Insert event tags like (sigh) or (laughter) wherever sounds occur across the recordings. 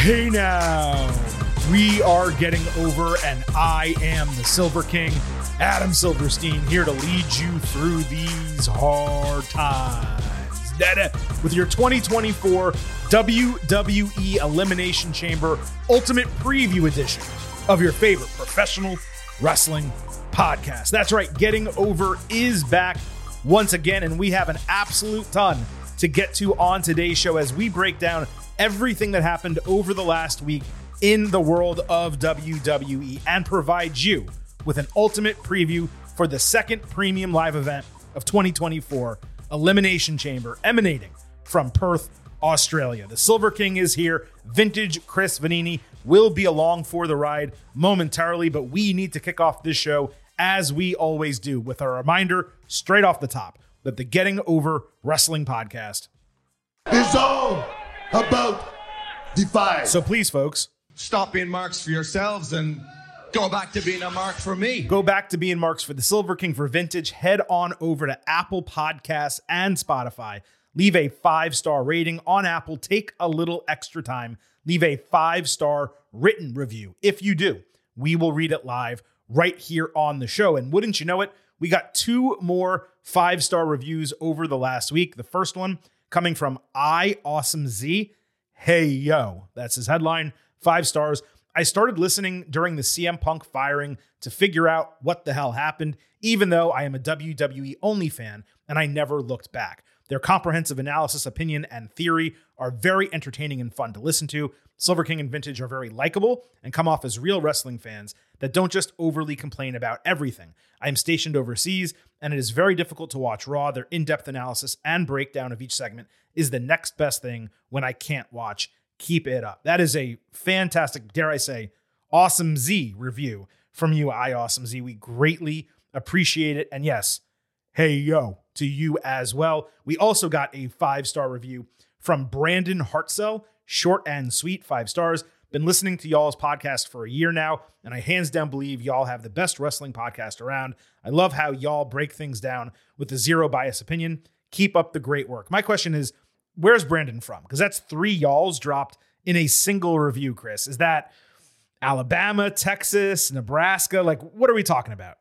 Hey now, we are getting over, and I am the Silver King, Adam Silverstein, here to lead you through these hard times. With your 2024 WWE Elimination Chamber Ultimate Preview Edition of your favorite professional wrestling podcast. That's right, Getting Over is back once again, and we have an absolute ton to get to on today's show as we break down everything that happened over the last week in the world of WWE and provide you with an ultimate preview for the second premium live event of 2024, Elimination Chamber, emanating from Perth, Australia. The Silver King is here. Vintage Chris Vannini will be along for the ride momentarily, but we need to kick off this show as we always do with a reminder straight off the top that the Getting Over Wrestling podcast is all about defy. So please, folks, stop being marks for yourselves and go back to being a mark for me. Go back to being marks for the Silver King for Vintage. Head on over to Apple Podcasts and Spotify. Leave a five star rating on Apple. Take a little extra time. Leave a five star written review. If you do, we will read it live right here on the show. And wouldn't you know it, we got two more five star reviews over the last week. The first one coming from I Awesome Z. Hey yo, that's his headline. Five stars. I started listening during the CM Punk firing to figure out what the hell happened, even though I am a WWE only fan and I never looked back. Their comprehensive analysis, opinion, and theory are very entertaining and fun to listen to. Silver King and Vintage are very likable and come off as real wrestling fans that don't just overly complain about everything. I am stationed overseas, and it is very difficult to watch Raw. Their in depth analysis and breakdown of each segment is the next best thing when I can't watch. Keep it up. That is a fantastic, dare I say, awesome Z review from you, I Awesome Z. We greatly appreciate it. And yes, hey yo to you as well. We also got a five star review from Brandon Hartzell, short and sweet, five stars. Been listening to y'all's podcast for a year now, and I hands down believe y'all have the best wrestling podcast around. I love how y'all break things down with a zero bias opinion. Keep up the great work. My question is, where's Brandon from? Because that's three y'alls dropped in a single review, Chris. Is that Alabama, Texas, Nebraska? Like, what are we talking about?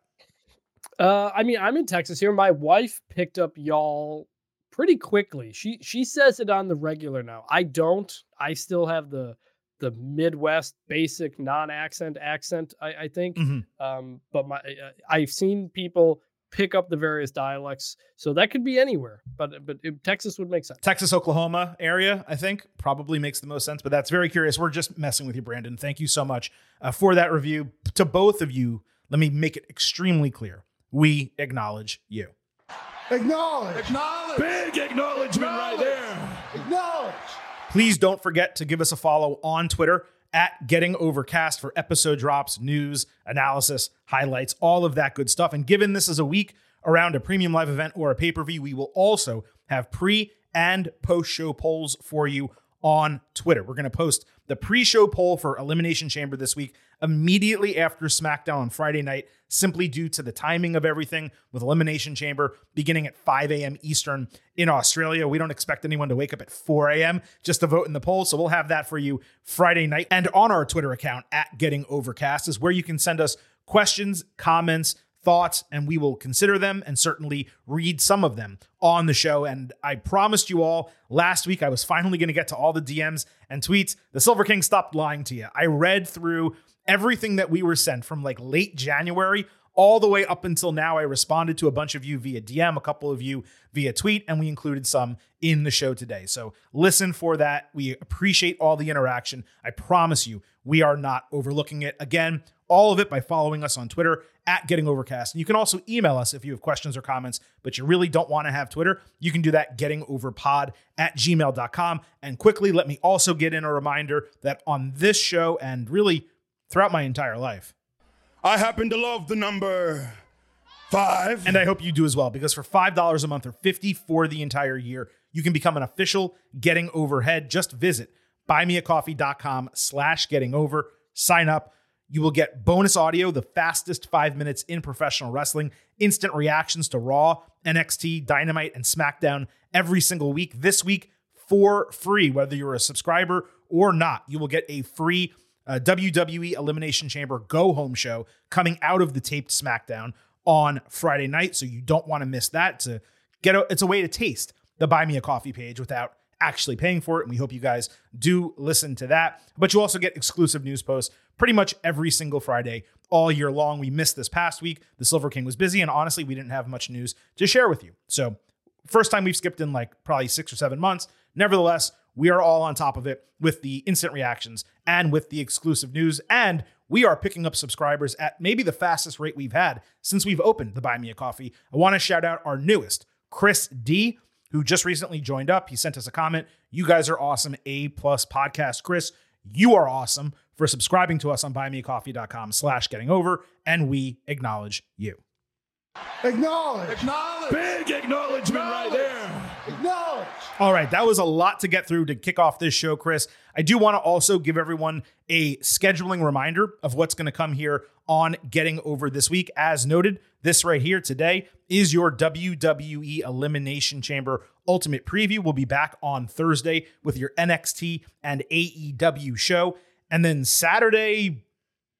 Uh, I mean, I'm in Texas here. My wife picked up y'all pretty quickly. She she says it on the regular now. I don't. I still have the the Midwest basic non-accent accent. I, I think, mm-hmm. um, but my uh, I've seen people pick up the various dialects, so that could be anywhere. But but it, Texas would make sense. Texas, Oklahoma area, I think, probably makes the most sense. But that's very curious. We're just messing with you, Brandon. Thank you so much uh, for that review. To both of you, let me make it extremely clear: we acknowledge you. Acknowledge. Acknowledge. Big acknowledgement right there. Acknowledge. Please don't forget to give us a follow on Twitter at Getting Overcast for episode drops, news, analysis, highlights, all of that good stuff. And given this is a week around a premium live event or a pay per view, we will also have pre and post show polls for you on Twitter. We're going to post the pre show poll for Elimination Chamber this week immediately after SmackDown on Friday night, simply due to the timing of everything with Elimination Chamber beginning at 5 a.m. Eastern in Australia. We don't expect anyone to wake up at 4 a.m. just to vote in the poll. So we'll have that for you Friday night. And on our Twitter account at Getting Overcast is where you can send us questions, comments, thoughts, and we will consider them and certainly read some of them on the show. And I promised you all last week I was finally going to get to all the DMs and tweets. The Silver King stopped lying to you. I read through everything that we were sent from like late January all the way up until now. I responded to a bunch of you via DM, a couple of you via tweet, and we included some in the show today. So listen for that. We appreciate all the interaction. I promise you, we are not overlooking it. Again, all of it by following us on Twitter at Getting Overcast. And you can also email us if you have questions or comments, but you really don't want to have Twitter. You can do that gettingoverpod at gmail.com. And quickly, let me also get in a reminder that on this show and really throughout my entire life, I happen to love the number five. And I hope you do as well, because for $5 a month or 50 for the entire year, you can become an official Getting Overhead. Just visit buymeacoffee.com slash getting over. Sign up you will get bonus audio, the fastest five minutes in professional wrestling, instant reactions to Raw, NXT, Dynamite, and SmackDown every single week. This week, for free, whether you're a subscriber or not, you will get a free uh, WWE Elimination Chamber go home show coming out of the taped SmackDown on Friday night. So you don't want to miss that. To get a, it's a way to taste the Buy Me a Coffee page without actually paying for it. And we hope you guys do listen to that. But you also get exclusive news posts pretty much every single Friday all year long. We missed this past week. The Silver King was busy, and honestly, we didn't have much news to share with you. So, first time we've skipped in like probably six or seven months. Nevertheless, we are all on top of it with the instant reactions and with the exclusive news. And we are picking up subscribers at maybe the fastest rate we've had since we've opened the Buy Me a Coffee. I want to shout out our newest, Chris D, who just recently joined up. He sent us a comment. You guys are awesome. A plus podcast. Chris, you are awesome for subscribing to us on buymeacoffee.com slash getting over, and we acknowledge you. Acknowledge. Acknowledge. Big acknowledgement right there. All right, that was a lot to get through to kick off this show, Chris. I do want to also give everyone a scheduling reminder of what's going to come here on Getting Over this week. As noted, this right here today is your WWE Elimination Chamber Ultimate Preview. We'll be back on Thursday with your NXT and AEW show. And then Saturday,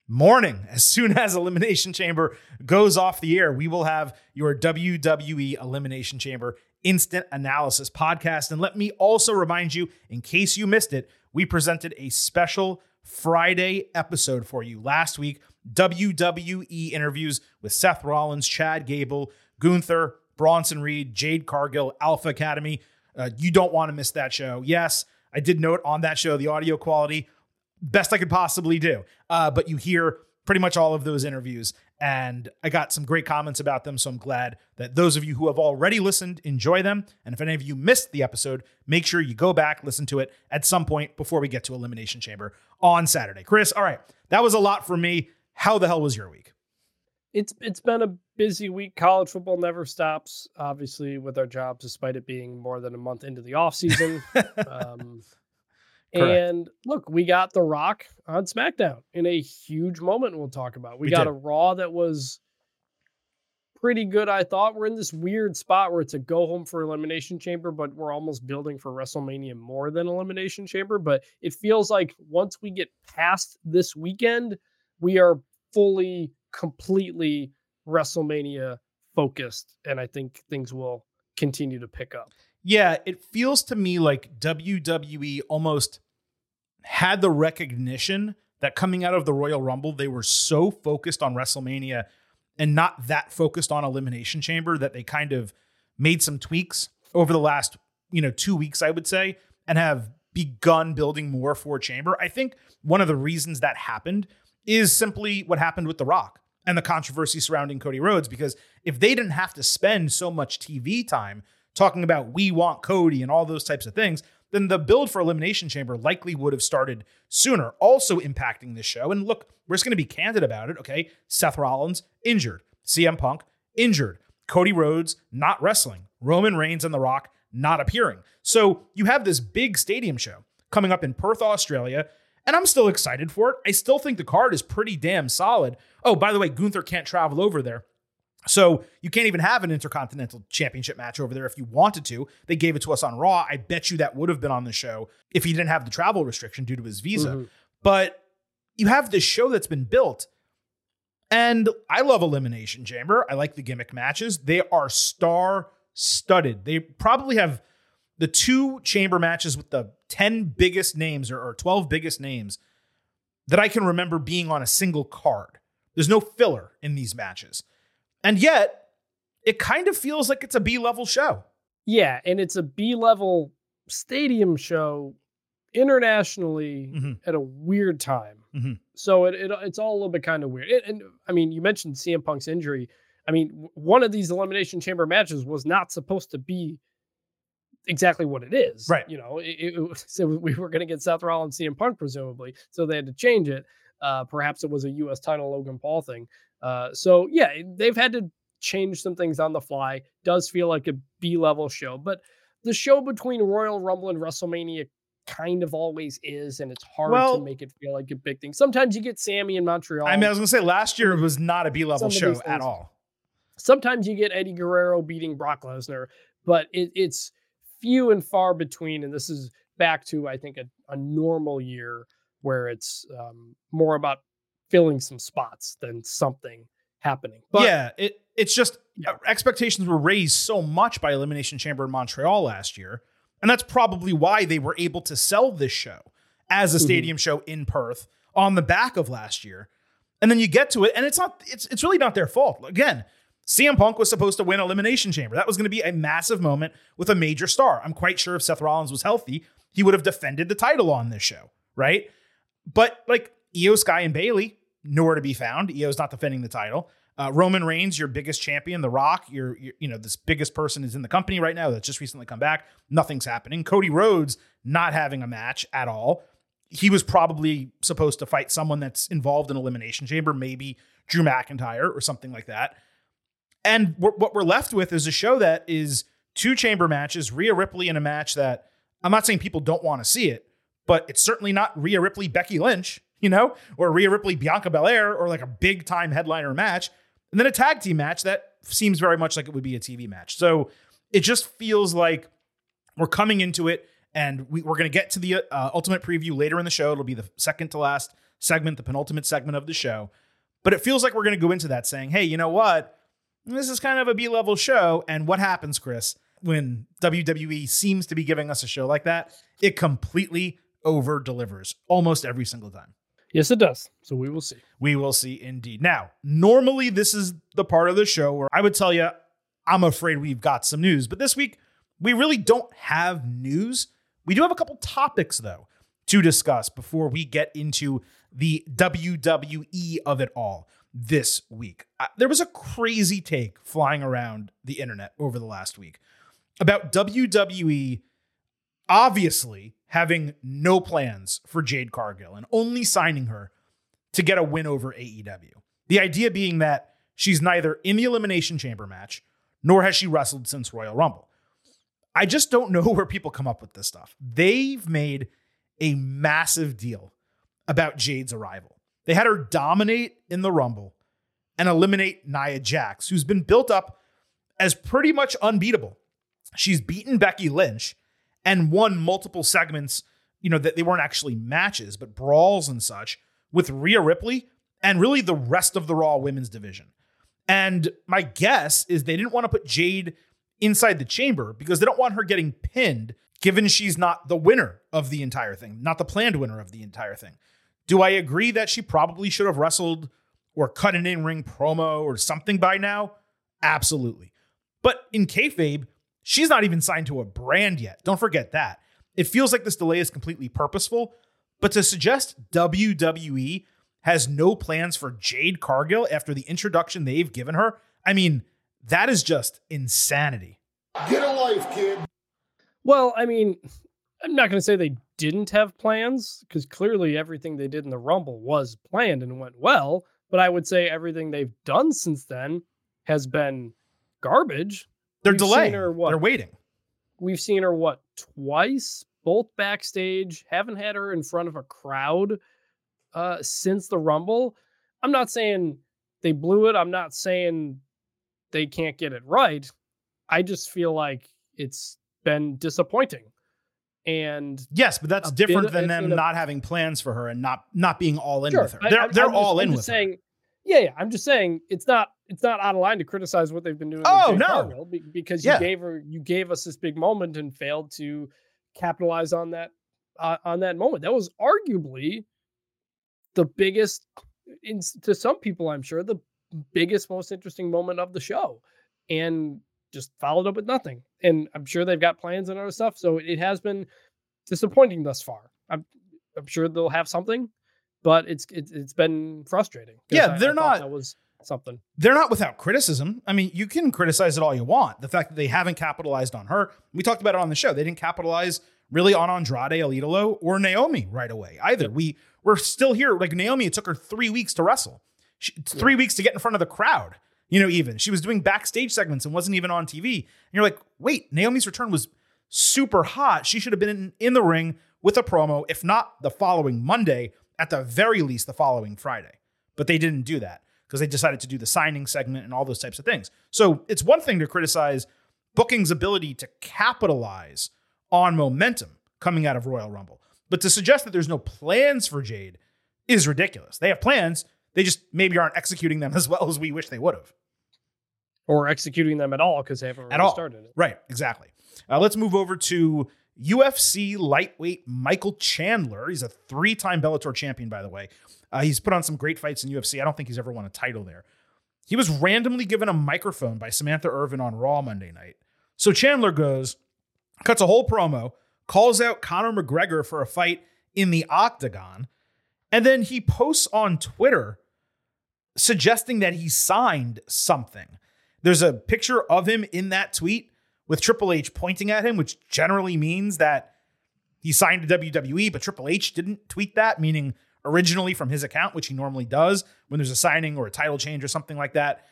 morning, as soon as Elimination Chamber goes off the air, we will have your WWE Elimination Chamber instant analysis podcast. And let me also remind you, in case you missed it, we presented a special Friday episode for you last week WWE interviews with Seth Rollins, Chad Gable, Gunther, Bronson Reed, Jade Cargill, Alpha Academy. Uh, you don't want to miss that show. Yes, I did note on that show the audio quality best I could possibly do. Uh, but you hear pretty much all of those interviews, and I got some great comments about them. So I'm glad that those of you who have already listened enjoy them. And if any of you missed the episode, make sure you go back, listen to it at some point before we get to Elimination Chamber on Saturday. Chris, all right, that was a lot for me. How the hell was your week? It's it's been a busy week. College football never stops, obviously, with our jobs, despite it being more than a month into the off season. (laughs) um, Correct. and look, we got The Rock on SmackDown in a huge moment we'll talk about. We, We got did. a Raw that was pretty good, I thought. We're in this weird spot where it's a go home for Elimination Chamber, but we're almost building for WrestleMania more than Elimination Chamber. But it feels like once we get past this weekend, we are fully, completely WrestleMania focused. And I think things will continue to pick up. Yeah, it feels to me like WWE almost had the recognition that coming out of the Royal Rumble, they were so focused on WrestleMania and not that focused on Elimination Chamber that they kind of made some tweaks over the last, you know, two weeks, I would say, and have begun building more for Chamber. I think one of the reasons that happened is simply what happened with The Rock and the controversy surrounding Cody Rhodes. Because if they didn't have to spend so much TV time talking about we want Cody and all those types of things, then the build for Elimination Chamber likely would have started sooner, also impacting this show. And look, we're just going to be candid about it, okay? Seth Rollins injured, CM Punk injured, Cody Rhodes not wrestling, Roman Reigns and The Rock not appearing. So you have this big stadium show coming up in Perth, Australia. And I'm still excited for it. I still think the card is pretty damn solid. Oh, by the way, Gunther can't travel over there. So you can't even have an intercontinental championship match over there if you wanted to. They gave it to us on Raw. I bet you that would have been on the show if he didn't have the travel restriction due to his visa. Mhm. But you have this show that's been built. And I love Elimination Chamber. I like the gimmick matches. They are star studded. They probably have the two chamber matches with the 10 biggest names or, or 12 biggest names that I can remember being on a single card. There's no filler in these matches. And yet, it kind of feels like it's a B level show. Yeah, and it's a B level stadium show internationally Mhm. at a weird time. Mhm. So it, it it's all a little bit kind of weird. And, and I mean, you mentioned CM Punk's injury. I mean, one of these elimination chamber matches was not supposed to be exactly what it is. Right. You know, it, it so (laughs) we were going to get Seth Rollins, and CM Punk, presumably. So they had to change it. Uh, perhaps it was a U.S. title Logan Paul thing. Uh, so yeah, they've had to change some things on the fly. Does feel like a B level show, but the show between Royal Rumble and WrestleMania kind of always is, and it's hard Well- to make it feel like a big thing. Sometimes you get Sami in Montreal. I mean, I was going to say last year it was not a B level show at all. Sometimes you get Eddie Guerrero beating Brock Lesnar, but it, it's few and far between. And this is back to I think a, a normal year where it's um, more about filling some spots than something happening. But yeah, it it's just Yeah. uh, expectations were raised so much by Elimination Chamber in Montreal last year, and that's probably why they were able to sell this show as a Mhm. stadium show in Perth on the back of last year. And then you get to it, and it's not it's it's really not their fault. Again, CM Punk was supposed to win Elimination Chamber. That was going to be a massive moment with a major star. I'm quite sure if Seth Rollins was healthy, he would have defended the title on this show, right? But like Iyo Sky and Bayley, nowhere to be found. Iyo's not defending the title. Uh, Roman Reigns, your biggest champion, The Rock, your, your you know this biggest person is in the company right now that's just recently come back. Nothing's happening. Cody Rhodes not having a match at all. He was probably supposed to fight someone that's involved in Elimination Chamber, maybe Drew McIntyre or something like that. And we're, what we're left with is a show that is two chamber matches, Rhea Ripley in a match that I'm not saying people don't want to see it, but it's certainly not Rhea Ripley, Becky Lynch, you know, or Rhea Ripley, Bianca Belair, or like a big time headliner match. And then a tag team match that seems very much like it would be a TV match. So it just feels like we're coming into it and we, we're going to get to the uh, ultimate preview later in the show. It'll be the second to last segment, the penultimate segment of the show. But it feels like we're going to go into that saying, hey, you know what? This is kind of a B level show. And what happens, Chris, when WWE seems to be giving us a show like that? It completely over delivers almost every single time. yes, it does. So we will see. We will see indeed. Now, normally this is the part of the show where I would tell you, I'm afraid we've got some news, but this week we really don't have news. We do have a couple topics, though, to discuss before we get into the WWE of it all this week. Uh, there was a crazy take flying around the internet over the last week about WWE obviously having no plans for Jade Cargill and only signing her to get a win over AEW. The idea being that she's neither in the Elimination Chamber match nor has she wrestled since Royal Rumble. I just don't know (laughs) where people come up with this stuff. They've made a massive deal about Jade's arrival. They had her dominate in the Rumble and eliminate Nia Jax, who's been built up as pretty much unbeatable. She's beaten Becky Lynch and won multiple segments, you know, that they weren't actually matches, but brawls and such with Rhea Ripley and really the rest of the Raw women's division. And my guess is they didn't want to put Jade inside the chamber because they don't want her getting pinned, given she's not the winner of the entire thing, not the planned winner of the entire thing. Do I agree that she probably should have wrestled or cut an in ring promo or something by now? Absolutely. But in kayfabe, she's not even signed to a brand yet. Don't forget that. It feels like this delay is completely purposeful, but to suggest WWE has no plans for Jade Cargill after the introduction they've given her, I mean, that is just insanity. Get a life, kid. Well, I mean, I'm not going to say they didn't have plans because clearly everything they did in the Rumble was planned and went well. But I would say everything they've done since then has been garbage. They're delaying. her what? They're waiting. We've seen her what twice, both backstage. Haven't had her in front of a crowd uh, since the Rumble. I'm not saying they blew it. I'm not saying they can't get it right. I just feel like it's been disappointing. And Yes, but that's different bit than them a- not having plans for her and not not being all in Sure, with her. They're I'm- they're I'm all just, in I'm with just her. Yeah, yeah. I'm just saying it's not it's not out of line to criticize what they've been doing. Oh, no. Be- because Yeah. you gave her you gave us this big moment and failed to capitalize on that uh, on that moment. That was arguably the biggest, in, to some people, I'm sure, the biggest, most interesting moment of the show, and just followed up with nothing. And I'm sure they've got plans and other stuff. So it has been disappointing thus far. I'm I'm sure they'll have something, but it's it's, it, has been frustrating. Yeah, I- I they're thought not- That was something. they're not without criticism. I mean, you can criticize it all you want. The fact that they haven't capitalized on her, we talked about it on the show. They didn't capitalize really on Andrade El Idolo or Naomi right away either. We we're still here. Like Naomi, it took her three weeks to wrestle. She, three weeks to get in front of the crowd. You know, even she was doing backstage segments and wasn't even on TV. And you're like, wait, Naomi's return was super hot. She should have been in, in the ring with a promo, if not the following Monday, at the very least the following Friday. But they didn't do that because they decided to do the signing segment and all those types of things. So it's one thing to criticize Booking's ability to capitalize on momentum coming out of Royal Rumble. But to suggest that there's no plans for Jade is ridiculous. They have plans, they just maybe aren't executing them (laughs) as well as we wish they would have. Or executing them at all because they haven't At all. started it. Right, exactly. Uh, let's move over to UFC lightweight Michael Chandler. He's a three time Bellator champion, by the way. Uh, he's put on some great fights in UFC. I don't think he's ever won a title there. He was randomly given a microphone by Samantha Irvin on Raw Monday night. So Chandler goes, cuts a whole promo, calls out Conor McGregor for a fight in the octagon, and then he posts on Twitter suggesting that he signed something. There's a picture of him in that tweet with Triple H pointing at him, which generally means that he signed to WWE, but Triple H didn't tweet that, meaning originally from his account, which he normally does when there's a signing or a title change or something like that.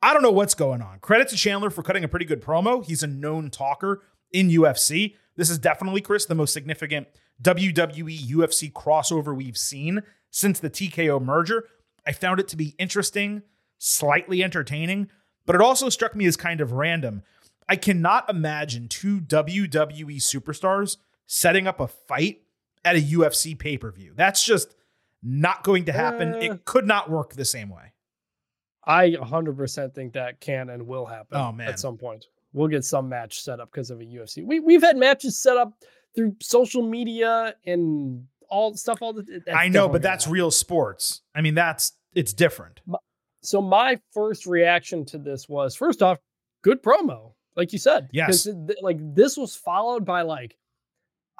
I don't know what's going on. Credit to Chandler for cutting a pretty good promo. He's a known talker in UFC. This is definitely, Chris, the most significant WWE UFC crossover we've seen since the TKO merger. I found it to be interesting, slightly entertaining, but it also struck me as kind of random. I cannot imagine two WWE superstars setting up a fight at a UFC pay per view. That's just not going to happen. Uh. it could not work the same way. I 100% think that can and will happen Oh, man. at some point. We'll get some match set up because of a UFC. We, we've had matches set up through social media and all stuff. All the I know, but that's happen. real sports. I mean, that's it's different. So my first reaction to this was first off, good promo, like you said. Yes. 'Cause it- th- like this was followed by like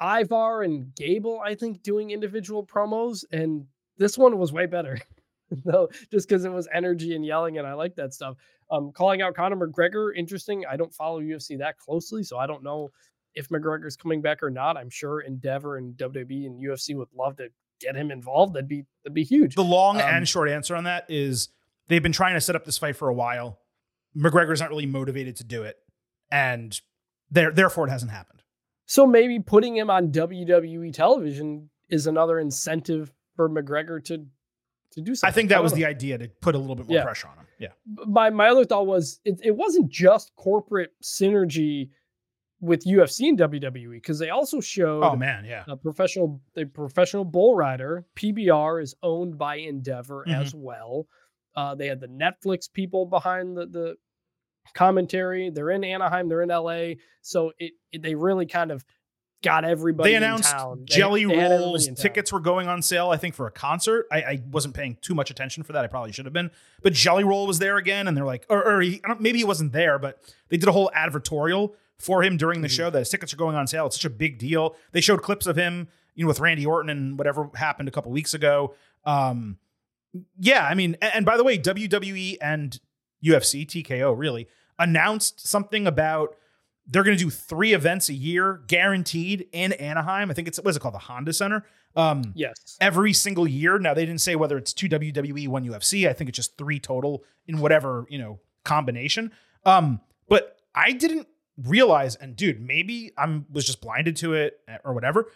Ivar and Gable, I think, doing individual promos, and this one was way better. (laughs) Though, just because it was energy and yelling, and I like that stuff. Um, calling out Conor McGregor, interesting. I don't follow UFC that closely, so I don't know if McGregor's coming back or not. I'm sure Endeavor and WWE and UFC would love to get him involved. That'd be that'd be huge. The long Um, and short answer on that is they've been trying to set up this fight for a while. McGregor's not really motivated to do it, and there therefore it hasn't happened. So maybe putting him on WWE television is another incentive for McGregor to to do something. I think that don't was know. the idea to put a little bit more Yeah. pressure on him. Yeah. My my other thought was it, it wasn't just corporate synergy with UFC and WWE because they also showed Oh man, yeah. a professional the professional bull rider PBR is owned by Endeavor Mhm. as well. Uh, they had the Netflix people behind the the commentary. They're in Anaheim. They're in LA. So it, it they really kind of got everybody. They in announced town. Jelly they rolls. town. Tickets were going on sale, I think, for a concert. I, I wasn't paying too much attention for that. I probably should have been. But Jelly Roll was there again, and they're like, or, or he, maybe he wasn't there, but they did a whole advertorial for him during the Mhm. show that his tickets are going on sale. It's such a big deal. They showed clips of him, you know, with Randy Orton and whatever happened a couple weeks ago. Um, yeah, I mean, and, and by the way, WWE and UFC, TKO really announced something about they're going to do three events a year guaranteed in Anaheim. I think it's what's it called, the Honda Center. Um, Yes. every single year. Now they didn't say whether it's two WWE, one UFC. I think it's just three total in whatever you know combination. Um, but I didn't realize, and dude, maybe I'm was just blinded to it eh, or whatever.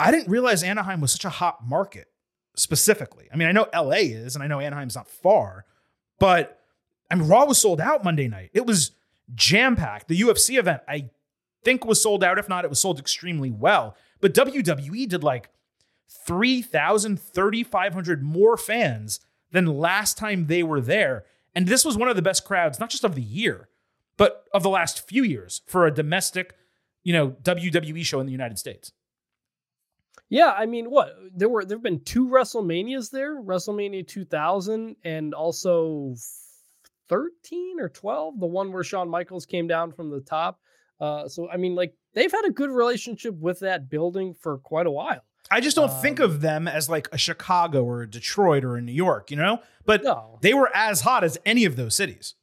I didn't realize Anaheim was such a hot market specifically. I mean, I know LA is, and I know Anaheim's not far, but I mean, Raw was sold out Monday night. It was jam packed. The UFC event, I think, was sold out. If not, it was sold extremely well. But WWE did like 3,000, 3,500 more fans than last time they were there. And this was one of the best crowds, not just of the year, but of the last few years for a domestic, you know, WWE show in the United States. Yeah, I mean, what there were there've been two WrestleManias there, WrestleMania 2000 and also 13 or 12, the one where Shawn Michaels came down from the top. Uh, so I mean, like they've had a good relationship with that building for quite a while. I just don't think Um, of them as like a Chicago or a Detroit or a New York, you know? But No, they were as hot as any of those cities.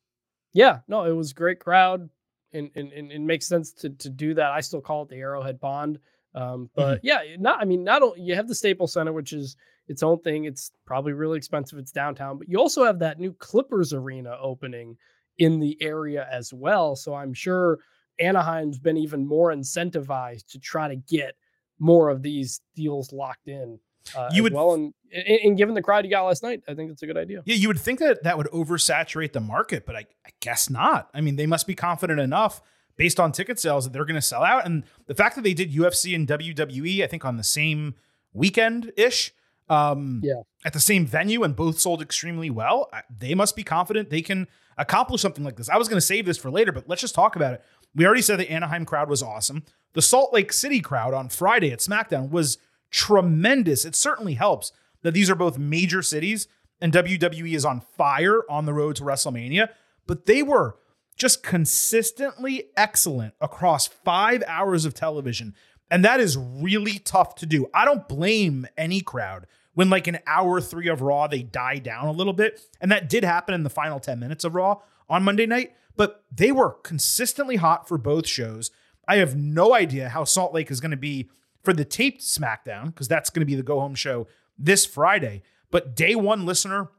yeah, no, it was a great crowd, and and, and it makes sense to to do that. I still call it the Arrowhead Pond. Um, but yeah, not I mean, not only you have the Staples Center, which is its own thing. It's probably really expensive. It's downtown, but you also have that new Clippers arena opening in the area as well. So I'm sure Anaheim's been even more incentivized to try to get more of these deals locked in. Uh, You would- well, and, and given the crowd you got last night, I think it's a good idea. Yeah, you would think that that would oversaturate the market, but I, I guess not. I mean, they must be confident enough based on ticket sales that they're going to sell out. And the fact that they did UFC and WWE, I think on the same weekend ish, um, Yeah. at the same venue, and both sold extremely well, they must be confident they can accomplish something like this. I was going to save this for later, but let's just talk about it. We already said the Anaheim crowd was awesome. The Salt Lake City crowd on Friday at SmackDown was tremendous. It certainly helps that these are both major cities and WWE is on fire on the road to WrestleMania, but they were just consistently excellent across five hours of television. And that is really tough to do. I don't blame any crowd when, like, an hour three of Raw, they die down a little bit. And that did happen in the final 10 minutes of Raw on Monday night, but they were consistently hot for both shows. I have no idea how Salt Lake is going to be for the taped SmackDown, because that's going to be the go home show this Friday. But day one listener,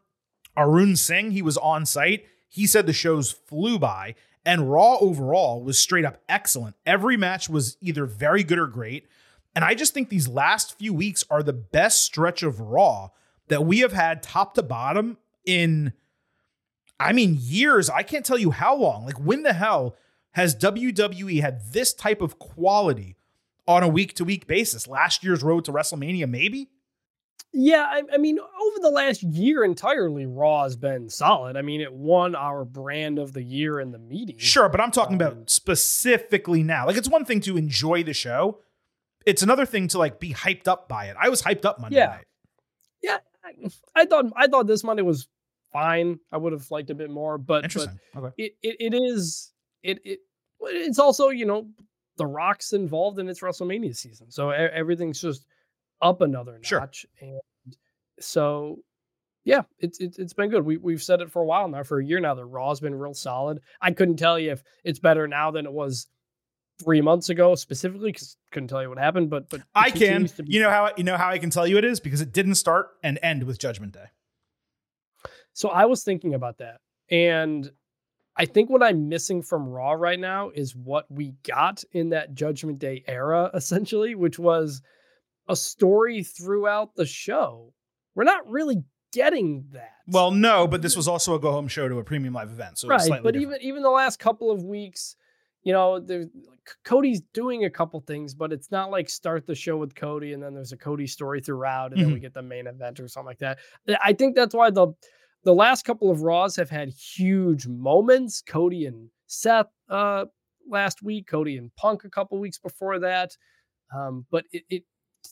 Arun Singh, he was on site. He said the shows flew by, and Raw overall was straight up excellent. Every match was either very good or great. And I just think these last few weeks are the best stretch of Raw that we have had top to bottom in, I mean, years. I can't tell you how long. Like, when the hell has WWE had this type of quality on a week to week basis? Last year's road to WrestleMania, maybe? Yeah, I, I mean, over the last year entirely, Raw has been solid. I mean, it won our brand of the year in the meeting. Sure, but I'm talking Um, about specifically now. Like, it's one thing to enjoy the show. It's another thing to like be hyped up by it. I was hyped up Monday Yeah. night. Yeah, I, thought I thought this Monday was fine. I would have liked a bit more, but but Interesting. okay. it, it it is it it it's also you know the Rock's involved in its WrestleMania season, so everything's just up another notch. Sure. and so yeah, it's it's it's been good. We we've said it for a while now, for a year now. The Raw's been real solid. I couldn't tell you if it's better now than it was three months ago specifically because couldn't tell you what happened, but but I can. be You know how you know how I can tell you it is because it didn't start and end with Judgment Day. So I was thinking about that. And I think what I'm missing from Raw right now is what we got in that Judgment Day era, (laughs) essentially, which was a story throughout the show. We're not really getting that. Well, no, but this was also a go home show to a premium live event, so right. slightly But different. even even the last couple of weeks, you know, there's Cody's doing a couple things, but it's not like start the show with Cody and then there's a Cody story throughout, and then Mm-hmm. we get the main event or something like that. I think that's why the the last couple of Raws have had huge moments. Cody and Seth uh last week, Cody and Punk a couple weeks before that. Um, but it, it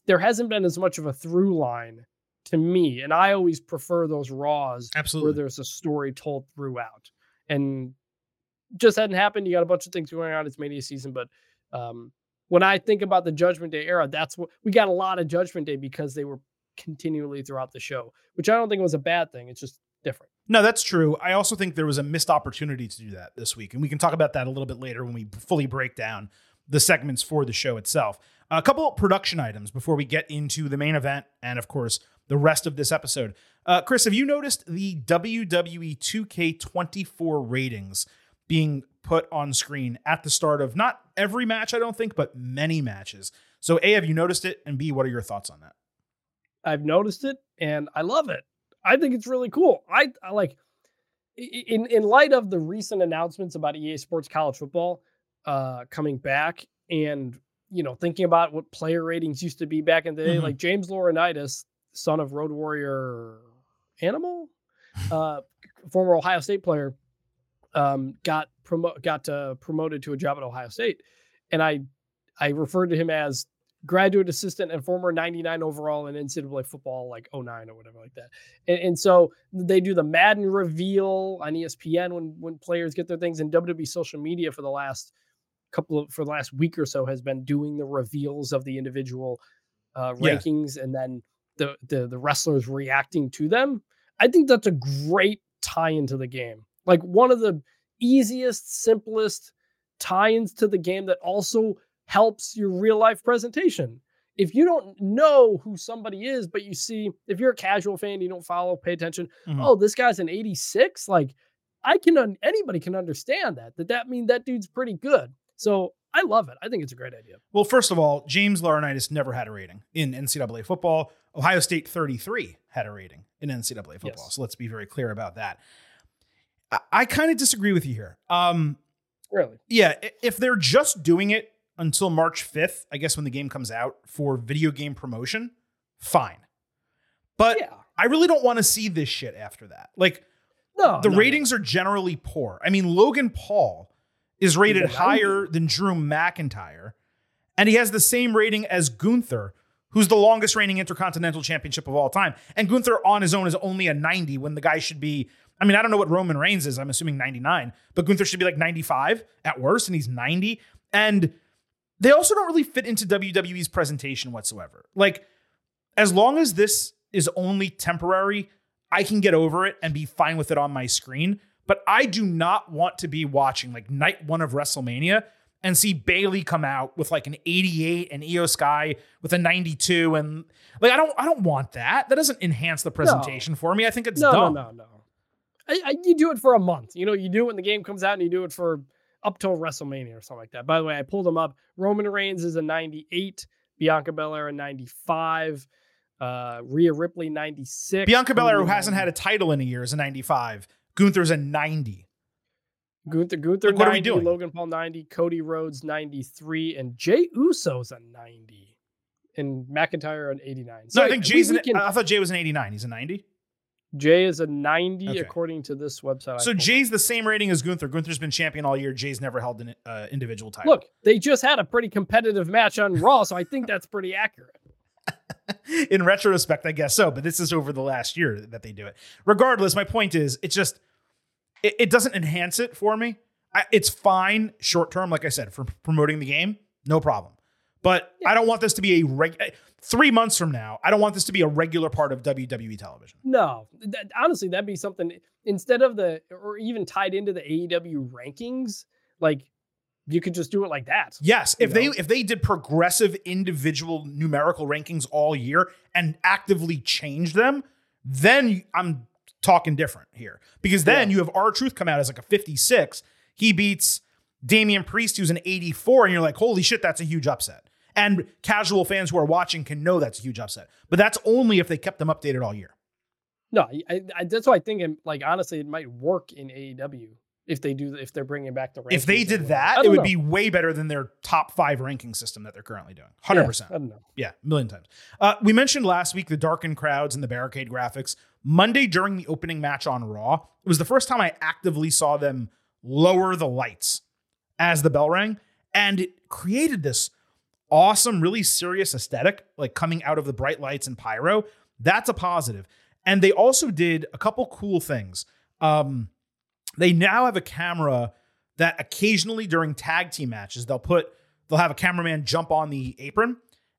there hasn't been as much of a through line to me, and I always prefer those Raws where there's a story told throughout. And just hadn't happened. You got a bunch of things going on. It's Mania season, but um, when I think about the Judgment Day era, that's what we got a lot of Judgment Day because they were continually throughout the show, which I don't think was a bad thing. It's just different. No, that's true. I also think there was a missed opportunity to do that this week, and we can talk about that a little bit later when we fully break down the segments for the show itself. A couple production items before we get into the main event, and of course the rest of this episode. Uh, Chris, have you noticed the WWE 2K24 ratings being put on screen at the start of not every match, I don't think, but many matches? So, A, have you noticed it? And B, what are your thoughts on that? I've noticed it and I love it. I think it's really cool. I, I like in in light of the recent announcements about EA Sports College Football uh coming back and you know thinking about what player ratings used to be back in the day Mhm. like James Laurinaitis, son of Road Warrior Animal, (laughs) uh former Ohio State player um got promo- got uh, promoted to a job at Ohio State and I I referred to him as graduate assistant and former 99 overall in NCAA football, like 09 or whatever like that. And, and so they do the Madden reveal on ESPN when when players get their things, and WWE social media for the last couple of for the last week or so has been doing the reveals of the individual uh, Yeah. rankings and then the, the the wrestlers reacting to them. I think that's a great tie into the game. Like one of the easiest, simplest tie-ins to the game that also helps your real life presentation. If you don't know who somebody is, but you see, if you're a casual fan, you don't follow, pay attention. Mhm. Oh, this guy's an 86. Like, I can, un- anybody can understand that. That that mean that dude's pretty good. So I love it. I think it's a great idea. Well, first of all, James Laurinaitis never had a rating in NCAA football. Ohio State 33 had a rating in NCAA football. Yes. So let's be very clear about that. I, I kind of disagree with you here. Um, Really? Yeah, if they're just doing it until March 5th, I guess when the game comes out for video game promotion, fine. But Yeah. I really don't want to see this shit after that. Like No. the no, no. ratings are generally poor. I mean, Logan Paul is rated 90. higher than Drew McIntyre, and he has the same rating as Gunther, who's the longest reigning intercontinental championship of all time. And Gunther on his own is only a 90 when the guy should be. I mean, I don't know what Roman Reigns is. I'm assuming 99, but Gunther should be like 95 at worst, and he's 90. And they also don't really fit into WWE's presentation whatsoever. Like, as long as this is only temporary, I can get over it and be fine with it on my screen. But I do not want to be watching like night one of WrestleMania and see Bayley come out with like an 88 and Iyo Sky with a 92 and like I don't I don't want that. That doesn't enhance the presentation for me. I think it's No, dumb. no, no, no. I, I, you do it for a month. You know, you do it when the game comes out, and you do it for up till WrestleMania or something like that. By the way, I pulled them up. Roman Reigns is a 98, Bianca Belair a 95, uh, Rhea Ripley 96. Bianca Belair, who hasn't had a title in a year, is a 95. Gunther's a 90. Gunther, Gunther Like, what are we doing? Logan Paul 90, Cody Rhodes 93, and Jey Uso's a 90, and McIntyre an 89. So I think Jey's an, can- I thought Jey was an 89. He's a 90. Jey is a 90 Okay. according to this website. So. Jey's the same rating as Gunther. Gunther's been champion all year. Jey's never held an uh, individual title. Look, they just had a pretty competitive match on Raw, so I think that's pretty accurate. (laughs) in retrospect, I guess so, but this is over the last year that they do it. Regardless, my point is, it's just it, it doesn't enhance it for me. I, it's fine short term, like I said, for promoting the game, no problem. But I don't want this to be a reg. Eh, three months from now, I don't want this to be a regular part of WWE television. No, that, honestly, that'd be something instead of the or even tied into the AEW rankings. Like you could just do it like that. Yes, if they if they did progressive individual numerical rankings all year and actively changed them, then I'm talking different here. Because then Yeah. you have R-Truth come out as like a 56. He beats Damian Priest, who's an 84, and you're like, holy shit, that's a huge upset. And casual fans who are watching can know that's a huge upset. But that's only if they kept them updated all year. No, I, I, that's why I think it, like honestly, it might work in AEW if they do if they're bringing back the. If they did that, it would know. be way better than their top five ranking system that they're currently doing. 100%. I don't know. Yeah, a million times. Uh, we mentioned last week the darkened crowds and the barricade graphics. Monday during the opening match on Raw, it was the first time I actively saw them lower the lights as the bell rang, and it created this awesome, really serious aesthetic, like coming out of the bright lights and pyro. That's a positive. And they also did a couple cool things. Um, they now have a camera that occasionally during tag team matches they'll put they'll have a cameraman jump on the apron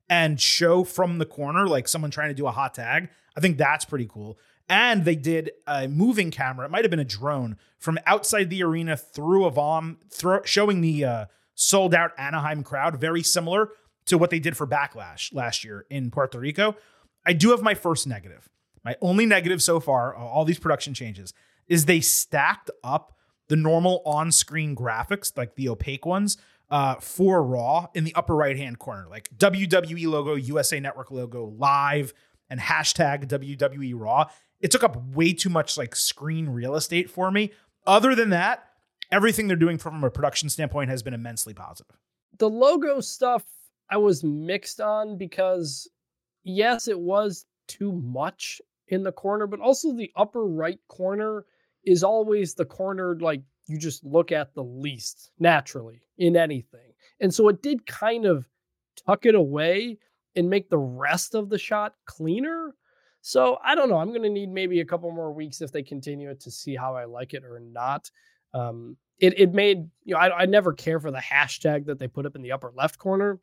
and show from the corner like someone trying to do a hot tag. I think that's pretty cool. And they did a moving camera. It might have been a drone from outside the arena through a vom, thro- showing the uh, sold out Anaheim crowd, very similar to what they did for Backlash last year in Puerto Rico. I do have my first negative. My only negative so far, all these production changes, is they stacked up the normal on screen graphics, like the opaque ones, uh, for Raw in the upper right hand corner, like WWE logo, USA Network logo, live, and hashtag WWE Raw. It took up way too much like screen real estate for me. Other than that, everything they're doing from a production standpoint has been immensely positive. the logo stuff I was mixed on because yes, it was too much in the corner, but also the upper right corner is always the corner like you just look at the least naturally in anything. And so it did kind of tuck it away and make the rest of the shot cleaner. So I don't know. I'm going to need maybe a couple more weeks if they continue it to see how I like it or not. Um, it it made you know I, I never care for the hashtag that they put up in the upper left corner,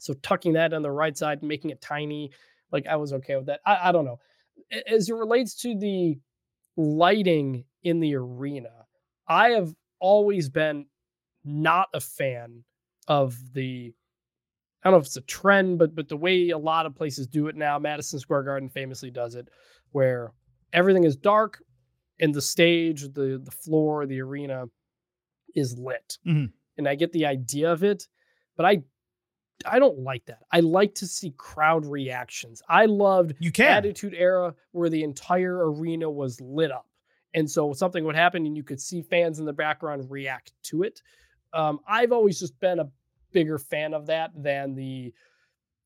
so tucking that on the right side, making it tiny, like I was okay with that. I, I don't know. As it relates to the lighting in the arena, I have always been not a fan of the. I don't know if it's a trend, but but the way a lot of places do it now, Madison Square Garden famously does it, where everything is dark and the stage, the the floor, the arena is lit. Mhm. And I get the idea of it, but I I don't like that. I like to see crowd reactions. I loved You can. Attitude Era where the entire arena was lit up. And so something would happen and you could see fans in the background react to it. Um, I've always just been a bigger fan of that than the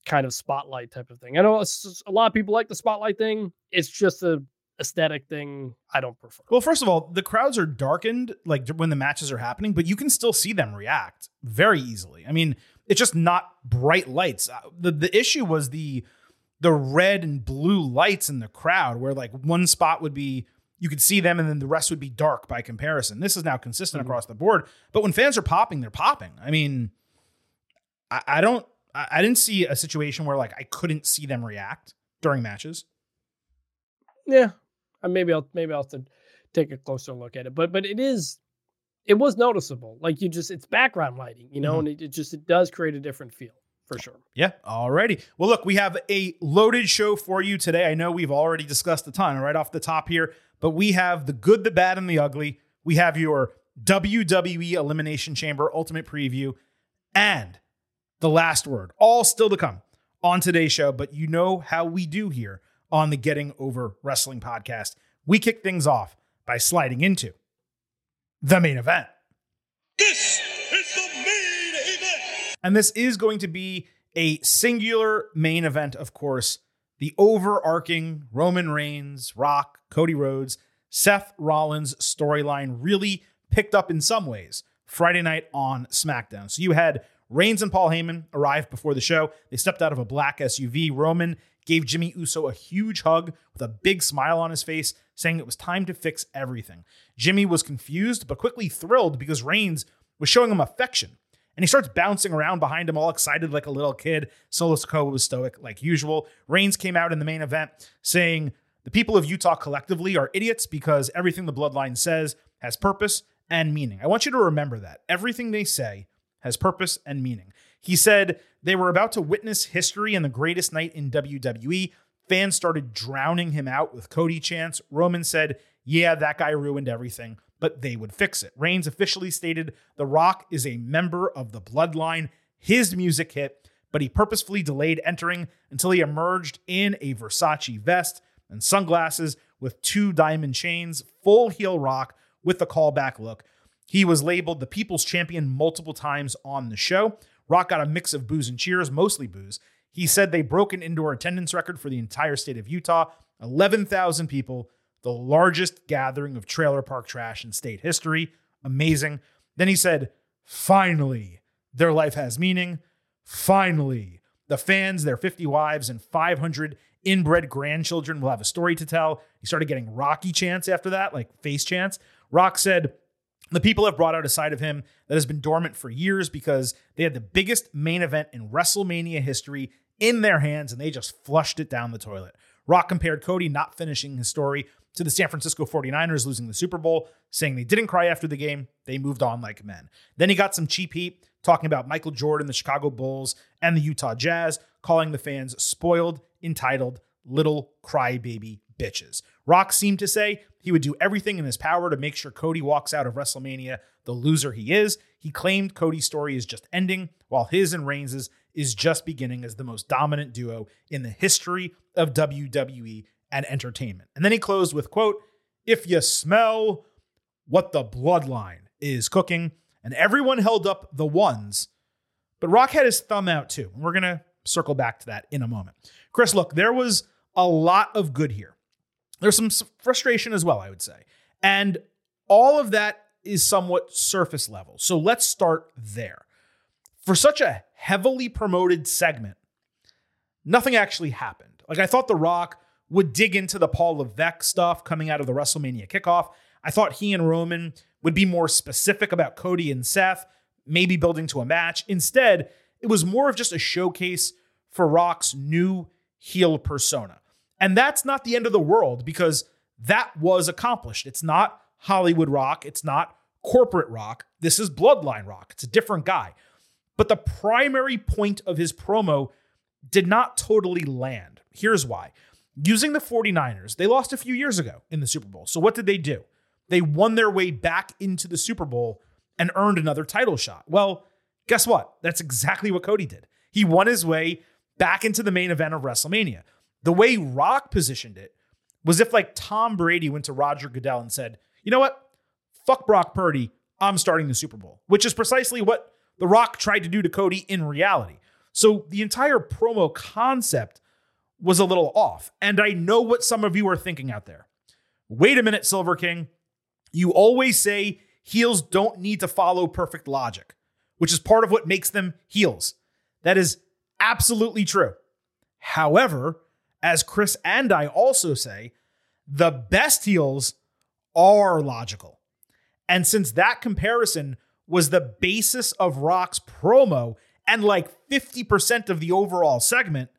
kind of spotlight type of thing. I know a lot of people like the spotlight thing. It's just a aesthetic thing I don't prefer. Well, first of all, the crowds are darkened like when the matches are happening, but you can still see them react very easily. I mean, it's just not bright lights. Uh, the the issue was the the red and blue lights in the crowd where like one spot would be you could see them and then the rest would be dark by comparison. This is now consistent mm-hmm. across the board. But when fans are popping, they're popping. I mean, I, I don't I, I didn't see a situation where like I couldn't see them react during matches. Yeah, uh, maybe I'll maybe I'll have to take a closer look at it. But but it is it was noticeable. Like you just it's background lighting, you know, mm-hmm. and it, it just it does create a different feel for sure. Yeah. Alrighty. Well, look, we have a loaded show for you today. I know we've already discussed a ton right off the top here, but we have the good, the bad, and the ugly. We have your WWE Elimination Chamber Ultimate Preview and the last word, all still to come on today's show. But you know how we do here on the Getting Over Wrestling podcast. We kick things off by sliding into the main event. This is the main event. And this is going to be a singular main event, of course. The overarching Roman Reigns, Rock, Cody Rhodes, Seth Rollins storyline really picked up in some ways Friday night on SmackDown. So you had Reigns and Paul Heyman arrived before the show. They stepped out of a black SUV. Roman gave Jimmy Uso a huge hug with a big smile on his face, saying it was time to fix everything. Jimmy was confused, but quickly thrilled because Reigns was showing him affection. And he starts bouncing around behind him, all excited like a little kid. Solo Sikoa was stoic like usual. Reigns came out in the main event saying, The people of Utah collectively are idiots because everything the bloodline says has purpose and meaning. I want you to remember that. Everything they say has purpose and meaning. He said they were about to witness history and the greatest night in WWE. Fans started drowning him out with Cody chants. Roman said, Yeah, that guy ruined everything, but they would fix it. Reigns officially stated The Rock is a member of the bloodline. His music hit, but he purposefully delayed entering until he emerged in a Versace vest and sunglasses with two diamond chains, full heel rock with the callback look. He was labeled the People's Champion multiple times on the show. Rock got a mix of boos and cheers, mostly boos. He said they broke an indoor attendance record for the entire state of Utah 11,000 people, the largest gathering of trailer park trash in state history. Amazing. Then he said, finally, their life has meaning. Finally, the fans, their 50 wives, and 500 inbred grandchildren will have a story to tell. He started getting Rocky chants after that, like face chants. Rock said, the people have brought out a side of him that has been dormant for years because they had the biggest main event in WrestleMania history in their hands and they just flushed it down the toilet. Rock compared Cody not finishing his story to the San Francisco 49ers losing the Super Bowl, saying they didn't cry after the game, they moved on like men. Then he got some cheap heat talking about Michael Jordan, the Chicago Bulls, and the Utah Jazz, calling the fans spoiled, entitled, little crybaby bitches. Rock seemed to say he would do everything in his power to make sure Cody walks out of WrestleMania the loser he is. He claimed Cody's story is just ending, while his and Reigns' is just beginning as the most dominant duo in the history of WWE and entertainment. And then he closed with quote, "If you smell what the bloodline is cooking," and everyone held up the ones, but Rock had his thumb out too. And we're gonna circle back to that in a moment. Chris, look, there was a lot of good here. There's some frustration as well, I would say. And all of that is somewhat surface level. So let's start there. For such a heavily promoted segment, nothing actually happened. Like I thought The Rock would dig into the Paul Levesque stuff coming out of the WrestleMania kickoff. I thought he and Roman would be more specific about Cody and Seth, maybe building to a match. Instead, it was more of just a showcase for Rock's new heel persona. And that's not the end of the world because that was accomplished. It's not Hollywood rock, it's not corporate rock. This is bloodline rock. It's a different guy. But the primary point of his promo did not totally land. Here's why. Using the 49ers, they lost a few years ago in the Super Bowl. So what did they do? They won their way back into the Super Bowl and earned another title shot. Well, guess what? That's exactly what Cody did. He won his way back into the main event of WrestleMania. The way Rock positioned it was if like Tom Brady went to Roger Goodell and said, you know what? Fuck Brock Purdy. I'm starting the Super Bowl, which is precisely what The Rock tried to do to Cody in reality. So the entire promo concept was a little off. And I know what some of you are thinking out there. Wait a minute, Silver King. You always say heels don't need to follow perfect logic, which is part of what makes them heels. That is absolutely true. However, as Chris and I also say, the best heels are logical. And since that comparison was the basis of Rock's promo and like 50% of the overall segment,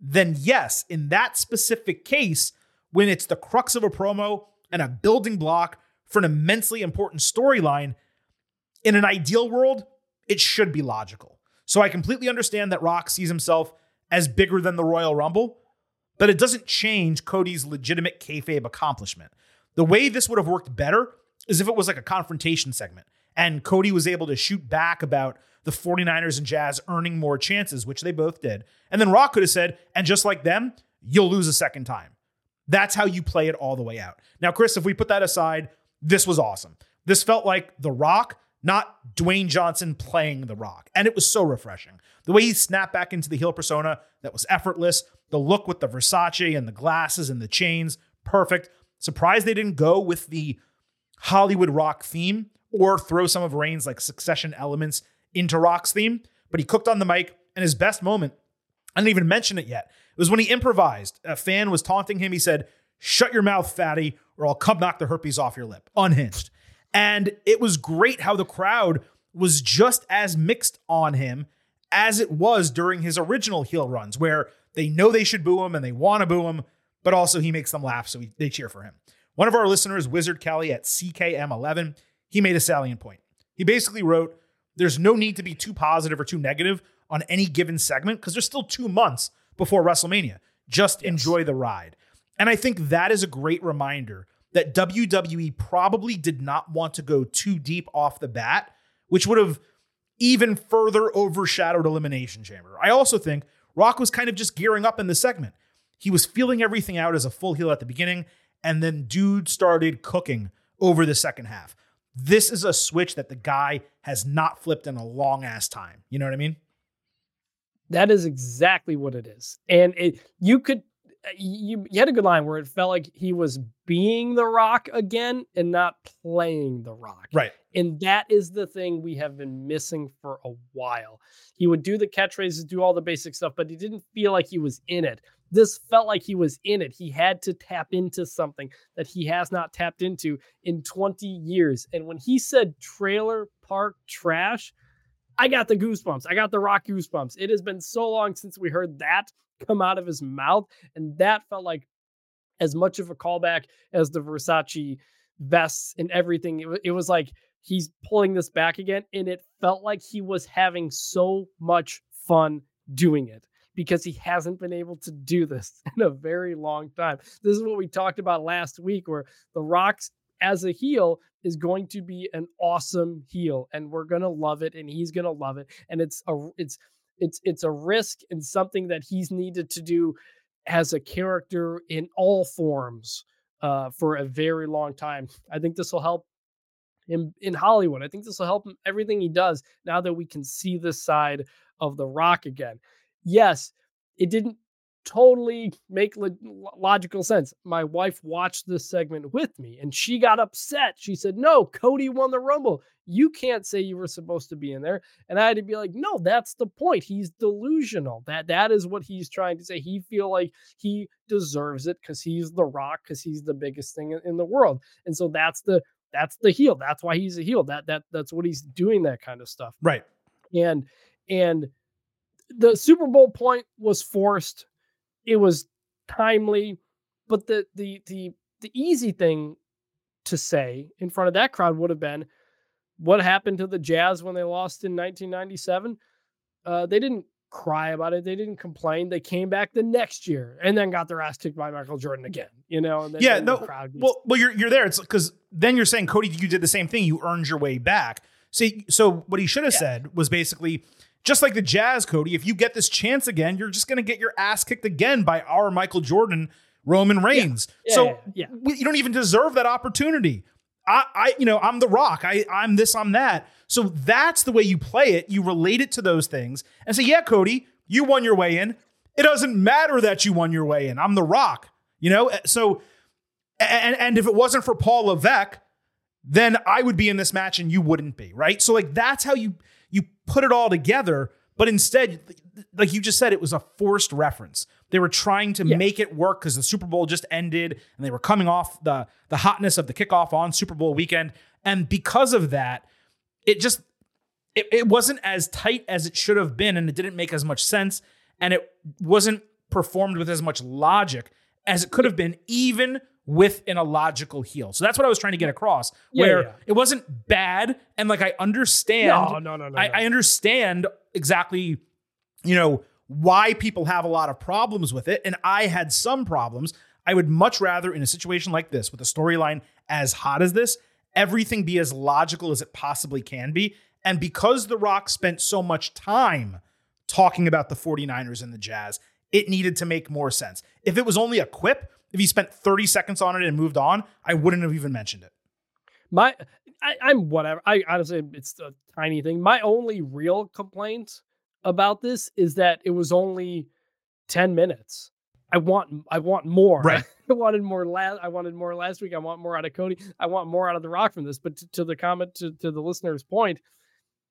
then yes, in that specific case, when it's the crux of a promo and a building block for an immensely important storyline, in an ideal world, it should be logical. So I completely understand that Rock sees himself as bigger than the Royal Rumble, but it doesn't change Cody's legitimate kayfabe accomplishment. The way this would have worked better is if it was like a confrontation segment and Cody was able to shoot back about the 49ers and Jazz earning more chances, which they both did. And then Rock could have said, and just like them, you'll lose a second time. That's how you play it all the way out. Now, Chris, if we put that aside, this was awesome. This felt like The Rock, not Dwayne Johnson playing The Rock. And it was so refreshing. The way he snapped back into the heel persona, that was effortless. The look with the Versace and the glasses and the chains, perfect. Surprised they didn't go with the Hollywood Rock theme or throw some of Reigns' like succession elements into Rock's theme. But he cooked on the mic, and his best moment, I didn't even mention it yet, it was when he improvised. A fan was taunting him. He said, Shut your mouth, fatty, or I'll come knock the herpes off your lip. Unhinged. And it was great how the crowd was just as mixed on him as it was during his original heel runs, where they know they should boo him and they want to boo him, but also he makes them laugh, so they cheer for him. One of our listeners, Wizard Kelly at CKM11, he made a salient point. He basically wrote, There's no need to be too positive or too negative on any given segment because there's still two months before WrestleMania. Just yes. enjoy the ride. And I think that is a great reminder that WWE probably did not want to go too deep off the bat, which would have even further overshadowed Elimination Chamber. I also think Rock was kind of just gearing up in the segment. He was feeling everything out as a full heel at the beginning, and then dude started cooking over the second half. This is a switch that the guy has not flipped in a long ass time. You know what I mean? That is exactly what it is. And it you could you, you had a good line where it felt like he was being the rock again and not playing the rock. Right. And that is the thing we have been missing for a while. He would do the catchphrases, do all the basic stuff, but he didn't feel like he was in it. This felt like he was in it. He had to tap into something that he has not tapped into in 20 years. And when he said trailer park trash, I got the goosebumps. I got the rock goosebumps. It has been so long since we heard that come out of his mouth. And that felt like as much of a callback as the Versace vests and everything. It, it was like he's pulling this back again. And it felt like he was having so much fun doing it because he hasn't been able to do this (laughs) in a very long time. This is what we talked about last week, where The Rock's as a heel is going to be an awesome heel and we're going to love it and he's going to love it and it's a it's it's it's a risk and something that he's needed to do as a character in all forms uh, for a very long time. I think this will help him in Hollywood. I think this will help him everything he does now that we can see this side of the rock again. Yes, it didn't totally make lo- logical sense. My wife watched this segment with me and she got upset. She said, No, Cody won the Rumble. You can't say you were supposed to be in there. And I had to be like, No, that's the point. He's delusional. That that is what he's trying to say. He feel like he deserves it because he's the rock, because he's the biggest thing in, in the world. And so that's the that's the heel. That's why he's a heel. That that that's what he's doing, that kind of stuff. Right. And and the Super Bowl point was forced it was timely, but the the the the easy thing to say in front of that crowd would have been what happened to the Jazz when they lost in 1997. Uh, they didn't cry about it. They didn't complain. They came back the next year and then got their ass kicked by Michael Jordan again. You know, and then, yeah, no, crowd gets... well, well, you're you're there. It's because then you're saying Cody, you did the same thing. You earned your way back. See, so what he should have yeah. said was basically just like the Jazz, Cody, if you get this chance again, you're just going to get your ass kicked again by our Michael Jordan, Roman Reigns. Yeah. Yeah, so yeah, you don't even deserve that opportunity. I, I, you know, I'm the rock. I, I'm this, I'm that. So that's the way you play it. You relate it to those things and say, yeah, Cody, you won your way in. It doesn't matter that you won your way in. I'm the rock, you know? Eh, so, and, and if it wasn't for Paul Levesque, then I would be in this match and you wouldn't be, right? So like that's how you you put it all together. But instead, like you just said, it was a forced reference. They were trying to make it work because the Super Bowl just ended and they were coming off the the hotness of the kickoff on Super Bowl weekend. And because of that, it just it, it wasn't as tight as it should have been, and it didn't make as much sense, and it wasn't performed with as much logic as it could have been, even within a logical heel. So that's what I was trying to get across. Yeah, where yeah. it wasn't bad, and like I understand No, no, no, no. I, no. I understand exactly, you know, why people have a lot of problems with it. And I had some problems. I would much rather, in a situation like this, with a storyline as hot as this, everything be as logical as it possibly can be. And because The Rock spent so much time talking about the 49ers and the Jazz, it needed to make more sense. If it was only a quip, if he spent 30 seconds on it and moved on, I wouldn't have even mentioned it. My, I, I'm whatever. I honestly, it's a tiny thing. My only real complaint about this is that it was only ten minutes. I want, I want more. Right. (laughs) I wanted more last. I wanted more last week. I want more out of Cody. I want more out of the Rock from this. But to, to the comment, to, to the listener's point,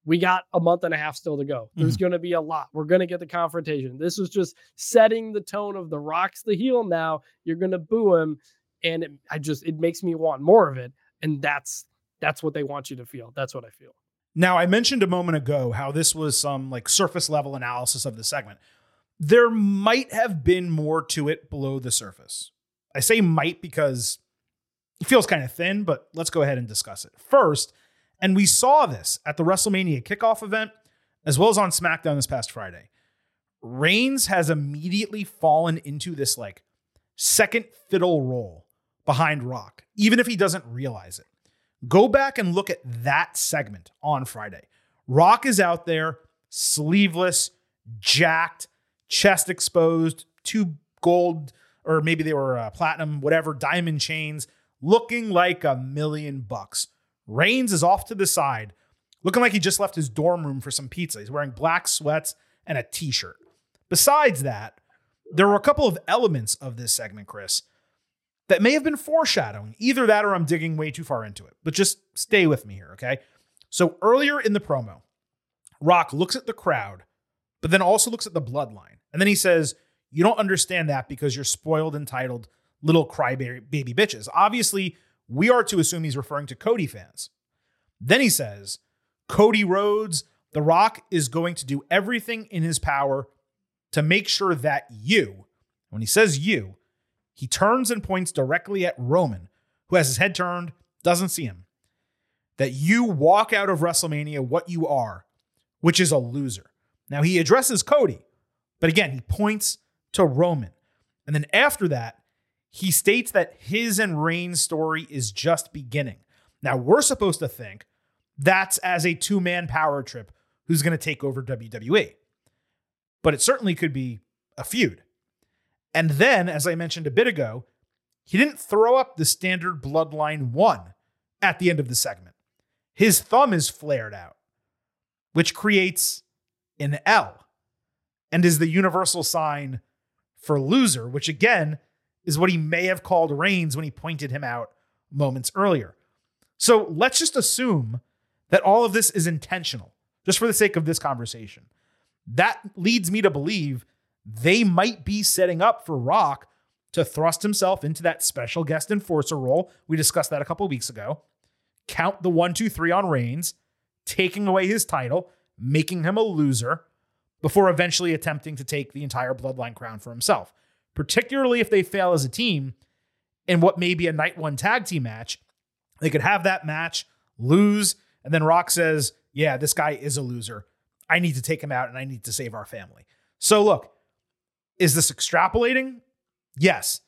we got a month and a half still to go. There's mm-hmm. going to be a lot. We're going to get the confrontation. This was just setting the tone of the Rock's the heel now. You're going to boo him, and it, I just it makes me want more of it. And that's that's what they want you to feel. That's what I feel. Now, I mentioned a moment ago how this was some like surface level analysis of the segment. There might have been more to it below the surface. I say might because it feels kind of thin, but let's go ahead and discuss it. First, and we saw this at the WrestleMania kickoff event as well as on SmackDown this past Friday. Reigns has immediately fallen into this like second fiddle role behind Rock, even if he doesn't realize it. Go back and look at that segment on Friday. Rock is out there, sleeveless, jacked, chest exposed, two gold, or maybe they were uh, platinum, whatever, diamond chains, looking like a million bucks. Reigns is off to the side, looking like he just left his dorm room for some pizza. He's wearing black sweats and a t shirt. Besides that, there were a couple of elements of this segment, Chris, that may have been foreshadowing. Either that or I'm digging way too far into it. But just stay with me here, okay? So earlier in the promo, Rock looks at the crowd, but then also looks at the bloodline. And then he says, You don't understand that because you're spoiled, entitled little crybaby baby bitches. Obviously, we are to assume he's referring to Cody fans. Then he says, Cody Rhodes, The Rock is going to do everything in his power to make sure that you, when he says you, he turns and points directly at Roman, who has his head turned, doesn't see him. That you walk out of WrestleMania what you are, which is a loser. Now he addresses Cody, but again, he points to Roman. And then after that, he states that his and Reigns' story is just beginning. Now we're supposed to think that's as a two man power trip who's going to take over WWE. But it certainly could be a feud. And then, as I mentioned a bit ago, he didn't throw up the standard bloodline one at the end of the segment. His thumb is flared out, which creates an L and is the universal sign for loser, which again is what he may have called Reigns when he pointed him out moments earlier. So let's just assume that all of this is intentional, just for the sake of this conversation. That leads me to believe they might be setting up for Rock to thrust himself into that special guest enforcer role. We discussed that a couple weeks ago. Count the one, two, three on Reigns, taking away his title, making him a loser, before eventually attempting to take the entire bloodline crown for himself. Particularly if they fail as a team in what may be a night one tag team match, they could have that match, lose, and then Rock says, Yeah, this guy is a loser. I need to take him out and I need to save our family. So, look, is this extrapolating? Yes.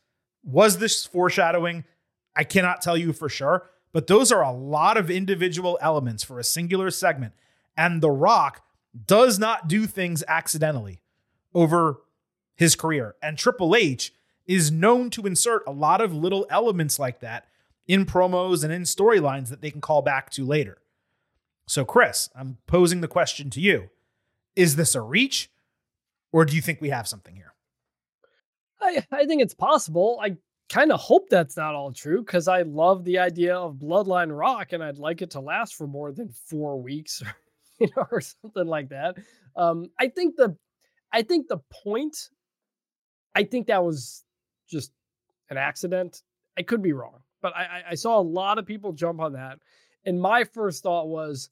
Was this foreshadowing? I cannot tell you for sure, but those are a lot of individual elements for a singular segment. And The Rock does not do things accidentally over his career. And Triple H is known to insert a lot of little elements like that in promos and in storylines that they can call back to later. So, Chris, I'm posing the question to you Is this a reach, or do you think we have something here? I, I think it's possible. I kind of hope that's not all true because I love the idea of Bloodline Rock and I'd like it to last for more than four weeks, (laughs) or, you know, or something like that. Um, I think the, I think the point, I think that was just an accident. I could be wrong, but I, I saw a lot of people jump on that, and my first thought was,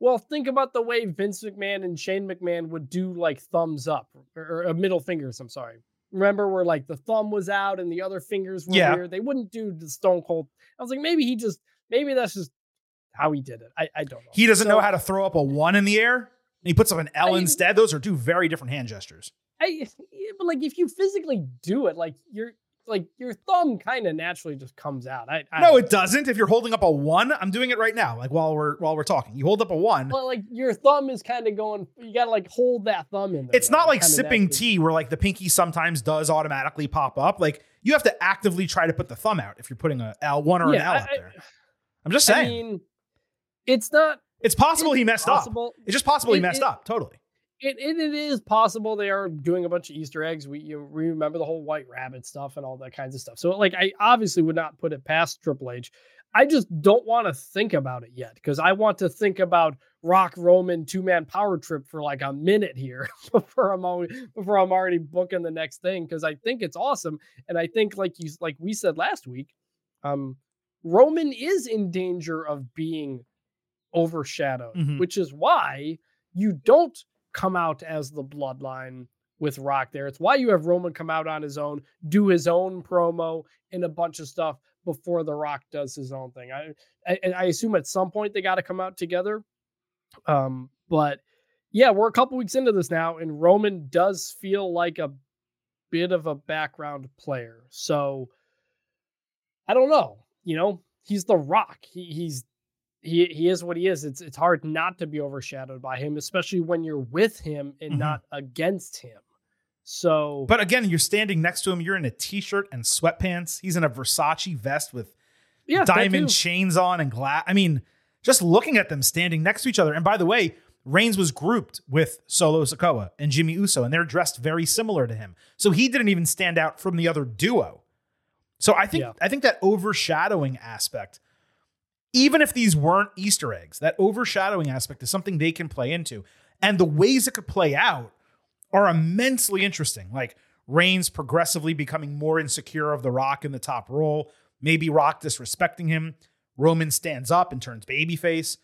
well, think about the way Vince McMahon and Shane McMahon would do like thumbs up or, or uh, middle fingers. I'm sorry, Remember where like the thumb was out and the other fingers were Yeah. here? They wouldn't do the Stone Cold. I was like, maybe he just maybe that's just how he did it. I, I don't know. He doesn't So, know how to throw up a one in the air. And he puts up an L I- instead. Those are two very different hand gestures. I, (laughs) but like if you physically do it, like your like your thumb kind of naturally just comes out. I, I No, it doesn't. If you're holding up a one, I'm doing it right now. Like while we're while we're talking, you hold up a one. Well, like your thumb is kind of going. You gotta like hold that thumb in there. It's not like kinda sipping tea where like the pinky sometimes does automatically pop up. Like you have to actively try to put the thumb out if you're putting a L one or Yeah, an L I- out there. I'm just I saying. mean, it's not. it's possible he it's messed up. It's just possible he messed it- up. Totally. It, it, it is possible they are doing a bunch of Easter eggs. We you we remember the whole White Rabbit stuff and all that kinds of stuff. So like I obviously would not put it past Triple H. I just don't want to think about it yet because I want to think about Rock Roman two man power trip for like a minute here (laughs) before I'm always, before I'm already booking the next thing because I think it's awesome and I think like you like we said last week, um, Roman is in danger of being overshadowed, Mhm. which is why you don't come out as the bloodline with Rock there. It's why you have Roman come out on his own, do his own promo and a bunch of stuff before The Rock does his own thing. I I, I assume at some point they got to come out together. Um, but yeah, we're a couple weeks into this now, and Roman does feel like a bit of a background player. So I don't know. You know, he's the Rock. He, he's he he is what he is. It's it's hard not to be overshadowed by him, especially when you're with him and Mhm. not against him. So, But again, you're standing next to him. You're in a t-shirt and sweatpants. He's in a Versace vest with yeah, diamond chains on and glass. I mean, just looking at them standing next to each other. And by the way, Reigns was grouped with Solo Sikoa and Jimmy Uso, and they're dressed very similar to him. So he didn't even stand out from the other duo. So I think Yeah. I think that overshadowing aspect, even if these weren't Easter eggs, that overshadowing aspect is something they can play into. And the ways it could play out are immensely interesting. Like Reigns progressively becoming more insecure of The Rock in the top role, maybe Rock disrespecting him. Roman stands up and turns babyface.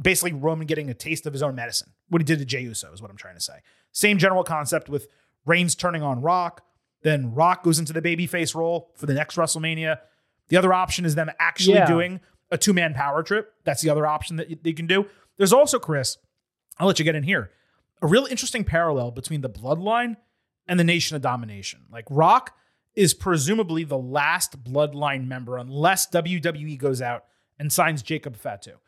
Basically, Roman getting a taste of his own medicine. What he did to Jey Uso is what I'm trying to say. Same general concept with Reigns turning on Rock. Then Rock goes into the babyface role for the next WrestleMania. The other option is them actually Yeah. doing a two man power trip. That's the other option that they can do. There's also, Chris, I'll let you get in here, a real interesting parallel between the bloodline and the Nation of Domination. Like Rock is presumably the last bloodline member, unless WWE goes out and signs Jacob Fatu.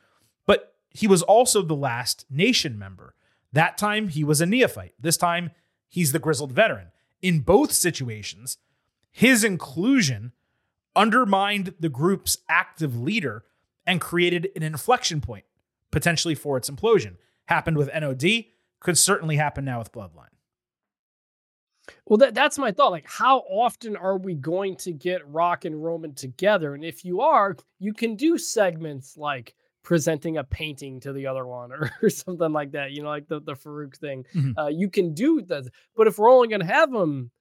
But he was also the last Nation member. That time he was a neophyte. This time he's the grizzled veteran. In both situations, his inclusion undermined the group's active leader and created an inflection point, potentially for its implosion. Happened with NOD, could certainly happen now with Bloodline. Well, that, that's my thought. Like, how often are we going to get Rock and Roman together? And if you are, you can do segments like presenting a painting to the other one or, (laughs) or something like that. You know, like the the Faarooq thing. Mhm. Uh, you can do that. But if we're only going to have them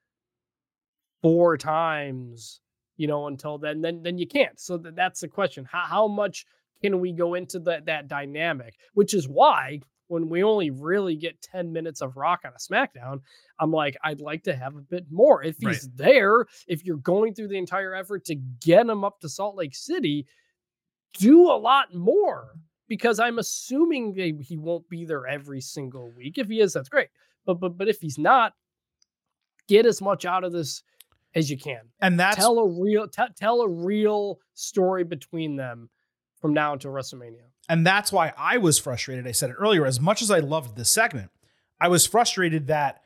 four times, you know, until then, then then you can't. So th- that's the question. How how much can we go into that that dynamic? Which is why when we only really get 10 minutes of rock on a SmackDown, I'm like, I'd like to have a bit more. If he's Right. there, if you're going through the entire effort to get him up to Salt Lake City, do a lot more because I'm assuming they, he won't be there every single week. If he is, that's great. But but but if he's not, get as much out of this as you can. And that's tell a real t- tell a real story between them from now until WrestleMania. And that's why I was frustrated. I said it earlier. As much as I loved this segment, I was frustrated that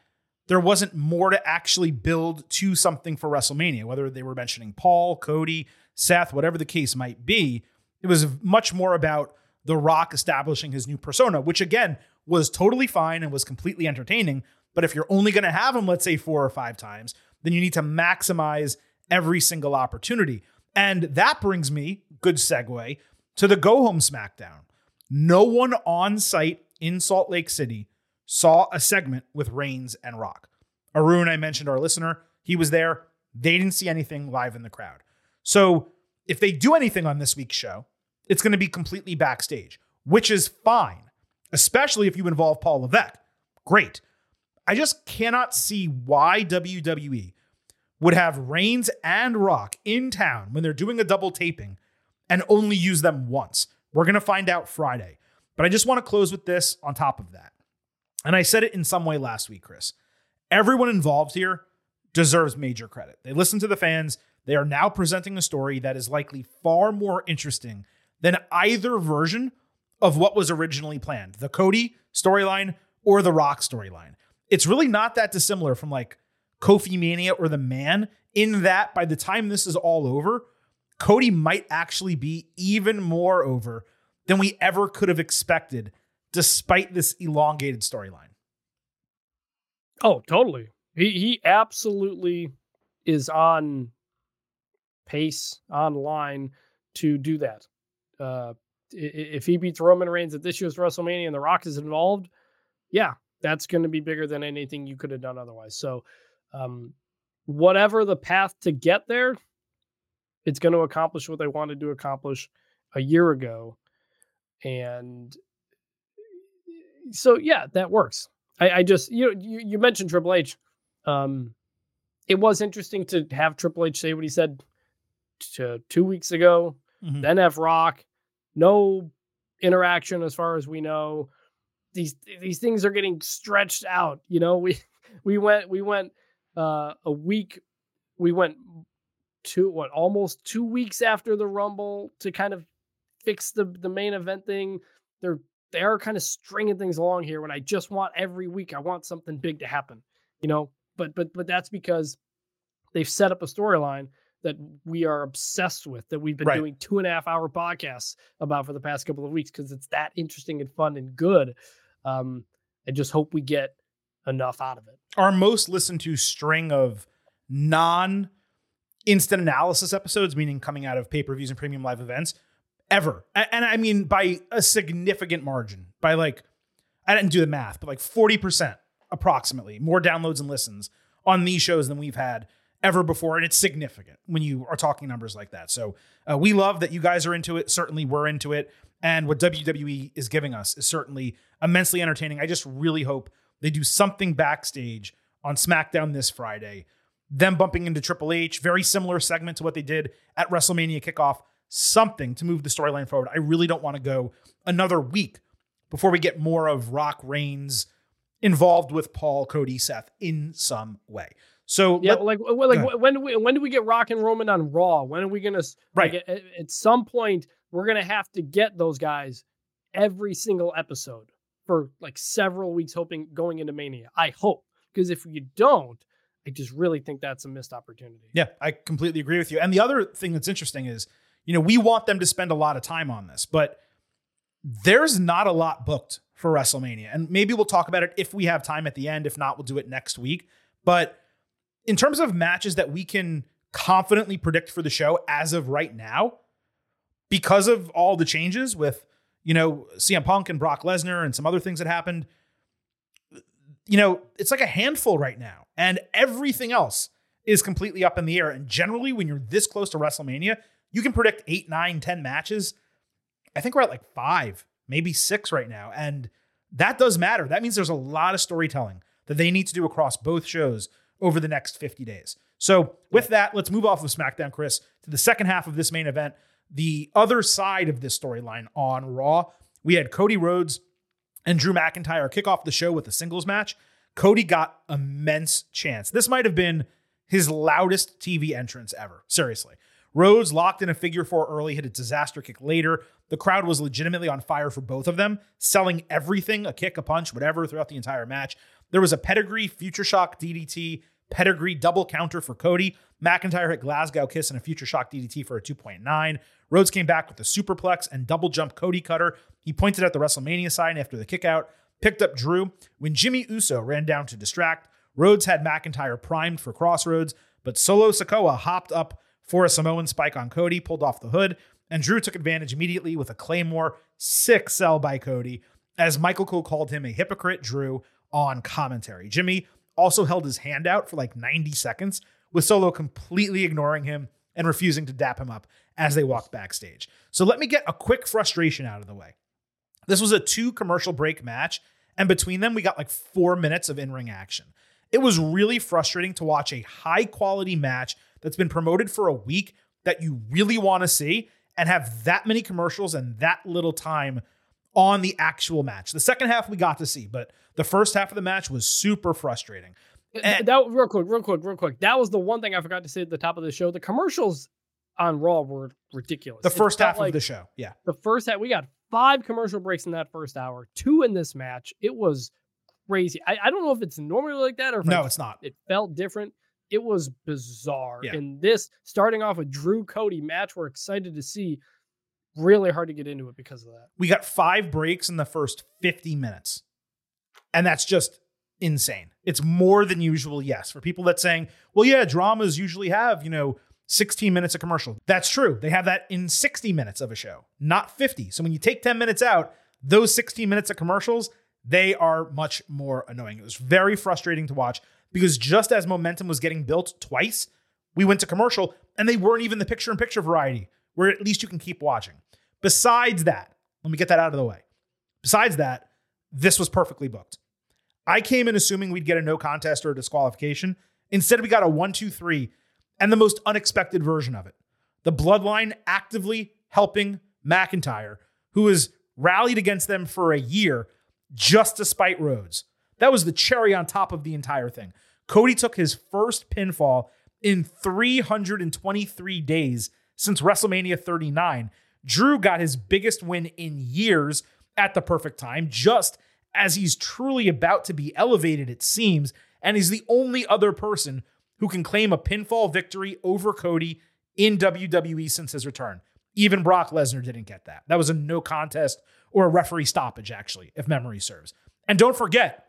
there wasn't more to actually build to something for WrestleMania, whether they were mentioning Paul, Cody, Seth, whatever the case might be. It was much more about The Rock establishing his new persona, which again was totally fine and was completely entertaining. But if you're only going to have him, let's say four or five times, then you need to maximize every single opportunity. And that brings me, good segue, to the go home SmackDown. No one on site in Salt Lake City saw a segment with Reigns and Rock. Arun, I mentioned our listener, he was there. They didn't see anything live in the crowd. So if they do anything on this week's show, it's going to be completely backstage, which is fine, especially if you involve Paul Levesque. Great. I just cannot see why WWE would have Reigns and Rock in town when they're doing a double taping and only use them once. We're going to find out Friday. But I just want to close with this on top of that. And I said it in some way last week, Chris. Everyone involved here deserves major credit. They listen to the fans. They are now presenting a story that is likely far more interesting than either version of what was originally planned the Cody storyline or the Rock storyline. It's really not that dissimilar from like Kofi Mania or The Man, in that by the time this is all over, Cody might actually be even more over than we ever could have expected, despite this elongated storyline. Oh, totally. He he absolutely is on pace, online to do that. Uh, if he beats Roman Reigns at this year's WrestleMania and The Rock is involved, yeah, that's going to be bigger than anything you could have done otherwise. So, um, whatever the path to get there, it's going to accomplish what they wanted to accomplish a year ago. And so, yeah, that works. I, I just, you, you, you mentioned Triple H. Um, it was interesting to have Triple H say what he said to two weeks ago, mm-hmm. then have Rock, no interaction as far as we know. These these things are getting stretched out. You know, we (laughs) we went we went uh, a week, we went two what almost two weeks after the Rumble to kind of fix the the main event thing. They're they are kind of stringing things along here when I just want every week I want something big to happen, you know. But but but that's because they've set up a storyline that we are obsessed with that we've been right. doing two and a half hour podcasts about for the past couple of weeks because it's that interesting and fun and good. Um, I just hope we get enough out of it. Our most listened to string of non instant analysis episodes, meaning coming out of pay per views and premium live events, ever. And I mean by a significant margin, by like, I didn't do the math, but like 40% approximately more downloads and listens on these shows than we've had ever before. And it's significant when you are talking numbers like that. So uh, we love that you guys are into it. Certainly we're into it. And what WWE is giving us is certainly immensely entertaining. I just really hope they do something backstage on SmackDown this Friday. Them bumping into Triple H, very similar segment to what they did at WrestleMania kickoff something to move the storyline forward. I really don't want to go another week before we get more of Rock Reigns involved with Paul, Cody, Seth in some way. So yeah, let, like like when do we when do we get Rock and Roman on Raw? When are we gonna right like, at, at some point we're gonna have to get those guys every single episode for like several weeks, hoping going into Mania. I hope because if you don't, I just really think that's a missed opportunity. Yeah, I completely agree with you. And the other thing that's interesting is you know, we want them to spend a lot of time on this, but there's not a lot booked for WrestleMania. And maybe we'll talk about it if we have time at the end. If not, we'll do it next week. But in terms of matches that we can confidently predict for the show as of right now, because of all the changes with, you know, CM Punk and Brock Lesnar and some other things that happened, you know, it's like a handful right now. And everything else is completely up in the air. And generally, when you're this close to WrestleMania, you can predict eight, nine, ten matches. I think we're at like five, maybe six right now. And that does matter. That means there's a lot of storytelling that they need to do across both shows over the next 50 days. So, with that, let's move off of SmackDown, Chris, to the second half of this main event. The other side of this storyline on Raw, we had Cody Rhodes and Drew McIntyre kick off the show with a singles match. Cody got immense chance. This might have been his loudest TV entrance ever. Seriously. Rhodes locked in a figure four early, hit a disaster kick later. The crowd was legitimately on fire for both of them, selling everything a kick, a punch, whatever throughout the entire match. There was a pedigree future shock DDT, pedigree double counter for Cody. McIntyre hit Glasgow Kiss and a future shock DDT for a 2.9. Rhodes came back with a superplex and double jump Cody cutter. He pointed at the WrestleMania sign after the kickout, picked up Drew. When Jimmy Uso ran down to distract, Rhodes had McIntyre primed for Cross Rhodes, but Solo Sikoa hopped up for a Samoan spike on Cody, pulled off the hood, and Drew took advantage immediately with a Claymore sick sell by Cody, as Michael Cole called him a hypocrite Drew on commentary. Jimmy also held his hand out for like 90 seconds, with Solo completely ignoring him and refusing to dap him up as they walked backstage. So let me get a quick frustration out of the way. This was a two commercial break match, and between them, we got like four minutes of in ring action. It was really frustrating to watch a high quality match that's been promoted for a week that you really want to see and have that many commercials and that little time on the actual match. The second half we got to see, but the first half of the match was super frustrating. And, that real quick, real quick, real quick. That was the one thing I forgot to say at the top of the show. The commercials on Raw were ridiculous. The first half like of the show, yeah. The first half, we got five commercial breaks in that first hour, two in this match. It was crazy. I, I don't know if it's normally like that or no, it, it's not. It felt different. It was bizarre. Yeah. And this starting off with Drew Cody match, we're excited to see. Really hard to get into it because of that. We got five breaks in the first 50 minutes. And that's just insane. It's more than usual, yes. For people that saying, well, yeah, dramas usually have, you know, 16 minutes of commercial. That's true. They have that in 60 minutes of a show, not 50. So when you take 10 minutes out, those 16 minutes of commercials, they are much more annoying. It was very frustrating to watch because just as momentum was getting built twice, we went to commercial and they weren't even the picture in picture variety where at least you can keep watching. Besides that, let me get that out of the way. Besides that, this was perfectly booked. I came in assuming we'd get a no contest or a disqualification. Instead, we got a one, two, three, and the most unexpected version of it. The bloodline actively helping McIntyre, who has rallied against them for a year just to spite Rhodes. That was the cherry on top of the entire thing. Cody took his first pinfall in 323 days since WrestleMania 39. Drew got his biggest win in years at the perfect time, just as he's truly about to be elevated, it seems, and he's the only other person who can claim a pinfall victory over Cody in WWE since his return. Even Brock Lesnar didn't get that. That was a no contest or a referee stoppage, actually, if memory serves. And don't forget,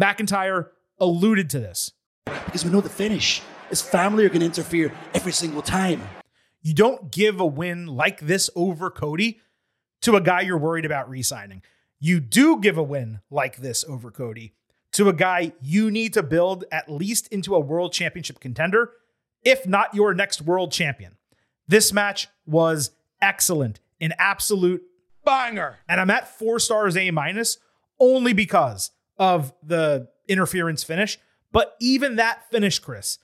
McIntyre alluded to this. Because we know the finish. His family are going to interfere every single time. You don't give a win like this over Cody to a guy you're worried about re signing. You do give a win like this over Cody to a guy you need to build at least into a world championship contender, if not your next world champion. This match was excellent, an absolute banger. And I'm at four stars A minus only because of the interference finish. But even that finish, Chris,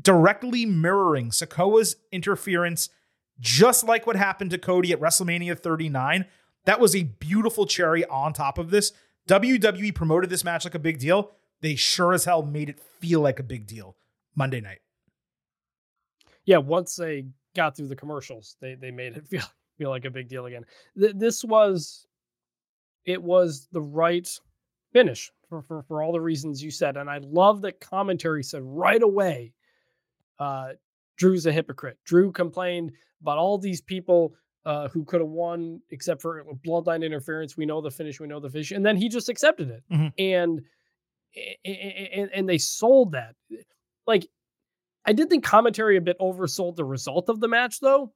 directly mirroring Sikoa's interference, just like what happened to Cody at WrestleMania 39, that was a beautiful cherry on top of this. WWE promoted this match like a big deal. They sure as hell made it feel like a big deal Monday night. Yeah, once they got through the commercials, they they made it (laughs) feel feel like a big deal again. Th- this was it was the right finish for, for for all the reasons you said, and I love that commentary said right away, uh, Drew's a hypocrite. Drew complained about all these people uh, who could have won except for bloodline interference. We know the finish. We know the finish, and then he just accepted it, mm-hmm. and, and and they sold that. Like, I did think commentary a bit oversold the result of the match though,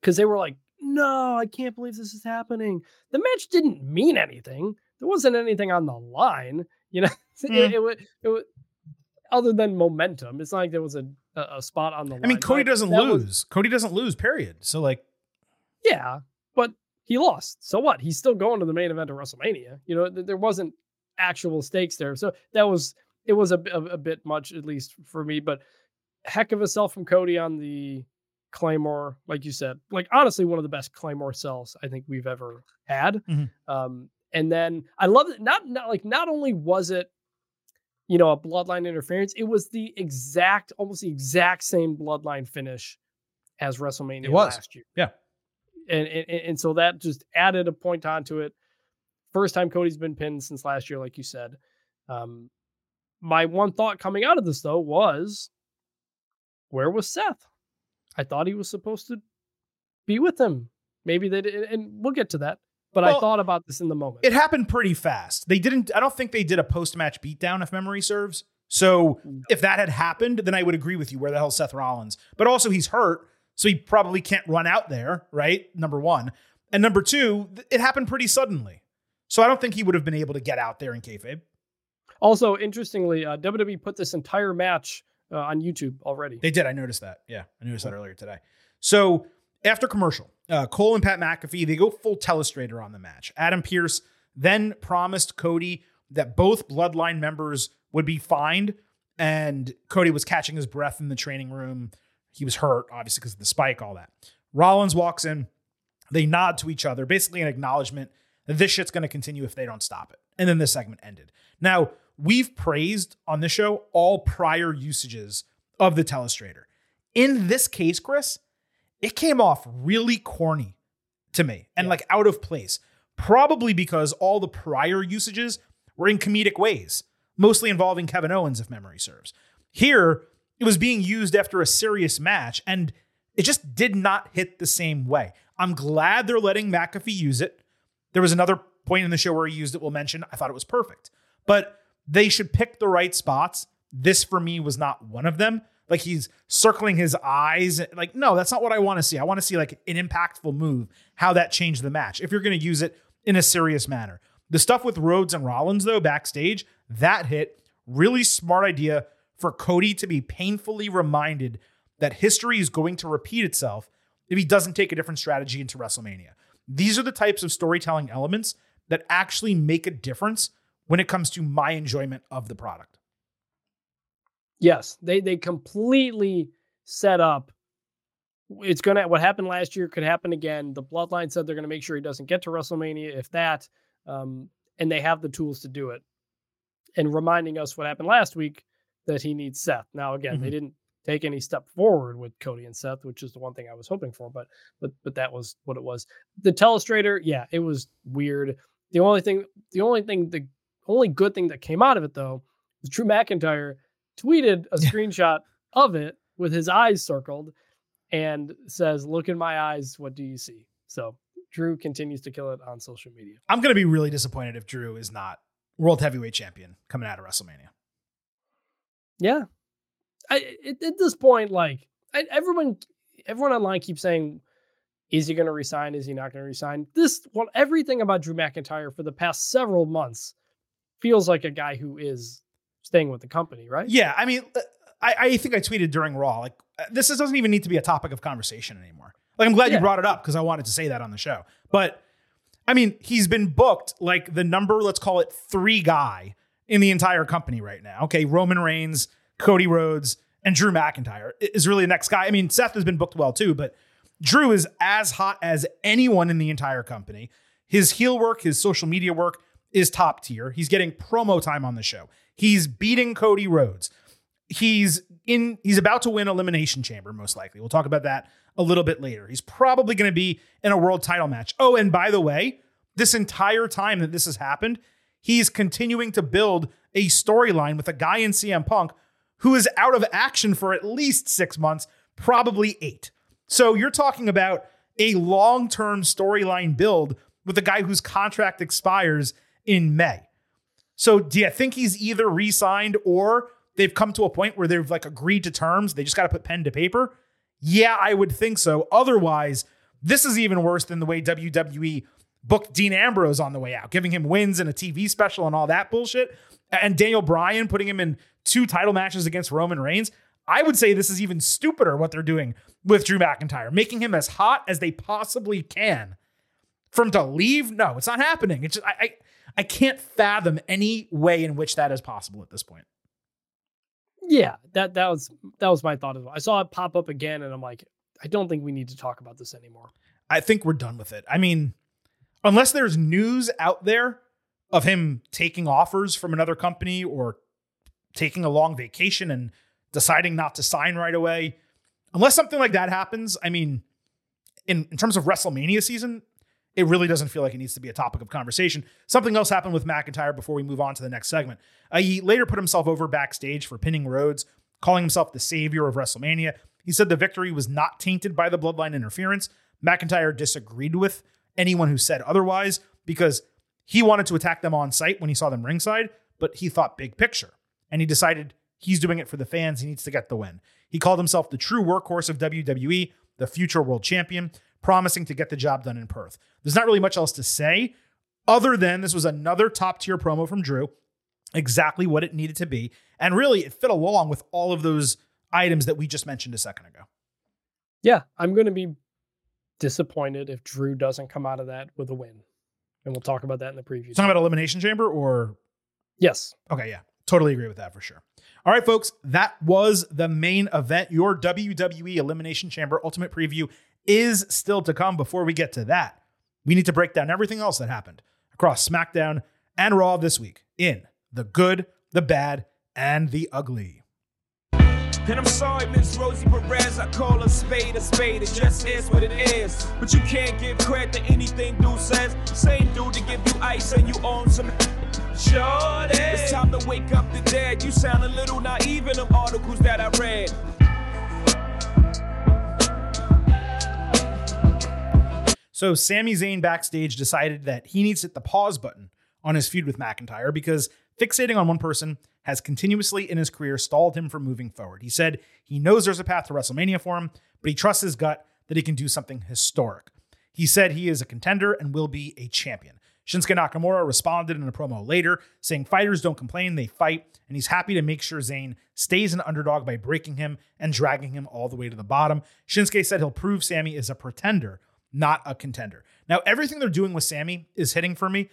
because they were like, "No, I can't believe this is happening." The match didn't mean anything. There wasn't anything on the line. You know, (laughs) mm. it, it, it, it was other than momentum. It's not like there was a a, spot on the line. I mean, Cody doesn't lose. Was, Cody doesn't lose. Period. So like, yeah, but he lost. So what? He's still going to the main event of WrestleMania. You know, th- there wasn't actual stakes there. So that was it was a, a, a, bit much, at least for me. But heck of a sell from Cody on the Claymore, like you said. Like honestly, one of the best Claymore sells I think we've ever had. Mm-hmm. Um, and then I love it. Not not like not only was it you know a bloodline interference, it was the exact, almost the exact same bloodline finish as WrestleMania last year. Yeah and, and and so that just added a point onto it. First time Cody's been pinned since last year, like you said. Um, my one thought coming out of this though was, where was Seth? I thought he was supposed to be with him. Maybe they did, and we'll get to that. But I thought about this in the moment. It happened pretty fast. They didn't, I don't think they did a post match beatdown, if memory serves. So if that had happened, then I would agree with you. Where the hell Seth Rollins? But also, he's hurt. So he probably can't run out there, right? Number one. And number two, it happened pretty suddenly. So I don't think he would have been able to get out there in kayfabe. also, interestingly, uh, WWE put this entire match uh, on YouTube already. They did. I noticed that. Yeah, I noticed that earlier today. So after commercial, uh, Cole and Pat McAfee they go full telestrator on the match. Adam Pearce then promised Cody that both Bloodline members would be fined, and Cody was catching his breath in the training room. He was hurt, obviously, because of the spike, all that. Rollins walks in. They nod to each other, basically an acknowledgement that this shit's going to continue if they don't stop it. And then this segment ended. Now, we've praised on this show all prior usages of the telestrator. In this case, Chris, it came off really corny to me and like out of place, probably because all the prior usages were in comedic ways, mostly involving Kevin Owens, if memory serves. Here, it was being used after a serious match, and it just did not hit the same way. I'm glad they're letting McAfee use it. There was another point in the show where he used it, we'll mention. I thought it was perfect. But they should pick the right spots. This for me was not one of them. Like he's circling his eyes. Like, no, that's not what I want to see. I want to see like an impactful move, how that changed the match. If you're going to use it in a serious manner. The stuff with Rhodes and Rollins, though, backstage, that hit. Really smart idea for Cody to be painfully reminded that history is going to repeat itself if he doesn't take a different strategy into WrestleMania. These are the types of storytelling elements that actually make a difference when it comes to my enjoyment of the product. Yes, they they completely set up. It's gonna what happened last year could happen again. The Bloodline said they're gonna make sure he doesn't get to WrestleMania, if that, um, and they have the tools to do it. And reminding us what happened last week that he needs Seth. Now again, they Mhm. didn't take any step forward with Cody and Seth, which is the one thing I was hoping for, but but but that was what it was. The telestrator, yeah, it was weird. The only thing, the only thing, the only good thing that came out of it though was Drew McIntyre tweeted a screenshot of it with his eyes circled and says, Look in my eyes, what do you see? So Drew continues to kill it on social media. I'm going to be really disappointed if Drew is not world heavyweight champion coming out of WrestleMania. Yeah. I at, at this point, like I, everyone everyone online keeps saying, is he going to resign? Is he not going to resign? This well, everything about Drew McIntyre for the past several months feels like a guy who is staying with the company, right? Yeah, I mean, uh, I, I think I tweeted during Raw, like, uh, this is- doesn't even need to be a topic of conversation anymore. Like, I'm glad Yeah. you brought it up because I wanted to say that on the show. But I mean, he's been booked like the number, let's call it three guy in the entire company right now. Okay, Roman Reigns, Cody Rhodes, and Drew McIntyre is really the next guy. I mean, Seth has been booked well too, but Drew is as hot as anyone in the entire company. His heel work, his social media work is top tier. He's getting promo time on the show. He's beating Cody Rhodes. He's in he's about to win elimination chamber most likely. We'll talk about that a little bit later. He's probably going to be in a world title match. Oh, and by the way, this entire time that this has happened, he's continuing to build a storyline with a guy in CM Punk who is out of action for at least 6 months, probably 8. So you're talking about a long-term storyline build with a guy whose contract expires in May. So do you think he's either re-signed or they've come to a point where they've like agreed to terms? They just got to put pen to paper. Yeah, I would think so. Otherwise, this is even worse than the way WWE booked Dean Ambrose on the way out, giving him wins and a TV special and all that bullshit. And Daniel Bryan putting him in two title matches against Roman Reigns. I would say this is even stupider what they're doing with Drew McIntyre, making him as hot as they possibly can. For him to leave, no, it's not happening. It's just, I, I I can't fathom any way in which that is possible at this point. Yeah, that that was that was my thought as well. I saw it pop up again, and I'm like, I don't think we need to talk about this anymore. I think we're done with it. I mean, unless there's news out there of him taking offers from another company or taking a long vacation and deciding not to sign right away, unless something like that happens, I mean, in, in terms of WrestleMania season, it really doesn't feel like it needs to be a topic of conversation. Something else happened with McIntyre before we move on to the next segment. Uh, he later put himself over backstage for pinning Rhodes, calling himself the savior of WrestleMania. He said the victory was not tainted by the bloodline interference. McIntyre disagreed with anyone who said otherwise because he wanted to attack them on site when he saw them ringside, but he thought big picture. And he decided he's doing it for the fans. He needs to get the win. He called himself the true workhorse of WWE, the future world champion, promising to get the job done in Perth. There's not really much else to say other than this was another top tier promo from Drew, exactly what it needed to be. And really, it fit along with all of those items that we just mentioned a second ago. Yeah, I'm going to be disappointed if Drew doesn't come out of that with a win. And we'll talk about that in the preview. Talking about Elimination Chamber or yes. Okay, yeah. Totally agree with that for sure. All right, folks, that was the main event. Your WWE Elimination Chamber Ultimate Preview is still to come. Before we get to that, we need to break down everything else that happened across SmackDown and Raw this week in the good, the bad, and the ugly. And I'm sorry, Miss Rosie Perez, I call a spade a spade, it just is what it is. But you can't give credit to anything dude says. Same dude to give you ice and you own some Shorty. It's time to wake up the dead. You sound a little naive in them articles that I read. So Sami Zayn backstage decided that he needs to hit the pause button on his feud with McIntyre because fixating on one person has continuously in his career stalled him from moving forward. He said he knows there's a path to WrestleMania for him, but he trusts his gut that he can do something historic. He said he is a contender and will be a champion. Shinsuke Nakamura responded in a promo later, saying fighters don't complain, they fight, and he's happy to make sure Zayn stays an underdog by breaking him and dragging him all the way to the bottom. Shinsuke said he'll prove Sami is a pretender not a contender. Now, everything they're doing with Sami is hitting for me.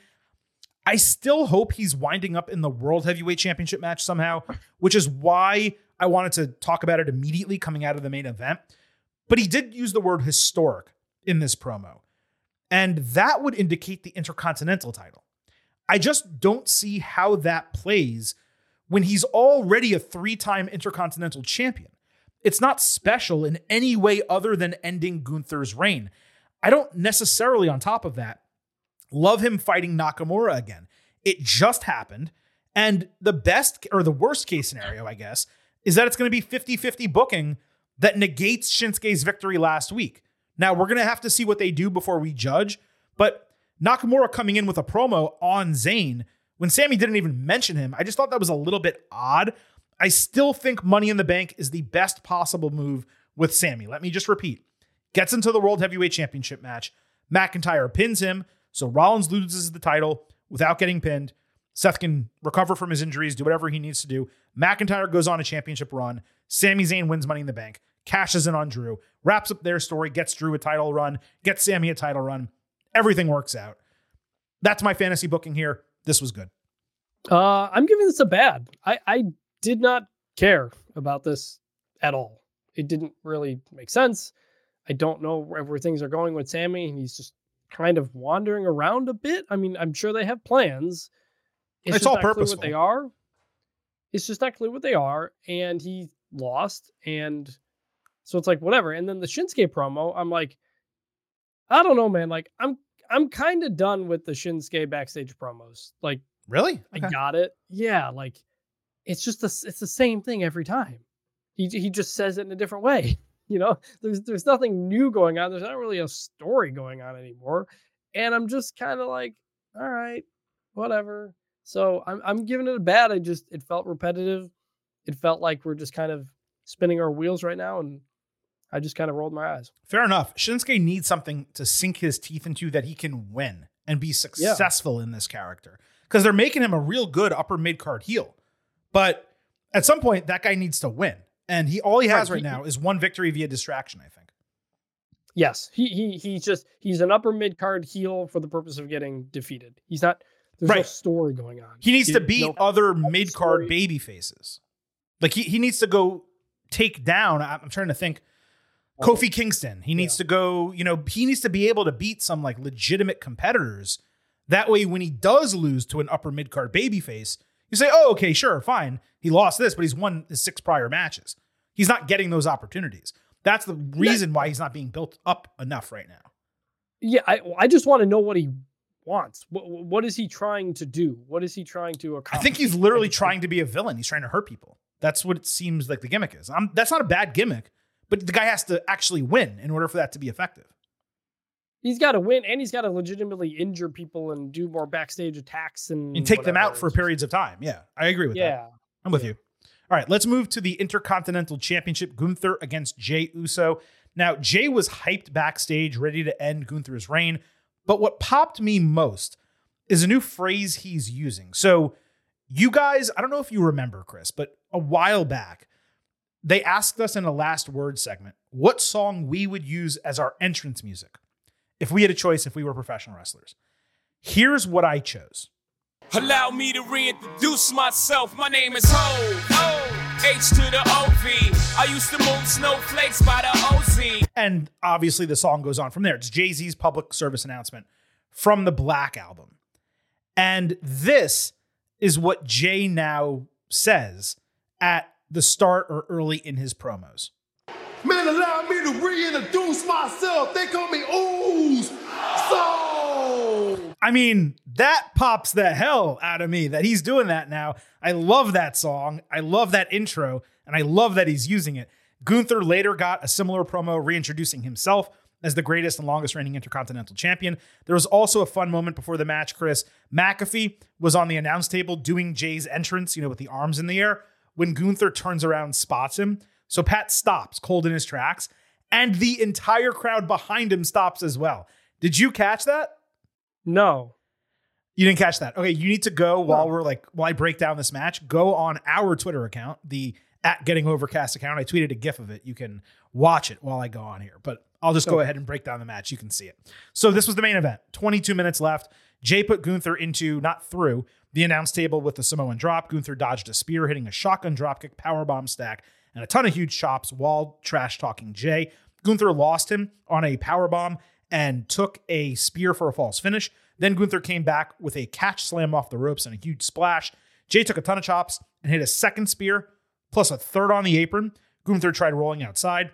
I still hope he's winding up in the World Heavyweight Championship match somehow, which is why I wanted to talk about it immediately coming out of the main event. But he did use the word historic in this promo, and that would indicate the Intercontinental title. I just don't see how that plays when he's already a three time Intercontinental champion. It's not special in any way other than ending Gunther's reign. I don't necessarily, on top of that, love him fighting Nakamura again. It just happened. And the best or the worst case scenario, I guess, is that it's going to be 50 50 booking that negates Shinsuke's victory last week. Now, we're going to have to see what they do before we judge. But Nakamura coming in with a promo on Zayn when Sami didn't even mention him, I just thought that was a little bit odd. I still think Money in the Bank is the best possible move with Sami. Let me just repeat gets into the World Heavyweight Championship match. McIntyre pins him, so Rollins loses the title without getting pinned. Seth can recover from his injuries, do whatever he needs to do. McIntyre goes on a championship run. Sami Zayn wins Money in the Bank, cashes in on Drew, wraps up their story, gets Drew a title run, gets Sami a title run. Everything works out. That's my fantasy booking here. This was good. Uh, I'm giving this a bad. I, I did not care about this at all. It didn't really make sense. I don't know where things are going with Sami. and he's just kind of wandering around a bit. I mean, I'm sure they have plans. It's, it's all purposeful. What they are. It's just not clear what they are, and he lost, and so it's like whatever. And then the Shinsuke promo, I'm like, I don't know, man. Like I'm I'm kind of done with the Shinsuke backstage promos. Like, really? Okay. I got it. Yeah, like it's just the it's the same thing every time. He he just says it in a different way. You know, there's there's nothing new going on. There's not really a story going on anymore. And I'm just kind of like, all right, whatever. So I'm I'm giving it a bad. I just it felt repetitive. It felt like we're just kind of spinning our wheels right now, and I just kind of rolled my eyes. Fair enough. Shinsuke needs something to sink his teeth into that he can win and be successful yeah. in this character because they're making him a real good upper mid card heel. But at some point, that guy needs to win and he all he has right, right now is one victory via distraction. I think. Yes, he he he's just he's an upper mid card heel for the purpose of getting defeated. He's not. There's right. no story going on. He needs he, to beat no, other mid card baby faces. Like he he needs to go take down. I'm trying to think. Kofi Kingston. He needs yeah. to go, you know, he needs to be able to beat some like legitimate competitors. That way, when he does lose to an upper mid card babyface, you say, oh, okay, sure, fine. He lost this, but he's won his six prior matches. He's not getting those opportunities. That's the reason why he's not being built up enough right now. Yeah, I I just want to know what he wants. What what is he trying to do? What is he trying to accomplish? I think he's literally trying to be a villain. He's trying to hurt people. That's what it seems like the gimmick is. i that's not a bad gimmick, but the guy has to actually win in order for that to be effective. He's got to win, and he's got to legitimately injure people and do more backstage attacks and And take them out for periods of time. Yeah, I agree with that. Yeah, I'm with you. All right, let's move to the Intercontinental Championship. Gunther against Jey Uso. Now, Jey was hyped backstage, ready to end Gunther's reign. But what popped me most is a new phrase he's using. So, you guys, I don't know if you remember, Chris, but a while back, they asked us in a last word segment what song we would use as our entrance music if we had a choice if we were professional wrestlers. Here's what I chose. Allow me to reintroduce myself. My name is Ho. O. H to the OV. I used to move snowflakes by the OZ. And obviously, the song goes on from there. It's Jay Z's public service announcement from the Black Album. And this is what Jey now says at the start or early in his promos. Man, allow me to reintroduce myself. They call me Ooze. So. I mean, that pops the hell out of me that he's doing that now. I love that song. I love that intro, and I love that he's using it. Gunther later got a similar promo reintroducing himself as the greatest and longest reigning Intercontinental Champion. There was also a fun moment before the match, Chris. McAfee was on the announce table doing Jey's entrance, you know, with the arms in the air. When Gunther turns around, spots him. So Pat stops cold in his tracks, and the entire crowd behind him stops as well. Did you catch that? no, You didn't catch that. Okay, you need to go while we're like while I break down this match. Go on our Twitter account, the at Getting Overcast account. I tweeted a GIF of it. You can watch it while I go on here. But I'll just go ahead and break down the match. You can see it. So this was the main event. 22 minutes left. Jey put Gunther into not through the announce table with the Samoan drop. Gunther dodged a spear, hitting a shotgun dropkick, powerbomb stack, and a ton of huge chops while trash talking Jey. Gunther lost him on a powerbomb and took a spear for a false finish. Then Gunther came back with a catch slam off the ropes and a huge splash. Jey took a ton of chops and hit a second spear, plus a third on the apron. Gunther tried rolling outside.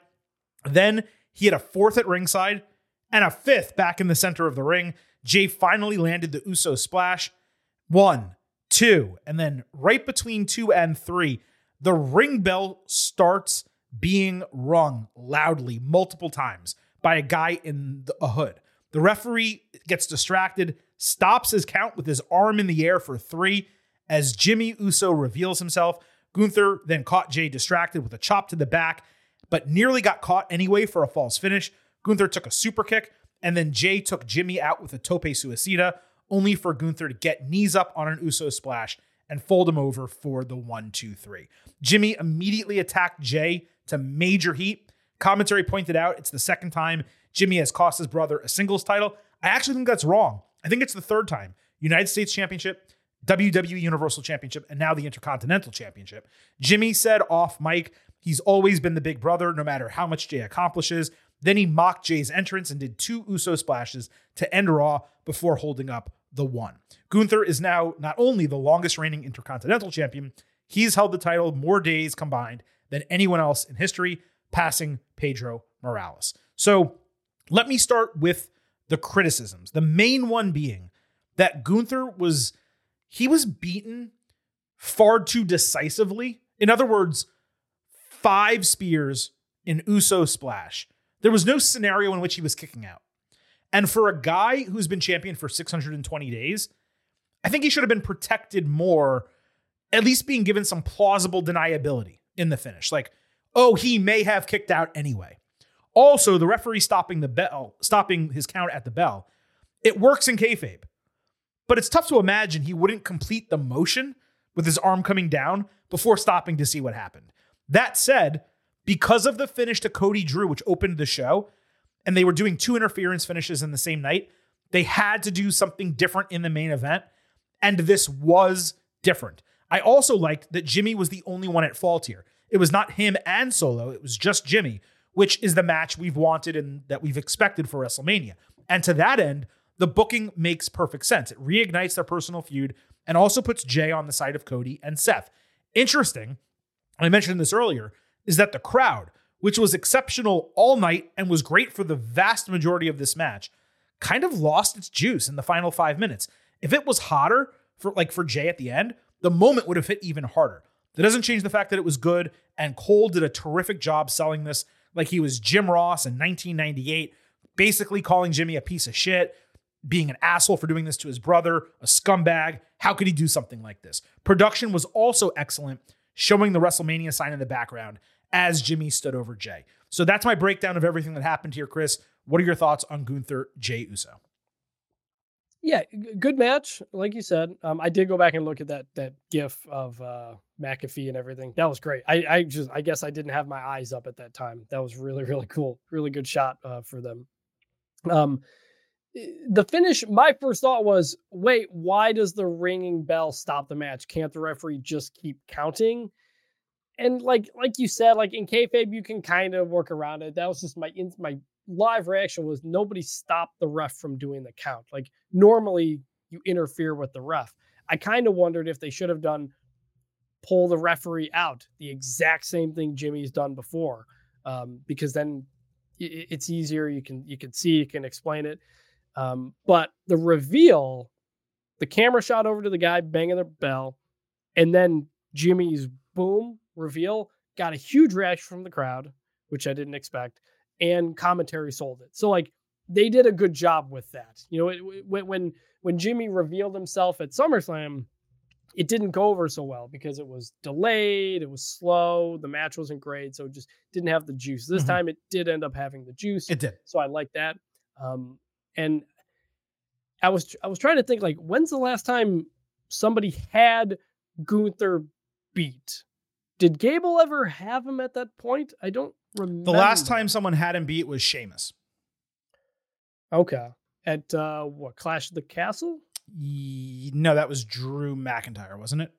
Then he hit a fourth at ringside and a fifth back in the center of the ring. Jey finally landed the Uso splash. One, two, and then right between two and three, the ring bell starts being rung loudly multiple times by a guy in the, a hood. The referee gets distracted, stops his count with his arm in the air for three as Jimmy Uso reveals himself. Gunther then caught Jey distracted with a chop to the back, but nearly got caught anyway for a false finish. Gunther took a super kick, and then Jey took Jimmy out with a tope suicida, only for Gunther to get knees up on an Uso splash and fold him over for the one, two, three. Jimmy immediately attacked Jey to major heat. Commentary pointed out it's the second time Jimmy has cost his brother a singles title. I actually think that's wrong. I think it's the third time. United States Championship, WWE Universal Championship, and now the Intercontinental Championship. Jimmy said off mic, he's always been the big brother, no matter how much Jey accomplishes. Then he mocked Jey's entrance and did two Uso splashes to end Raw before holding up the one. Gunther is now not only the longest reigning Intercontinental Champion, he's held the title more days combined than anyone else in history, passing Pedro Morales. So let me start with the criticisms. The main one being that Gunther was he was beaten far too decisively. In other words, five spears in Uso splash. There was no scenario in which he was kicking out. And for a guy who's been champion for 620 days, I think he should have been protected more, at least being given some plausible deniability in the finish. Like, oh, he may have kicked out anyway. Also, the referee stopping the bell, stopping his count at the bell, it works in kayfabe. But it's tough to imagine he wouldn't complete the motion with his arm coming down before stopping to see what happened. That said, because of the finish to Cody Drew, which opened the show, and they were doing two interference finishes in the same night, they had to do something different in the main event. And this was different. I also liked that Jimmy was the only one at fault here. It was not him and Solo, it was just Jimmy, which is the match we've wanted and that we've expected for WrestleMania. And to that end, the booking makes perfect sense. It reignites their personal feud and also puts Jey on the side of Cody and Seth. Interesting, I mentioned this earlier, is that the crowd, which was exceptional all night and was great for the vast majority of this match, kind of lost its juice in the final five minutes. If it was hotter for like for Jey at the end, the moment would have hit even harder. That doesn't change the fact that it was good, and Cole did a terrific job selling this like he was Jim Ross in 1998, basically calling Jimmy a piece of shit, being an asshole for doing this to his brother, a scumbag. How could he do something like this? Production was also excellent, showing the WrestleMania sign in the background as Jimmy stood over Jey. So that's my breakdown of everything that happened here, Chris. What are your thoughts on Gunther Jey Uso? Yeah, good match, like you said. Um, I did go back and look at that that GIF of uh, McAfee and everything. That was great. I, I just, I guess, I didn't have my eyes up at that time. That was really, (laughs) really cool. Really good shot uh, for them. Um, the finish. My first thought was, wait, why does the ringing bell stop the match? Can't the referee just keep counting? And like, like you said, like in kayfabe, you can kind of work around it. That was just my in, my live reaction was nobody stopped the ref from doing the count. Like normally you interfere with the ref. I kind of wondered if they should have done pull the referee out, the exact same thing Jimmy's done before, um, because then it's easier. You can you can see, you can explain it. Um, but the reveal, the camera shot over to the guy banging the bell, and then Jimmy's boom reveal got a huge reaction from the crowd, which I didn't expect and commentary sold it. So like they did a good job with that. You know, it, it- when when Jimmy revealed himself at SummerSlam, it didn't go over so well because it was delayed, it was slow, the match wasn't great, so it just didn't have the juice. This Mhm. time it did end up having the juice. It did. So I like that. Um, and I was I was trying to think like when's the last time somebody had Gunther beat? Did Gable ever have him at that point? I don't remember. The last time someone had him beat was Sheamus. Okay. At uh what Clash of the Castle? Ye- No, that was Drew McIntyre, wasn't it?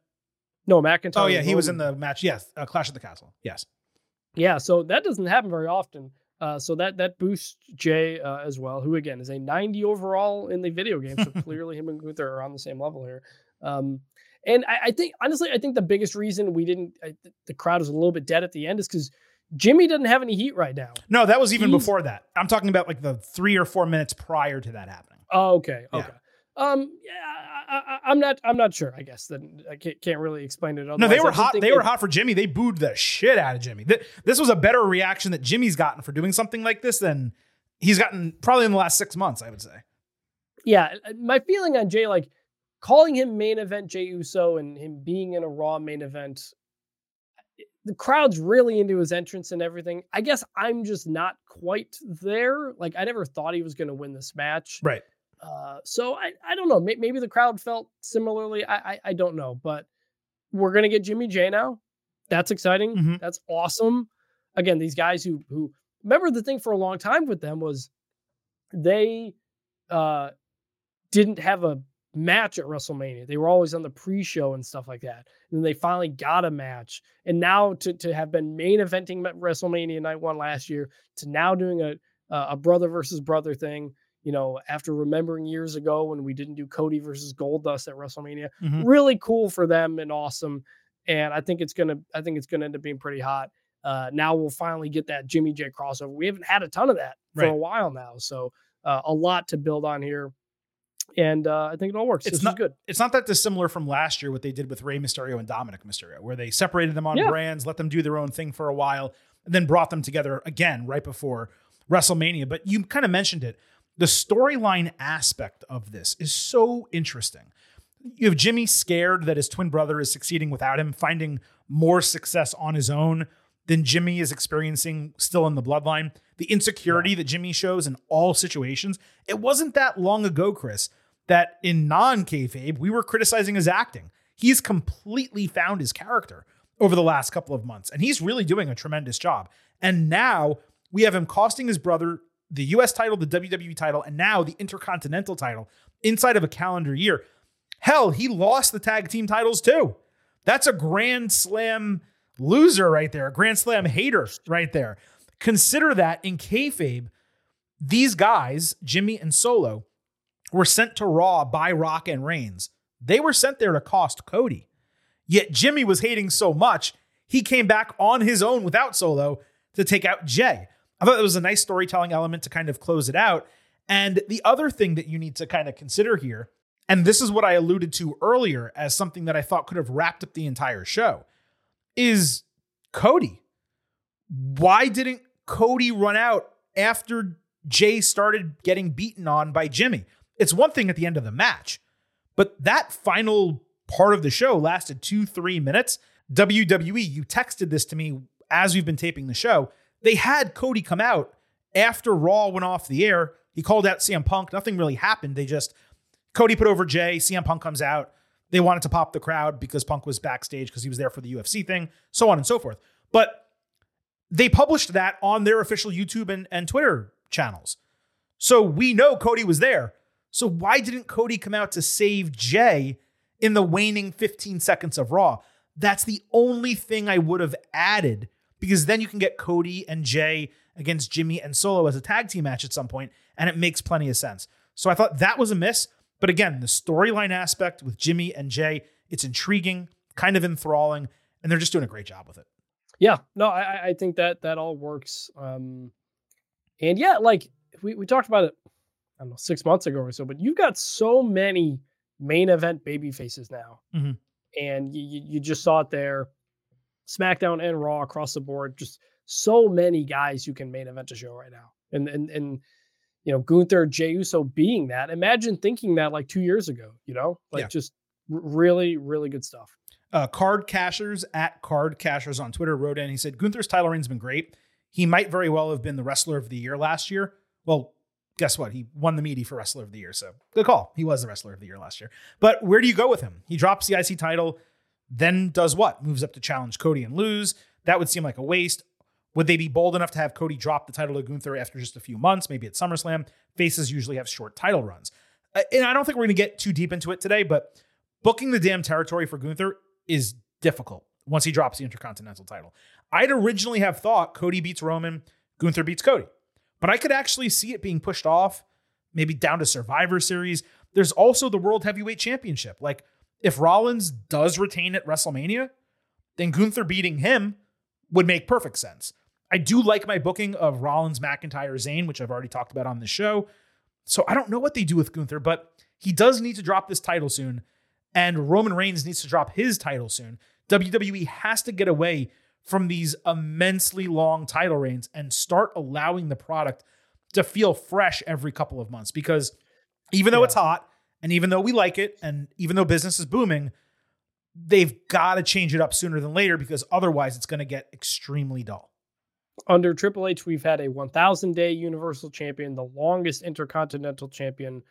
No, McIntyre. Oh yeah, he was in the match. Yes, uh, Clash of the Castle. Yes. Yeah, so that doesn't happen very often. Uh, so that that boosts Jey uh, as well, who again is a 90 overall in the video game. So (laughs) clearly, him and Gunther are on the same level here. Um, and I, I think honestly, I think the biggest reason we didn't I, the crowd was a little bit dead at the end is because Jimmy doesn't have any heat right now. No, that was even He's- before that. I'm talking about like the three or four minutes prior to that happening. Oh, okay, Yeah. okay. Um, yeah, I, I, I'm not. I'm not sure. I guess that I can't, can't really explain it. No, they were hot. They it- were hot for Jimmy. They booed the shit out of Jimmy. Th- This was a better reaction that Jimmy's gotten for doing something like this than he's gotten probably in the last six months. I would say. yeah, uh, my feeling on Jey, like calling him main event Jey Uso and him being in a Raw main event, the crowd's really into his entrance and everything. I guess I'm just not quite there. Like I never thought he was going to win this match. Right. Uh, so I, I don't know. Maybe the crowd felt similarly. I, I, I don't know, but we're gonna get Jimmy Jey now. That's exciting. Mhm. That's awesome. Again, these guys who who remember the thing for a long time with them was they uh didn't have a match at WrestleMania. They were always on the pre-show and stuff like that. And then they finally got a match. And now to to have been main eventing at WrestleMania night one last year to now doing a a brother versus brother thing, you know, after remembering years ago when we didn't do Cody versus Goldust at WrestleMania, Mhm. really cool for them and awesome. And I think it's gonna, I think it's gonna end up being pretty hot. Uh, now we'll finally get that Jimmy Jey crossover. We haven't had a ton of that for a while now, so uh, a lot to build on here. And uh, I think it all works. It's this not- is good. It's not that dissimilar from last year what they did with Rey Mysterio and Dominic Mysterio, where they separated them on Yeah. brands, let them do their own thing for a while, and then brought them together again right before WrestleMania. But you kind of mentioned it. The storyline aspect of this is so interesting. You have Jimmy scared that his twin brother is succeeding without him, finding more success on his own than Jimmy is experiencing still in the bloodline. The insecurity that Jimmy shows in all situations. It wasn't that long ago, Chris, that in non kayfabe, we were criticizing his acting. He's completely found his character over the last couple of months, and he's really doing a tremendous job. And now we have him costing his brother the US title, the WWE title, and now the Intercontinental title inside of a calendar year. Hell, he lost the tag team titles too. That's a Grand Slam loser right there, a Grand Slam hater right there. Consider that in kayfabe, these guys, Jimmy and Solo, were sent to Raw by Rock and Reigns. They were sent there to cost Cody. Yet Jimmy was hating so much, he came back on his own without Solo to take out Jey. I thought that was a nice storytelling element to kind of close it out. And the other thing that you need to kind of consider here, and this is what I alluded to earlier as something that I thought could have wrapped up the entire show, is Cody. Why didn't Cody run out after Jey started getting beaten on by Jimmy? It's one thing at the end of the match, but that final part of the show lasted two, three minutes. WWE, you texted this to me as we've been taping the show. They had Cody come out after Raw went off the air. He called out CM Punk. Nothing really happened. They just, Cody put over Jey. CM Punk comes out. They wanted to pop the crowd because Punk was backstage because he was there for the UFC thing, so on and so forth. But they published that on their official YouTube and, and Twitter channels. So we know Cody was there. So why didn't Cody come out to save Jey in the waning 15 seconds of Raw? That's the only thing I would have added because then you can get Cody and Jey against Jimmy and Solo as a tag team match at some point, and it makes plenty of sense. So I thought that was a miss. But again, the storyline aspect with Jimmy and Jey, it's intriguing, kind of enthralling, and they're just doing a great job with it. Yeah, no, I, I think that that all works. Um, and yeah, like we, we talked about it, I don't know, six months ago or so, but you've got so many main event baby faces now. Mhm. And you, you, just saw it there. SmackDown and Raw across the board, just so many guys you can main event a show right now. And and and you know, Gunther, Jey Uso being that. Imagine thinking that like two years ago, you know? Like Yeah. just really, really good stuff. Uh, Card Cashers at Card Cashers on Twitter wrote in. He said Gunther's title reign's been great. He might very well have been the wrestler of the year last year. Well, guess what? He won the meaty for wrestler of the year. So good call. He was the wrestler of the year last year. But where do you go with him? He drops the IC title, then does what? Moves up to challenge Cody and lose. That would seem like a waste. Would they be bold enough to have Cody drop the title to Gunther after just a few months, maybe at SummerSlam? Faces usually have short title runs. Uh, And I don't think we're going to get too deep into it today, but booking the damn territory for Gunther is difficult once he drops the Intercontinental title. I'd originally have thought Cody beats Roman, Gunther beats Cody, but I could actually see it being pushed off, maybe down to Survivor Series. There's also the World Heavyweight Championship. Like, if Rollins does retain at WrestleMania, then Gunther beating him would make perfect sense. I do like my booking of Rollins, McIntyre, Zayn, which I've already talked about on the show. So I don't know what they do with Gunther, but he does need to drop this title soon. And Roman Reigns needs to drop his title soon. WWE has to get away from these immensely long title reigns and start allowing the product to feel fresh every couple of months. Because even though Yeah. it's hot, and even though we like it, and even though business is booming, they've got to change it up sooner than later because otherwise it's going to get extremely dull. under Triple H, we've had a 1,000 day Universal Champion, the longest Intercontinental Champion,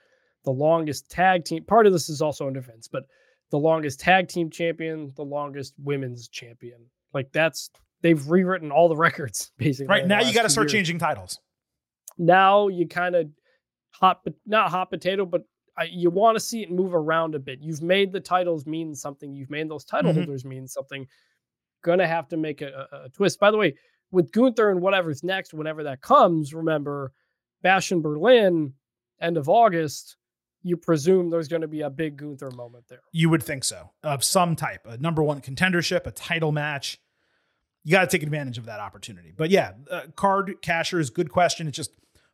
the longest tag team. Part of this is also under Vince, but the longest tag team champion, the longest women's champion. Like that's they've rewritten all the records (laughs) basically. Right now, you got to start years. changing titles. Now you kind of hot, but not hot potato, but I, you want to see it move around a bit. You've made the titles mean something. You've made those title Mhm. holders mean something. Gonna have to make a, a, a twist. By the way, with Gunther and whatever's next, whenever that comes, remember Bash in Berlin, end of August. You presume there's going to be a big Gunther moment there. You would think so, of some type, a number one contendership, a title match. You got to take advantage of that opportunity. But yeah, uh, card is good question. It's just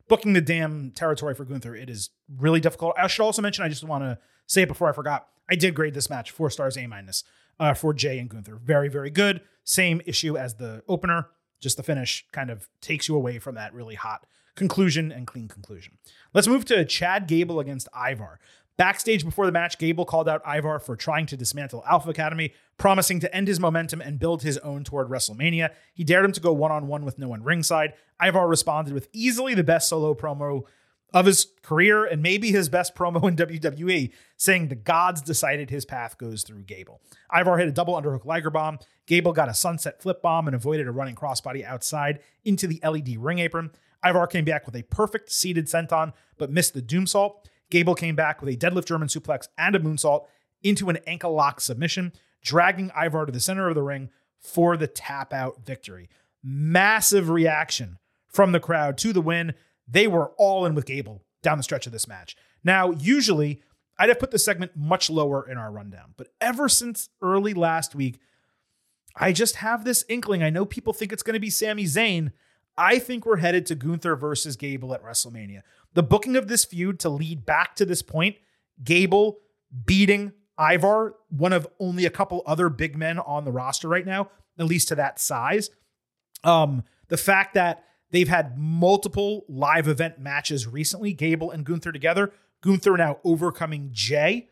booking the damn territory for Gunther. It is really difficult. I should also mention, I just want to say it before I forgot. I did grade this match four stars, A minus uh, for Jey and Gunther. Very, very good. Same issue as the opener. Just the finish kind of takes you away from that really hot conclusion and clean conclusion. Let's move to Chad Gable against Ivar. Backstage before the match, Gable called out Ivar for trying to dismantle Alpha Academy, promising to end his momentum and build his own toward WrestleMania. He dared him to go one on one with no one ringside. Ivar responded with easily the best solo promo of his career and maybe his best promo in WWE, saying the gods decided his path goes through Gable. Ivar hit a double underhook Liger bomb. Gable got a sunset flip bomb and avoided a running crossbody outside into the LED ring apron. Ivar came back with a perfect seated senton, but missed the doomsault. Gable came back with a deadlift German suplex and a moonsault into an ankle lock submission, dragging Ivar to the center of the ring for the tap out victory. Massive reaction from the crowd to the win. They were all in with Gable down the stretch of this match. Now, usually I'd have put the segment much lower in our rundown, but ever since early last week, I just have this inkling. I know people think it's going to be Sami Zayn. I think we're headed to Gunther versus Gable at WrestleMania. The booking of this feud to lead back to this point, Gable beating Ivar, one of only a couple other big men on the roster right now, at least to that size. Um, the fact that they've had multiple live event matches recently, Gable and Gunther together, Gunther now overcoming Jey.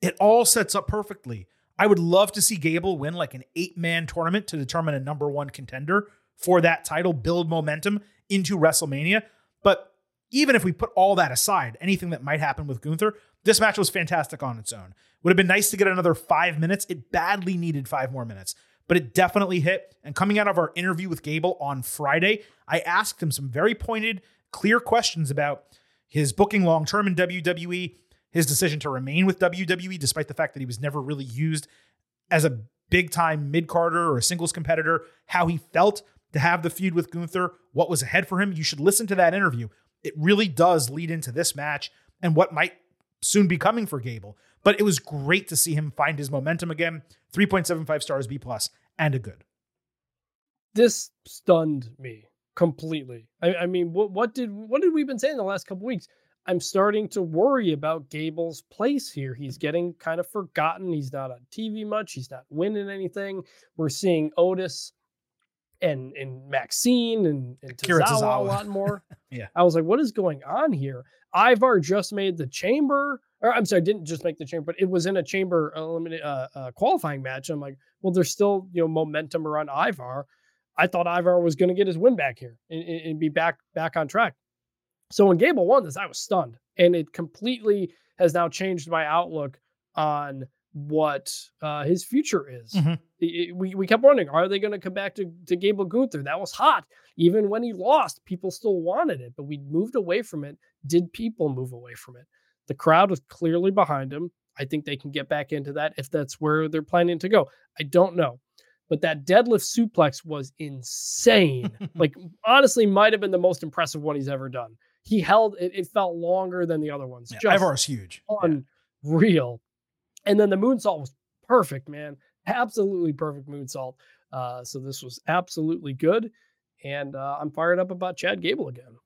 It all sets up perfectly. I would love to see Gable win like an eight man tournament to determine a number one contender for that title, build momentum into WrestleMania. But even if we put all that aside, anything that might happen with Gunther, this match was fantastic on its own. Would have been nice to get another five minutes. It badly needed five more minutes, but it definitely hit. And coming out of our interview with Gable on Friday, I asked him some very pointed, clear questions about his booking long term in WWE, his decision to remain with WWE, despite the fact that he was never really used as a big time mid carder or a singles competitor, how he felt to have the feud with Gunther, what was ahead for him. You should listen to that interview. It really does lead into this match and what might soon be coming for Gable. But it was great to see him find his momentum again. 3.75 stars B plus and a good. This stunned me completely. I, I mean, what what did what did we been saying the last couple weeks? I'm starting to worry about Gable's place here. He's getting kind of forgotten. He's not on TV much. He's not winning anything. We're seeing Otis and and Maxxine and, and Kira Tozawa a lot more. (laughs) Yeah. I was like, what is going on here? Ivar just made the chamber, or I'm sorry, didn't just make the chamber, but it was in a chamber eliminate uh, uh, qualifying match. I'm like, well, there's still you know momentum around Ivar. I thought Ivar was going to get his win back here and, and and be back back on track. So when Gable won this, I was stunned, and it completely has now changed my outlook on what uh, his future is. Mhm. It- we, we kept wondering, are they going to come back to, to Gable Gunther? That was hot. Even when he lost, people still wanted it, but we moved away from it. Did people move away from it? The crowd was clearly behind him. I think they can get back into that if that's where they're planning to go. I don't know. But that deadlift suplex was insane. (laughs) like, honestly, might have been the most impressive one he's ever done. He held it, it felt longer than the other ones. Yeah, Just Ivar's huge. Yeah. And then the moonsault was perfect, man. Absolutely perfect moonsault. Uh, so this was absolutely good. And uh, I'm fired up about Chad Gable again.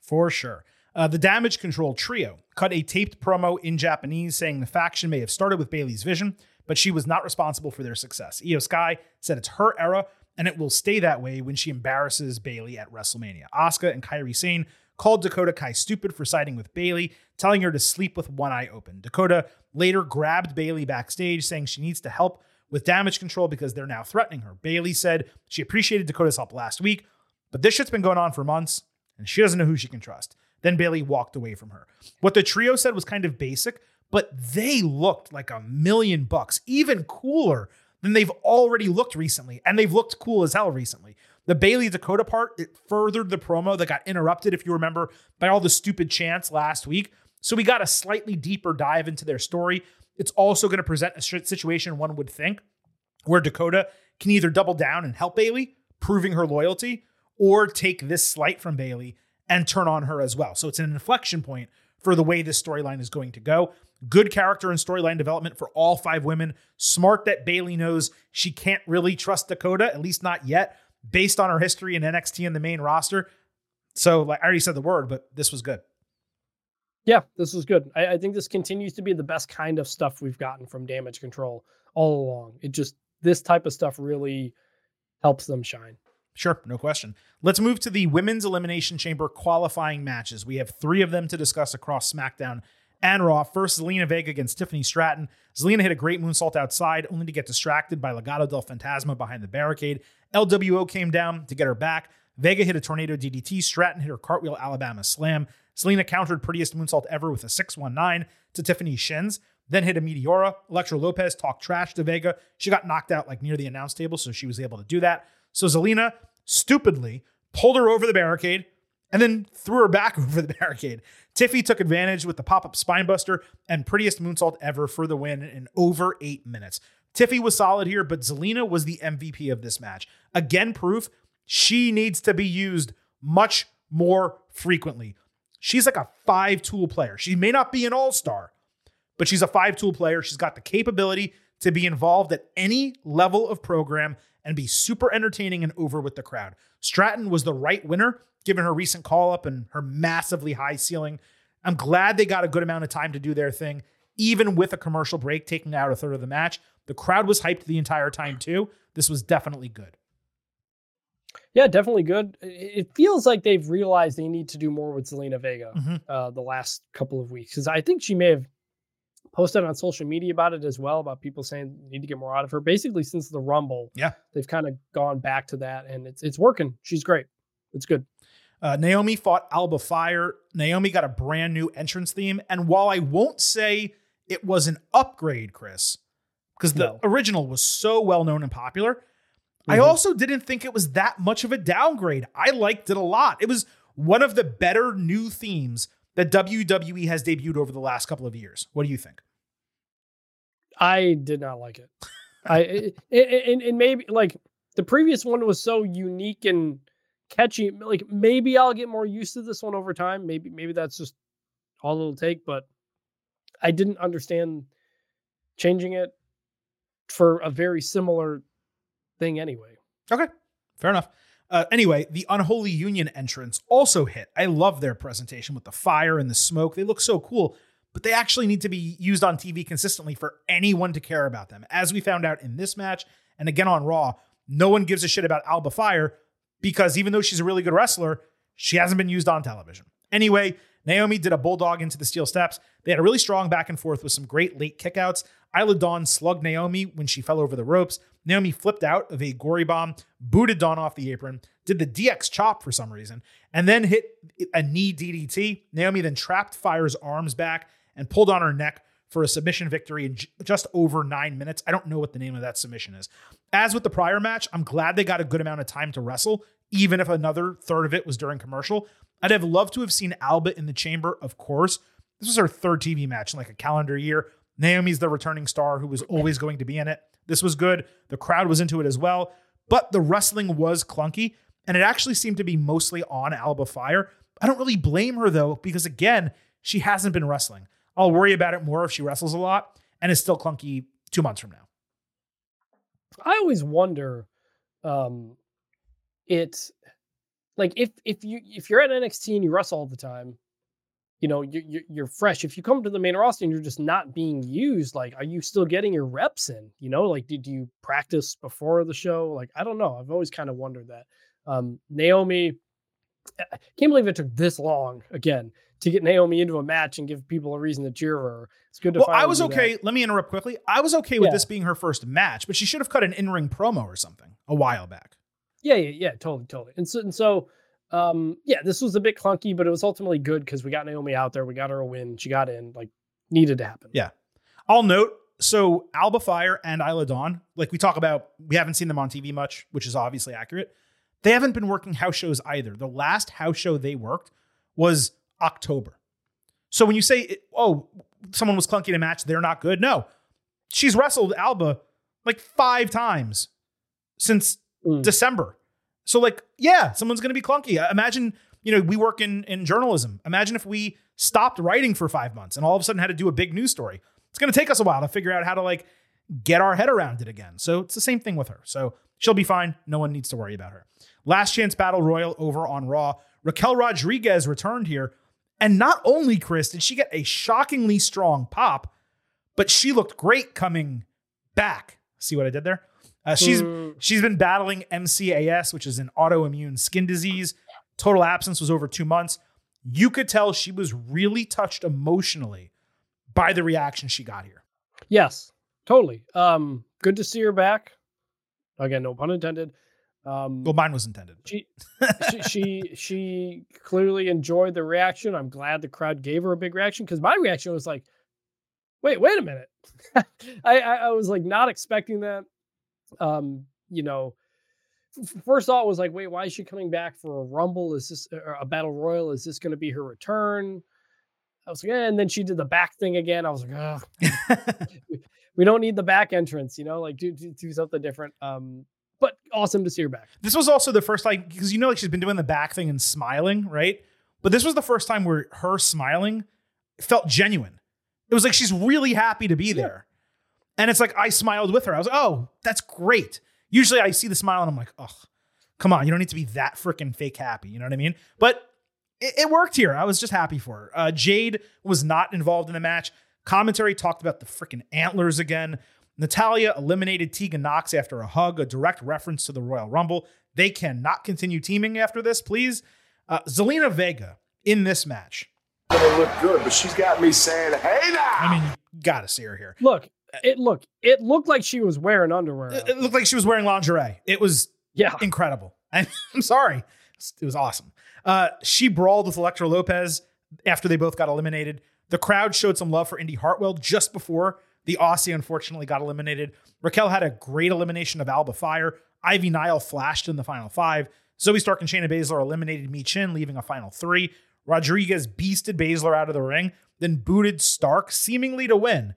For sure. Uh, the Damage Control Trio cut a taped promo in Japanese saying the faction may have started with Bayley's vision, but she was not responsible for their success. Iyo Sky said it's her era and it will stay that way when she embarrasses Bayley at WrestleMania. Asuka and Kairi Sane called Dakota Kai stupid for siding with Bayley, telling her to sleep with one eye open. Dakota later grabbed Bayley backstage, saying she needs to help with damage control because they're now threatening her. Bayley said she appreciated Dakota's help last week, but this shit's been going on for months and she doesn't know who she can trust. Then Bayley walked away from her. What the trio said was kind of basic, but they looked like a million bucks, even cooler than they've already looked recently. And they've looked cool as hell recently. The Bayley Dakota part, it furthered the promo that got interrupted, if you remember, by all the stupid chants last week. So we got a slightly deeper dive into their story. It's also going to present a situation one would think where Dakota can either double down and help Bayley, proving her loyalty, or take this slight from Bayley and turn on her as well. So it's an inflection point for the way this storyline is going to go. Good character and storyline development for all five women. Smart that Bayley knows she can't really trust Dakota, at least not yet, based on her history in NXT and the main roster. So, like I already said the word, but this was good. Yeah, this was good. I, I think this continues to be the best kind of stuff we've gotten from damage control all along. It just, this type of stuff really helps them shine. Sure, no question. Let's move to the Women's Elimination Chamber qualifying matches. We have three of them to discuss across SmackDown and Raw. First, Zelina Vega against Tiffany Stratton. Zelina hit a great moonsault outside, only to get distracted by Legado del Fantasma behind the barricade. LWO came down to get her back. Vega hit a tornado DDT. Stratton hit her cartwheel Alabama slam. Zelina countered prettiest moonsault ever with a 619 to Tiffany's shins, then hit a Meteora. Elektra Lopez talked trash to Vega. She got knocked out like near the announce table, so she was able to do that. So Zelina stupidly pulled her over the barricade and then threw her back (laughs) over the barricade. Tiffy took advantage with the pop up spinebuster and prettiest moonsault ever for the win in over eight minutes. Tiffy was solid here, but Zelina was the MVP of this match. Again, proof she needs to be used much more frequently. She's like a five tool player. She may not be an all star, but she's a five tool player. She's got the capability to be involved at any level of program and be super entertaining and over with the crowd. Stratton was the right winner, given her recent call up and her massively high ceiling. I'm glad they got a good amount of time to do their thing, even with a commercial break taking out a third of the match. The crowd was hyped the entire time, too. This was definitely good. Yeah, definitely good. It feels like they've realized they need to do more with Zelina Vega Mhm. uh, the last couple of weeks because I think she may have posted on social media about it as well about people saying need to get more out of her. Basically, since the Rumble, Yeah. they've kind of gone back to that, and it's it's working. She's great. It's good. Uh, Naomi fought Alba Fire. Naomi got a brand new entrance theme. And while I won't say it was an upgrade, Chris, because the No. original was so well known and popular, I Mhm. also didn't think it was that much of a downgrade. I liked it a lot. It was one of the better new themes that WWE has debuted over the last couple of years. What do you think? I did not like it. I (laughs) it, it, and, and maybe like the previous one was so unique and catchy. Like maybe I'll get more used to this one over time. Maybe maybe that's just all it'll take. But I didn't understand changing it for a very similar thing anyway. Okay, fair enough. Uh, anyway, the Unholy Union entrance also hit. I love their presentation with the fire and the smoke. They look so cool, but they actually need to be used on TV consistently for anyone to care about them. As we found out in this match and again on Raw, no one gives a shit about Alba Fire because even though she's a really good wrestler, she hasn't been used on television. Anyway, Naomi did a bulldog into the steel steps. They had a really strong back and forth with some great late kickouts. Isla Dawn slugged Naomi when she fell over the ropes. Naomi flipped out of a gory bomb, booted Dawn off the apron, did the DX chop for some reason, and then hit a knee DDT. Naomi then trapped Fire's arms back and pulled on her neck for a submission victory in j- just over nine minutes. I don't know what the name of that submission is. As with the prior match, I'm glad they got a good amount of time to wrestle, even if another third of it was during commercial. I'd have loved to have seen Alba in the chamber, of course. This was her third TV match in like a calendar year. Naomi's the returning star who was always going to be in it. This was good. The crowd was into it as well, but the wrestling was clunky, and it actually seemed to be mostly on Alba Fire. I don't really blame her though, because again, she hasn't been wrestling. I'll worry about it more if she wrestles a lot and is still clunky two months from now. I always wonder, um, it's like if if you if you're at NXT and you wrestle all the time, you know you're you're, fresh. If you come to the main roster and you're just not being used, like are you still getting your reps in? You know, like did you practice before the show? Like I don't know. I've always kind of wondered that. Um, Naomi, I can't believe it took this long again to get Naomi into a match and give people a reason to cheer her. It's good to. Finally Well, I was do that. okay. Let me interrupt quickly. I was okay with Yeah. this being her first match, but she should have cut an in-ring promo or something a while back. Yeah, yeah, yeah, totally, totally. And so, and so, um, yeah, this was a bit clunky, but it was ultimately good because we got Naomi out there, we got her a win, she got in, like needed to happen. Yeah. I'll note so Alba Fire and Isla Dawn, like we talk about, we haven't seen them on TV much, which is obviously accurate. They haven't been working house shows either. The last house show they worked was October. So when you say, oh, someone was clunky in a match, they're not good. No, she's wrestled Alba like five times since Mm. December. So like, yeah, someone's going to be clunky. Imagine, you know, we work in in journalism. Imagine if we stopped writing for 5 months and all of a sudden had to do a big news story. It's going to take us a while to figure out how to like get our head around it again. So it's the same thing with her. So she'll be fine. No one needs to worry about her. Last chance battle royal over on Raw. Raquel Rodriguez returned here. And not only, Chris, did she get a shockingly strong pop, but she looked great coming back. See what I did there? Uh, she's Mm. she's been battling MCAS, which is an autoimmune skin disease. Total absence was over two months. You could tell she was really touched emotionally by the reaction she got here. Yes, totally. Um, good to see her back. Again, no pun intended. Um, Well, mine was intended. she, (laughs) she she she clearly enjoyed the reaction. I'm glad the crowd gave her a big reaction because my reaction was like, wait, wait a minute. (laughs) I, I I was like not expecting that. Um, you know, f- first thought was like, wait, why is she coming back for a rumble? Is this a battle royal? Is this going to be her return? I was like, eh, and then she did the back thing again. I was like, oh, (laughs) we don't need the back entrance, you know, like do do, do something different. Um, but awesome to see her back. this was also the first like because you know like she's been doing the back thing and smiling, right? But this was the first time where her smiling felt genuine. It was like she's really happy to be there. And it's like I smiled with her. I was like, oh, that's great. Usually I see the smile and I'm like, oh, come on, you don't need to be that freaking fake happy. You know what I mean? But it, it worked here. I was just happy for her. Uh, Jade was not involved in the match. Commentary talked about the freaking antlers again. Natalya eliminated Tegan Knox after a hug, a direct reference to the Royal Rumble. They cannot continue teaming after this, please. Uh, Zelina Vega in this match. Gonna look good, but she's got me saying, "Hey now!" I mean, you gotta see her here. Look, it look it looked like she was wearing underwear. It, it looked like she was wearing lingerie. It was yeah, incredible. I, (laughs) I'm sorry. It was awesome. Uh, she brawled with Elektra Lopez after they both got eliminated. The crowd showed some love for Indy Hartwell just before the Aussie unfortunately got eliminated. Raquel had a great elimination of Alba Fire. Ivy Nile flashed in the final five. Zoey Stark and Shayna Baszler eliminated Michin, leaving a final three. Rodriguez beasted Baszler out of the ring, then booted Stark, seemingly to win.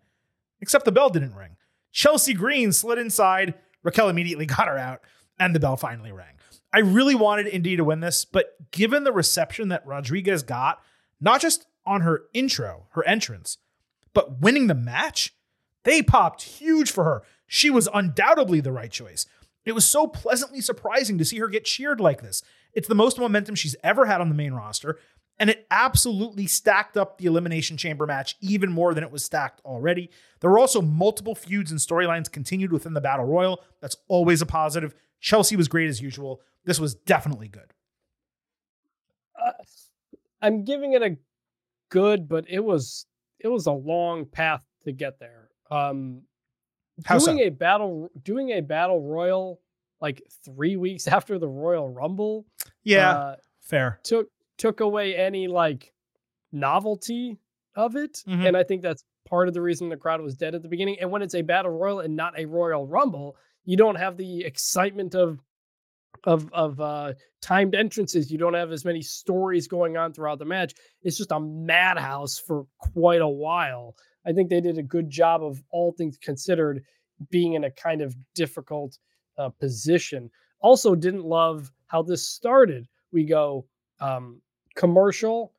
Except the bell didn't ring. Chelsea Green slid inside. Raquel immediately (laughs) got her out, and the bell finally rang. I really wanted Indy to win this, but given the reception that Rodriguez got, not just on her intro, her entrance, but winning the match, they popped huge for her. She was undoubtedly the right choice. It was so pleasantly surprising to see her get cheered like this. It's the most momentum she's ever had on the main roster, and it absolutely stacked up the Elimination Chamber match even more than it was stacked already. There were also multiple feuds and storylines continued within the Battle Royal. That's always a positive. Chelsea was great as usual. This was definitely good. uh, I'm giving it a good, but it was it was a long path to get there. Um, How doing so? a battle doing a battle royal like three weeks (laughs) after the Royal Rumble, Yeah, uh, fair. took took away any like novelty of it, Mhm. and I think that's part of the reason the crowd was dead at the beginning. And when it's a battle royal and not a Royal Rumble, you don't have the excitement of of of uh timed entrances you don't have as many stories going on throughout the match it's just a madhouse for quite a while. I think they did a good job of all things considered being in a kind of difficult uh, position. Also didn't love how this started. We go um commercial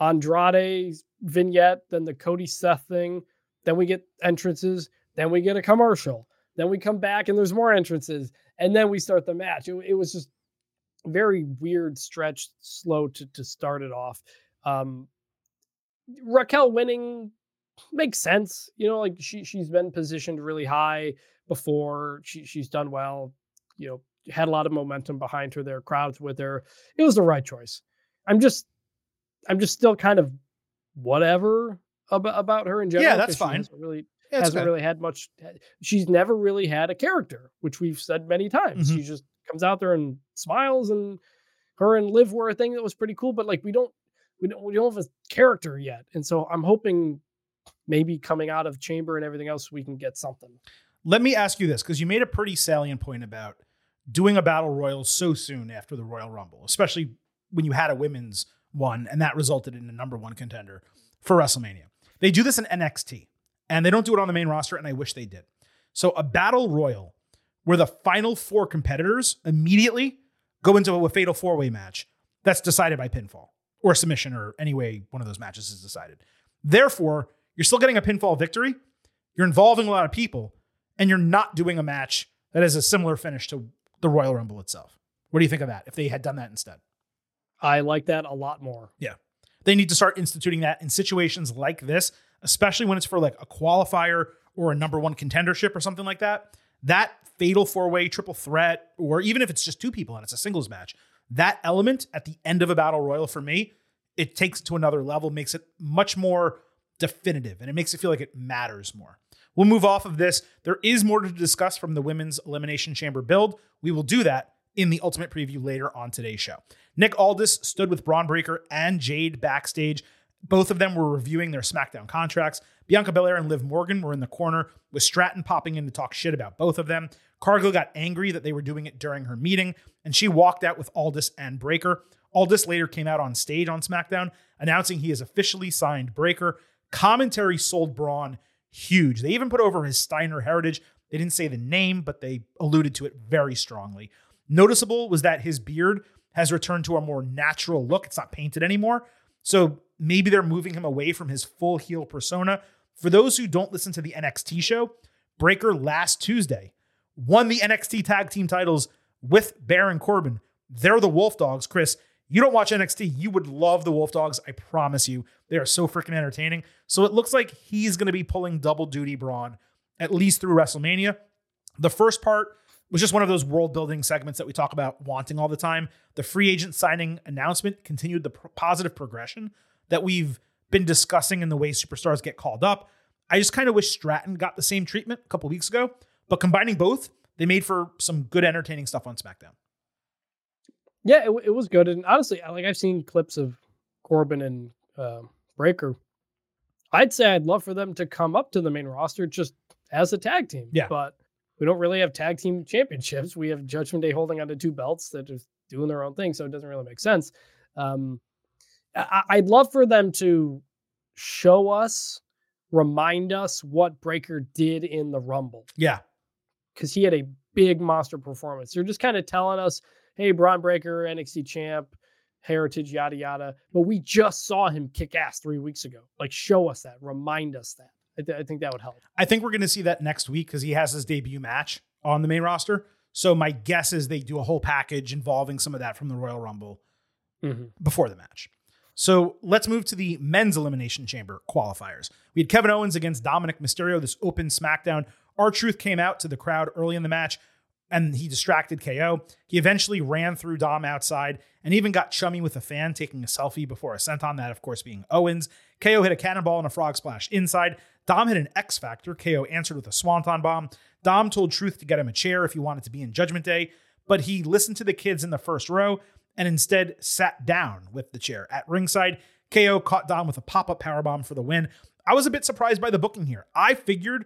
andrade's vignette then the cody seth thing then we get entrances then we get a commercial then we come back and there's more entrances and then we start the match. It, it was just very weird, stretched, slow to to start it off. Um, Raquel winning makes sense, you know, like she she's been positioned really high before. She she's done well, you know, had a lot of momentum behind her. There, crowds with her. It was the right choice. I'm just, I'm just still kind of whatever about about her in general. that's 'cause she fine. Really, It's hasn't good. really had much. She's never really had a character, which we've said many times. Mhm. She just comes out there and smiles, and her and Liv were a thing that was pretty cool. But like we don't, we don't, we don't have a character yet, and so I'm hoping maybe coming out of Chamber and everything else, we can get something. Let me ask you this because you made a pretty salient point about doing a battle royal so soon after the Royal Rumble, especially when you had a women's one and that resulted in a number one contender for WrestleMania. They do this in NXT and they don't do it on the main roster, and I wish they did. So a battle royal where the final four competitors immediately go into a fatal four way match that's decided by pinfall or submission or any way one of those matches is decided. Therefore, you're still getting a pinfall victory. You're involving a lot of people, and you're not doing a match that has a similar finish to the Royal Rumble itself. What do you think of that? If they had done that instead, I like that a lot more. Yeah. They need to start instituting that in situations like this, especially when it's for like a qualifier or a number one contendership or something like that. That fatal four way triple threat, or even if it's just two people and it's a singles match, that element at the end of a battle royal for me, it takes it to another level, makes it much more definitive, and it makes it feel like it matters more. We'll move off of this. There is more to discuss from the women's elimination chamber build. We will do that in the ultimate preview later on today's show. Nick Aldis stood with Bron Breakker and Jade backstage. Both of them were reviewing their SmackDown contracts. Bianca Belair and Liv Morgan were in the corner, with Stratton popping in to talk shit about both of them. Cargill got angry that they were doing it during her meeting, and she walked out with Aldis and Breakker. Aldis later came out on stage on SmackDown, announcing he has officially signed Breakker. Commentary sold Bron huge. They even put over his Steiner heritage. They didn't say the name, but they alluded to it very strongly. Noticeable was that his beard has returned to a more natural look. It's not painted anymore. So maybe they're moving him away from his full heel persona. For those who don't listen to the NXT show, Breakker last Tuesday won the NXT tag team titles with Baron Corbin. They're the Wolf Dogs, Chris. You don't watch NXT, you would love the Wolf Dogs. I promise you. They are so freaking entertaining. So it looks like he's going to be pulling double duty Bron at least through WrestleMania. The first part was just one of those world building segments that we talk about wanting all the time. The free agent signing announcement continued the positive progression that we've been discussing in the way superstars get called up. I just kind of wish Stratton got the same treatment a couple weeks ago, but combining both, they made for some good entertaining stuff on SmackDown. Yeah, it, it was good, and honestly, like I've seen clips of Corbin and uh, Breakker. I'd say I'd love for them to come up to the main roster just as a tag team. Yeah. but we don't really have tag team championships. We have Judgment Day holding on to two belts that are doing their own thing, so it doesn't really make sense. Um, I, I'd love for them to show us, remind us what Breakker did in the Rumble Yeah. because he had a big monster performance. They're just kind of telling us, hey, Bron Breakker, NXT champ, heritage, yada, yada. But we just saw him kick ass three weeks ago. Like, show us that, remind us that. I, th- I think that would help. I think we're going to see that next week because he has his debut match on the main roster. So my guess is they do a whole package involving some of that from the Royal Rumble mm-hmm. before the match. So let's move to the men's elimination chamber qualifiers. We had Kevin Owens against Dominic Mysterio, this open SmackDown. R-Truth came out to the crowd early in the match and he distracted KO. He eventually ran through Dom outside and even got chummy with a fan taking a selfie before a senton, that of course being Owens. KO hit a cannonball and a frog splash inside. Dom had an X Factor. KO answered with a swanton bomb. Dom told Truth to get him a chair if he wanted to be in Judgment Day, but he listened to the kids in the first row and instead sat down with the chair. At ringside, KO caught Dom with a pop up powerbomb for the win. I was a bit surprised by the booking here. I figured,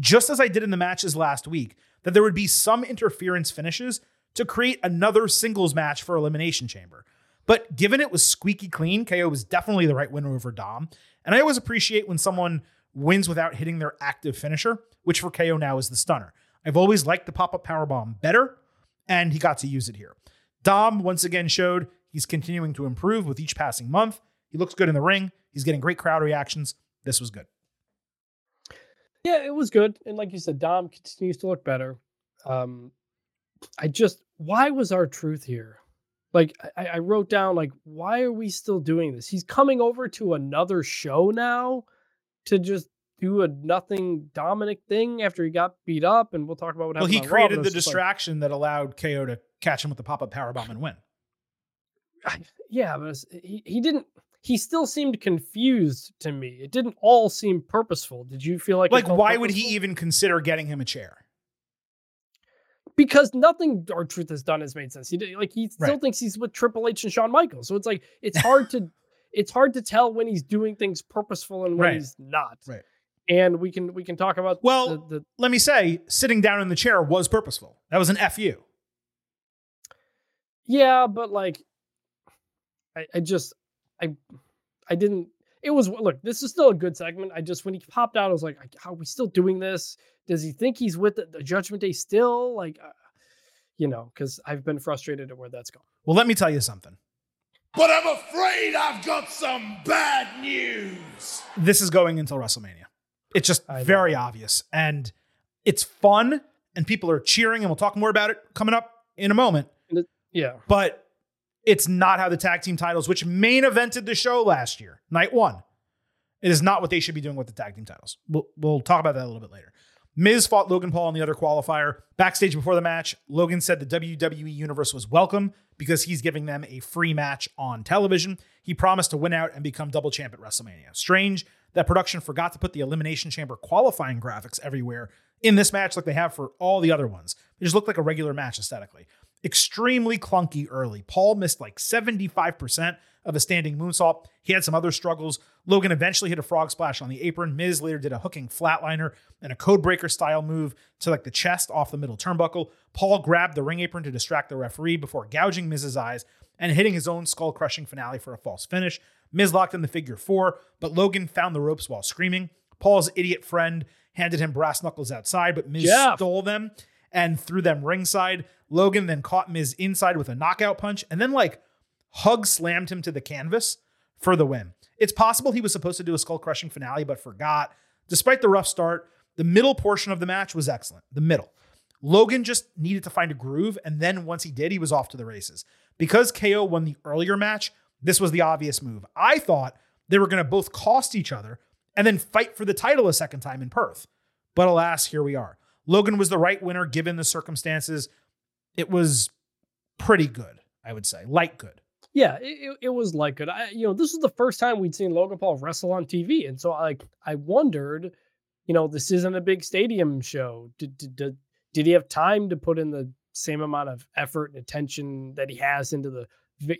just as I did in the matches last week, that there would be some interference finishes to create another singles match for Elimination Chamber. But given it was squeaky clean, KO was definitely the right winner over Dom. And I always appreciate when someone wins without hitting their active finisher, which for KO now is the stunner. I've always liked the pop up powerbomb better, and he got to use it here. Dom once again showed he's continuing to improve with each passing month. He looks good in the ring. He's getting great crowd reactions. This was good. Yeah, it was good. And like you said, Dom continues to look better. Um, I just, why was R-Truth here? Like, I, I wrote down, like, why are we still doing this? He's coming over to another show now to just do a nothing Dominic thing after he got beat up. And we'll talk about what Well, happened. he on Raw, created the just like- distraction that allowed KO to catch him with the pop up powerbomb and win. I- yeah, but it's- he, he didn't. He still seemed confused to me. It didn't all seem purposeful. Did you feel like? Like, why would he even consider getting him a chair? Because nothing R-Truth has done has made sense. He did, like he still Right. thinks he's with Triple H and Shawn Michaels. So it's like it's (laughs) hard to it's hard to tell when he's doing things purposeful and when Right. he's not. Right. And we can we can talk about Well, the, the Let me say, sitting down in the chair was purposeful. That was an FU. yeah, but like I, I just I I didn't it was look, this is still a good segment. I just when he popped out, I was like, "How are we still doing this? Does he think he's with the, the Judgment Day still? Like, uh, you know, because I've been frustrated at where that's gone. Well, let me tell you something. But I'm afraid I've got some bad news. This is going until WrestleMania. It's just I know. very obvious. And it's fun, and people are cheering, and we'll talk more about it coming up in a moment. Yeah. But it's not how the tag team titles, which main evented the show last year, night one. It is not what they should be doing with the tag team titles. We'll, we'll talk about that a little bit later. Miz fought Logan Paul in the other qualifier. Backstage before the match, Logan said the WWE Universe was welcome because he's giving them a free match on television. He promised to win out and become double champ at WrestleMania. Strange that production forgot to put the Elimination Chamber qualifying graphics everywhere in this match like they have for all the other ones. It just looked like a regular match aesthetically. Extremely clunky early. Paul missed like 75% of a standing moonsault. He had some other struggles. Logan eventually hit a frog splash on the apron. Miz later did a hooking flatliner and a codebreaker style move to like the chest off the middle turnbuckle. Paul grabbed the ring apron to distract the referee before gouging Miz's eyes and hitting his own skull crushing finale for a false finish. Miz locked in the figure four, but Logan found the ropes while screaming. Paul's idiot friend handed him brass knuckles outside, but Miz stole them and threw them ringside. Logan then caught Miz inside with a knockout punch and then like hug slammed him to the canvas for the win. It's possible he was supposed to do a skull crushing finale, but forgot. Despite the rough start, The middle portion of the match was excellent. The middle. Logan just needed to find a groove, and then once he did, he was off to the races. Because KO won the earlier match, this was the obvious move. I thought they were going to both cost each other and then fight for the title a second time in Perth. But alas, here we are. Logan was the right winner given the circumstances. It was pretty good, I would say, light good. Yeah, it, it- was like good. I, you know, this was the first time we'd seen Logan Paul wrestle on TV, and so like I wondered, you know, this isn't a big stadium show. Did did did, did he have time to put in the same amount of effort and attention that he has into the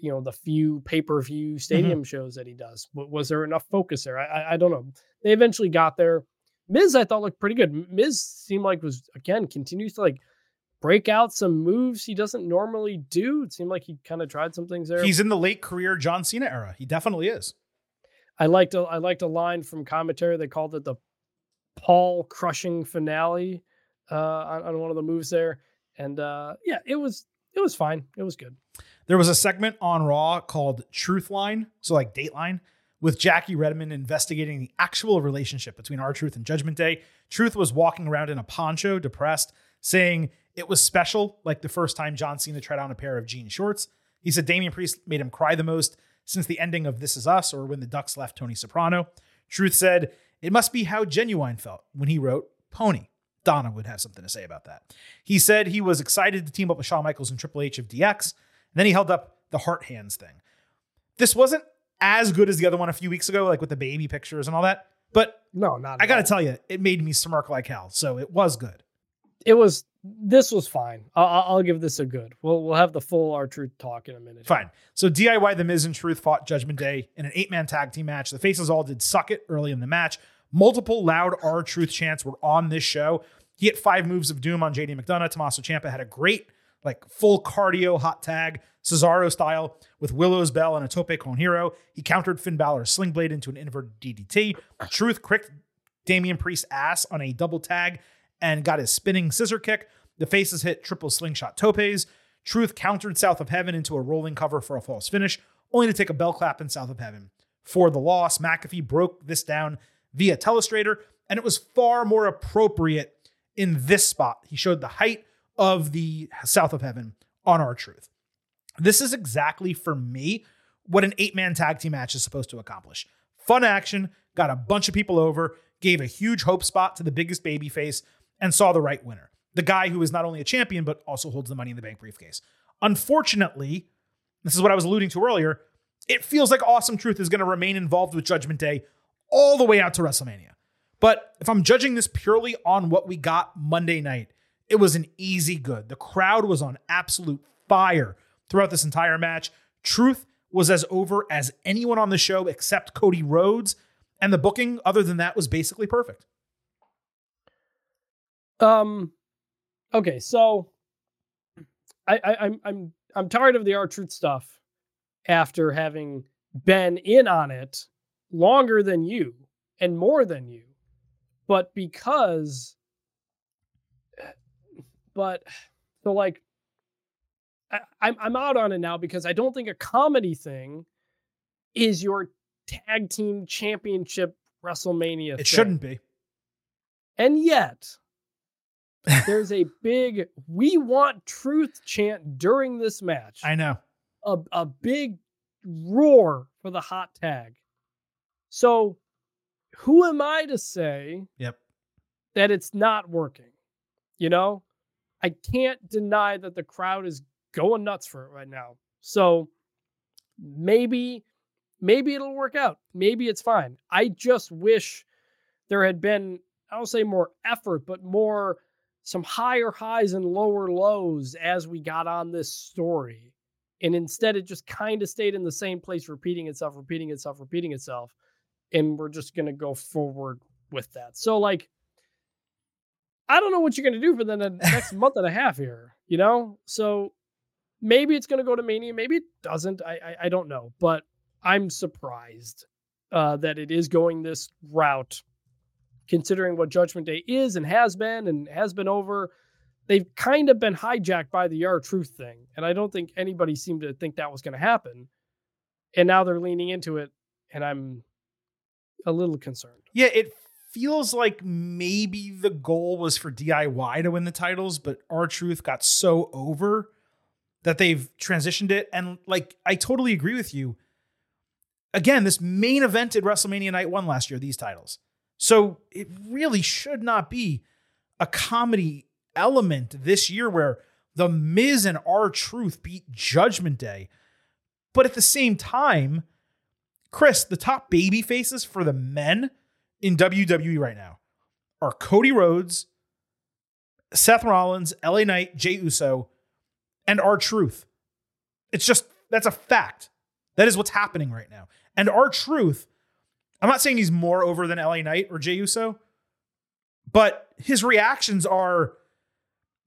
you know the few pay per view mm-hmm. stadium shows that he does? Was there enough focus there? I, I I don't know. They eventually got there. Miz I thought looked pretty good. Miz seemed like was again continues to like break out some moves he doesn't normally do. It seemed like he kind of tried some things there. He's in the late career John Cena era. He definitely is. I liked a I liked a line from commentary. They called it the Paul crushing finale uh, on, on one of the moves there, and uh, yeah, it was it was fine. It was good. There was a segment on Raw called Truth Line, so like Dateline, with Jackie Redmond investigating the actual relationship between R-Truth and Judgment Day. Truth was walking around in a poncho, depressed, saying it was special, like the first time John Cena tried on a pair of jean shorts. He said Damian Priest made him cry the most since the ending of This Is Us or when the Ducks left Tony Soprano. Truth said it must be how Ginuwine felt when he wrote Pony. Donna would have something to say about that. He said he was excited to team up with Shawn Michaels and Triple H of DX. And then he held up the heart hands thing. This wasn't as good as the other one a few weeks ago, like with the baby pictures and all that. But No, not. I got to tell you, it made me smirk like hell. So it was good. It was this was fine. I'll, I'll give this a good. We'll we'll have the full R-Truth talk in a minute. Fine. So DIY The Miz and Truth fought Judgment Day in an eight man tag team match. The faces all did suck it early in the match. Multiple loud R Truth chants were on this show. He hit five moves of doom on JD McDonagh. Tommaso Ciampa had a great, like, full cardio hot tag, Cesaro style, with Willow's Bell and a Tope Con Hilo. He countered Finn Balor's Sling Blade into an inverted DDT. Truth cricked Damian Priest's ass on a double tag and got his spinning scissor kick. The faces hit triple slingshot topes. Truth countered South of Heaven into a rolling cover for a false finish, only to take a bell clap in South of Heaven. For the loss, McAfee broke this down via telestrator, and it was far more appropriate in this spot. He showed the height of the South of Heaven on R-Truth. This is exactly for me what an eight man tag team match is supposed to accomplish. Fun action, got a bunch of people over, gave a huge hope spot to the biggest baby face, and saw the right winner. The guy who is not only a champion, but also holds the money in the bank briefcase. Unfortunately, this is what I was alluding to earlier. It feels like Awesome Truth is going to remain involved with Judgment Day all the way out to WrestleMania. But if I'm judging this purely on what we got Monday night, it was an easy good. The crowd was on absolute fire throughout this entire match. Truth was as over as anyone on the show except Cody Rhodes. And the booking, other than that, was basically perfect. Um. Okay, so I, I I'm I'm I'm tired of the R Truth stuff after having been in on it longer than you and more than you, but because, but so like I, I'm I'm out on it now because I don't think a comedy thing is your tag team championship WrestleMania. It thing. shouldn't be. And yet, there's a big "We want truth" chant during this match. I know. a a big roar for the hot tag. So, who am I to say Yep. that it's not working? You know, I can't deny that the crowd is going nuts for it right now. So, maybe maybe it'll work out. Maybe it's fine. I just wish there had been I don't say more effort, but more some higher highs and lower lows as we got on this story. And instead it just kind of stayed in the same place, repeating itself, repeating itself, repeating itself. And we're just gonna go forward with that. So like I don't know what you're gonna do for the (laughs) next month and a half here, you know? So maybe it's gonna go to Mania, maybe it doesn't. I I, I don't know, but I'm surprised uh, that it is going this route, considering what Judgment Day is and has been and has been over. They've kind of been hijacked by the R Truth thing, and I don't think anybody seemed to think that was going to happen. And now they're leaning into it, and I'm a little concerned. Yeah, it feels like maybe the goal was for DIY to win the titles, but R Truth got so over that they've transitioned it. And like, I totally agree with you. Again, this main event evented WrestleMania Night One last year, these titles. So it really should not be a comedy element this year where the Miz and R Truth beat Judgment Day. But at the same time, Chris, the top baby faces for the men in WWE right now are Cody Rhodes, Seth Rollins, LA Knight, Jey Uso, and R Truth. It's just that's a fact. That is what's happening right now. And R Truth, I'm not saying he's more over than LA Knight or Jey Uso, but his reactions are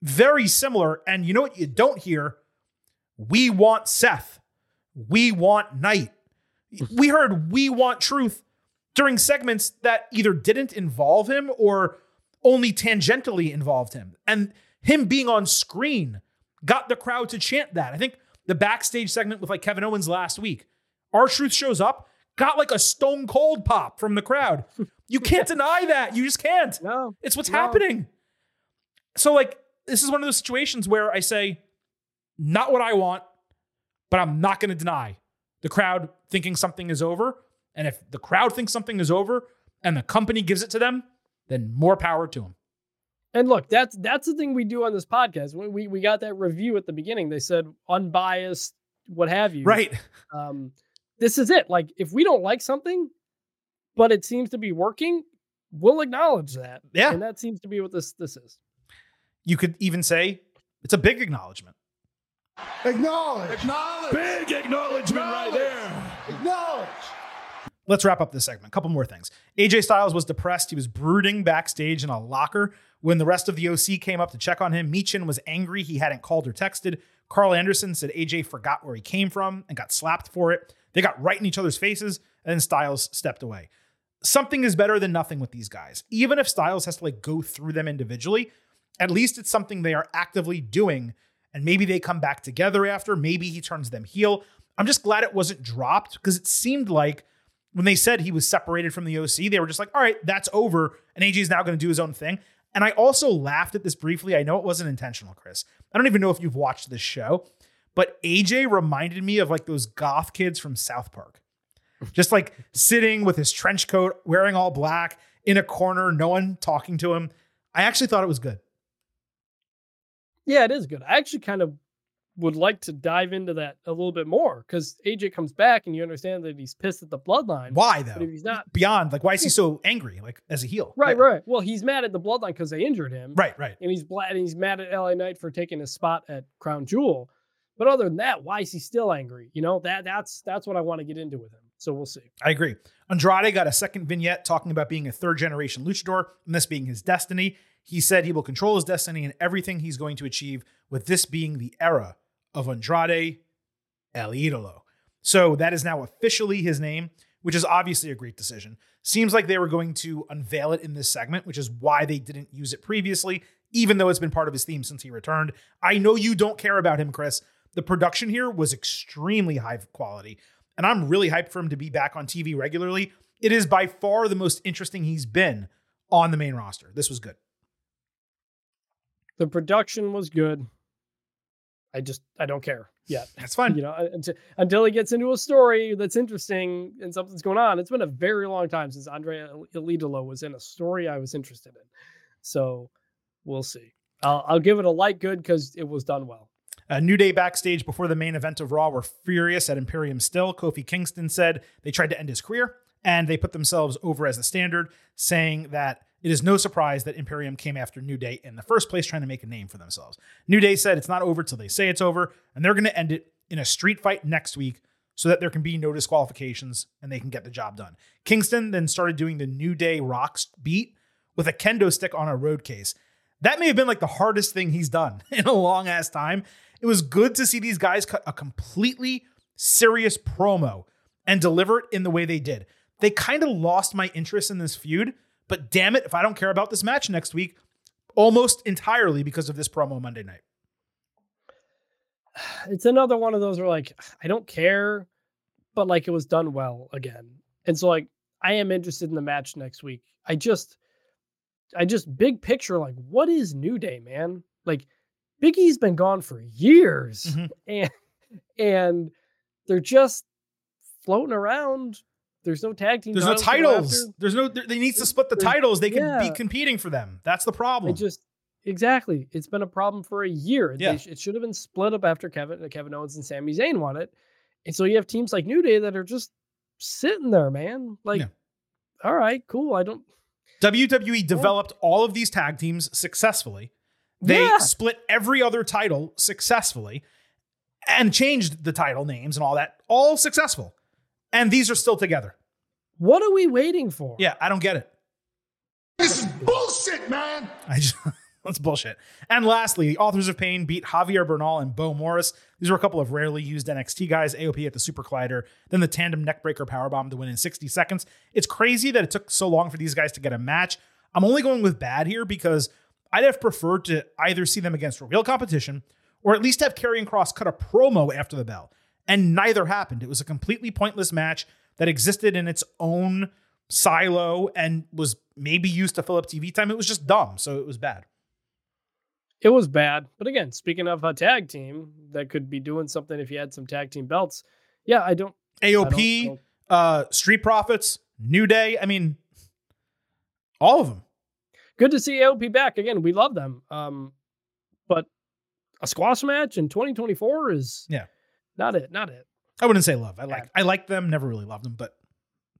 very similar. And you know what you don't hear? We want Seth. We want Knight. (laughs) We heard we want truth during segments that either didn't involve him or only tangentially involved him. And him being on screen got the crowd to chant that. I think the backstage segment with like Kevin Owens last week, R-Truth shows up, got like a stone cold pop from the crowd. You (laughs) can't deny that. You just can't. No, It's what's No. happening. So, like, this is one of those situations where I say, not what I want, but I'm not going to deny the crowd thinking something is over. And if the crowd thinks something is over and the company gives it to them, then more power to them. And look, that's that's the thing we do on this podcast. We we, we got that review at the beginning. They said unbiased, what have you. Right. Um, this is it. Like if we don't like something, but it seems to be working, we'll acknowledge that. Yeah. And that seems to be what this this is. You could even say it's a big acknowledgement. Acknowledge. Acknowledge. Big acknowledgement right there. Acknowledge. Let's wrap up this segment. A couple more things. AJ Styles was depressed. He was brooding backstage in a locker. When the rest of the OC came up to check on him, Michin was angry he hadn't called or texted. Karl Anderson said AJ forgot where he came from and got slapped for it. They got right in each other's faces, and Styles stepped away. Something is better than nothing with these guys. Even if Styles has to like go through them individually, at least it's something they are actively doing. And maybe they come back together after. Maybe he turns them heel. I'm just glad it wasn't dropped because it seemed like when they said he was separated from the OC, they were just like, all right, that's over. And AJ is now going to do his own thing. And I also laughed at this briefly. I know it wasn't intentional, Chris. I don't even know if you've watched this show, but AJ reminded me of like those goth kids from South Park. Just like sitting with his trench coat, wearing all black in a corner, no one talking to him. I actually thought it was good. Yeah, it is good. I actually kind of would like to dive into that a little bit more because AJ comes back and you understand that he's pissed at the bloodline. Why But though? if he's not Beyond, like, why is he so angry, like as a heel? right, Yeah. right. Well, he's mad at the bloodline because they injured him. Right, right. and he's bla- and he's mad at LA Knight for taking his spot at Crown Jewel. But other than that, why is he still angry? You know that that's that's what I want to get into with him. So we'll see. I agree. Andrade got a second vignette talking about being a third generation luchador and this being his destiny. He said he will control his destiny and everything he's going to achieve, with this being the era of Andrade El Idolo. So that is now officially his name, which is obviously a great decision. Seems like they were going to unveil it in this segment, which is why they didn't use it previously, even though it's been part of his theme since he returned. I know you don't care about him, Chris. The production here was extremely high quality, and I'm really hyped for him to be back on TV regularly. It is by far the most interesting he's been on the main roster. This was good. The production was good. I just I don't care yet. That's fine. (laughs) You know, until, until he gets into a story that's interesting and something's going on. It's been a very long time since Andrea Elidolo was in a story I was interested in. So we'll see. I'll, I'll give it a light good because it was done well. Uh, New Day backstage before the main event of Raw were furious at Imperium still. Kofi Kingston said they tried to end his career and they put themselves over as the standard, saying that it is no surprise that Imperium came after New Day in the first place, trying to make a name for themselves. New Day said it's not over till they say it's over, and they're going to end it in a street fight next week so that there can be no disqualifications and they can get the job done. Kingston then started doing the New Day Rocks beat with a kendo stick on a road case. That may have been like the hardest thing he's done (laughs) in a long ass time. It was good to see these guys cut a completely serious promo and deliver it in the way they did. They kind of lost my interest in this feud, but damn it, if I don't care about this match next week, almost entirely because of this promo Monday night. (sighs) it's another one of those where like I don't care, but like it was done well again. And so like I am interested in the match next week. I just, I just big picture, like, what is New Day, man? Like, Big E's been gone for years, Mhm. (laughs) and and they're just floating around. There's no tag team. There's no titles to go titles. after. There's no. They need to split the titles. They can be competing for them. That's the problem. just exactly. It's been a problem for a year. Yeah. sh- it should have been split up after Kevin Kevin Owens and Sami Zayn won it, and so you have teams like New Day that are just sitting there, man. Like, Yeah. all right, cool. I don't. WWE developed all of these tag teams successfully. They Yeah. split every other title successfully and changed the title names and all that, all successful. And these are still together. What are we waiting for? Yeah, I don't get it. This is bullshit, man. I just (laughs) that's bullshit. And lastly, the authors of pain beat Javier Bernal and Bo Morris. These were a couple of rarely used NXT guys. AOP at the Super Collider, then the tandem neckbreaker powerbomb to win in 60 seconds. It's crazy that it took so long for these guys to get a match. I'm only going with bad here because I'd have preferred to either see them against real competition or at least have Karrion Kross cut a promo after the bell. And neither happened. It was a completely pointless match that existed in its own silo and was maybe used to fill up TV time. It was just dumb, so it was bad. It was bad. But again, speaking of a tag team that could be doing something if you had some tag team belts, yeah, I don't. AOP, don't- uh, Street Profits, New Day. I mean, all of them. Good to see AOP back again. We love them. Um, but a squash match in 2024 is Yeah. not it. Not it. I wouldn't say love. I like I like them. Never really loved them, but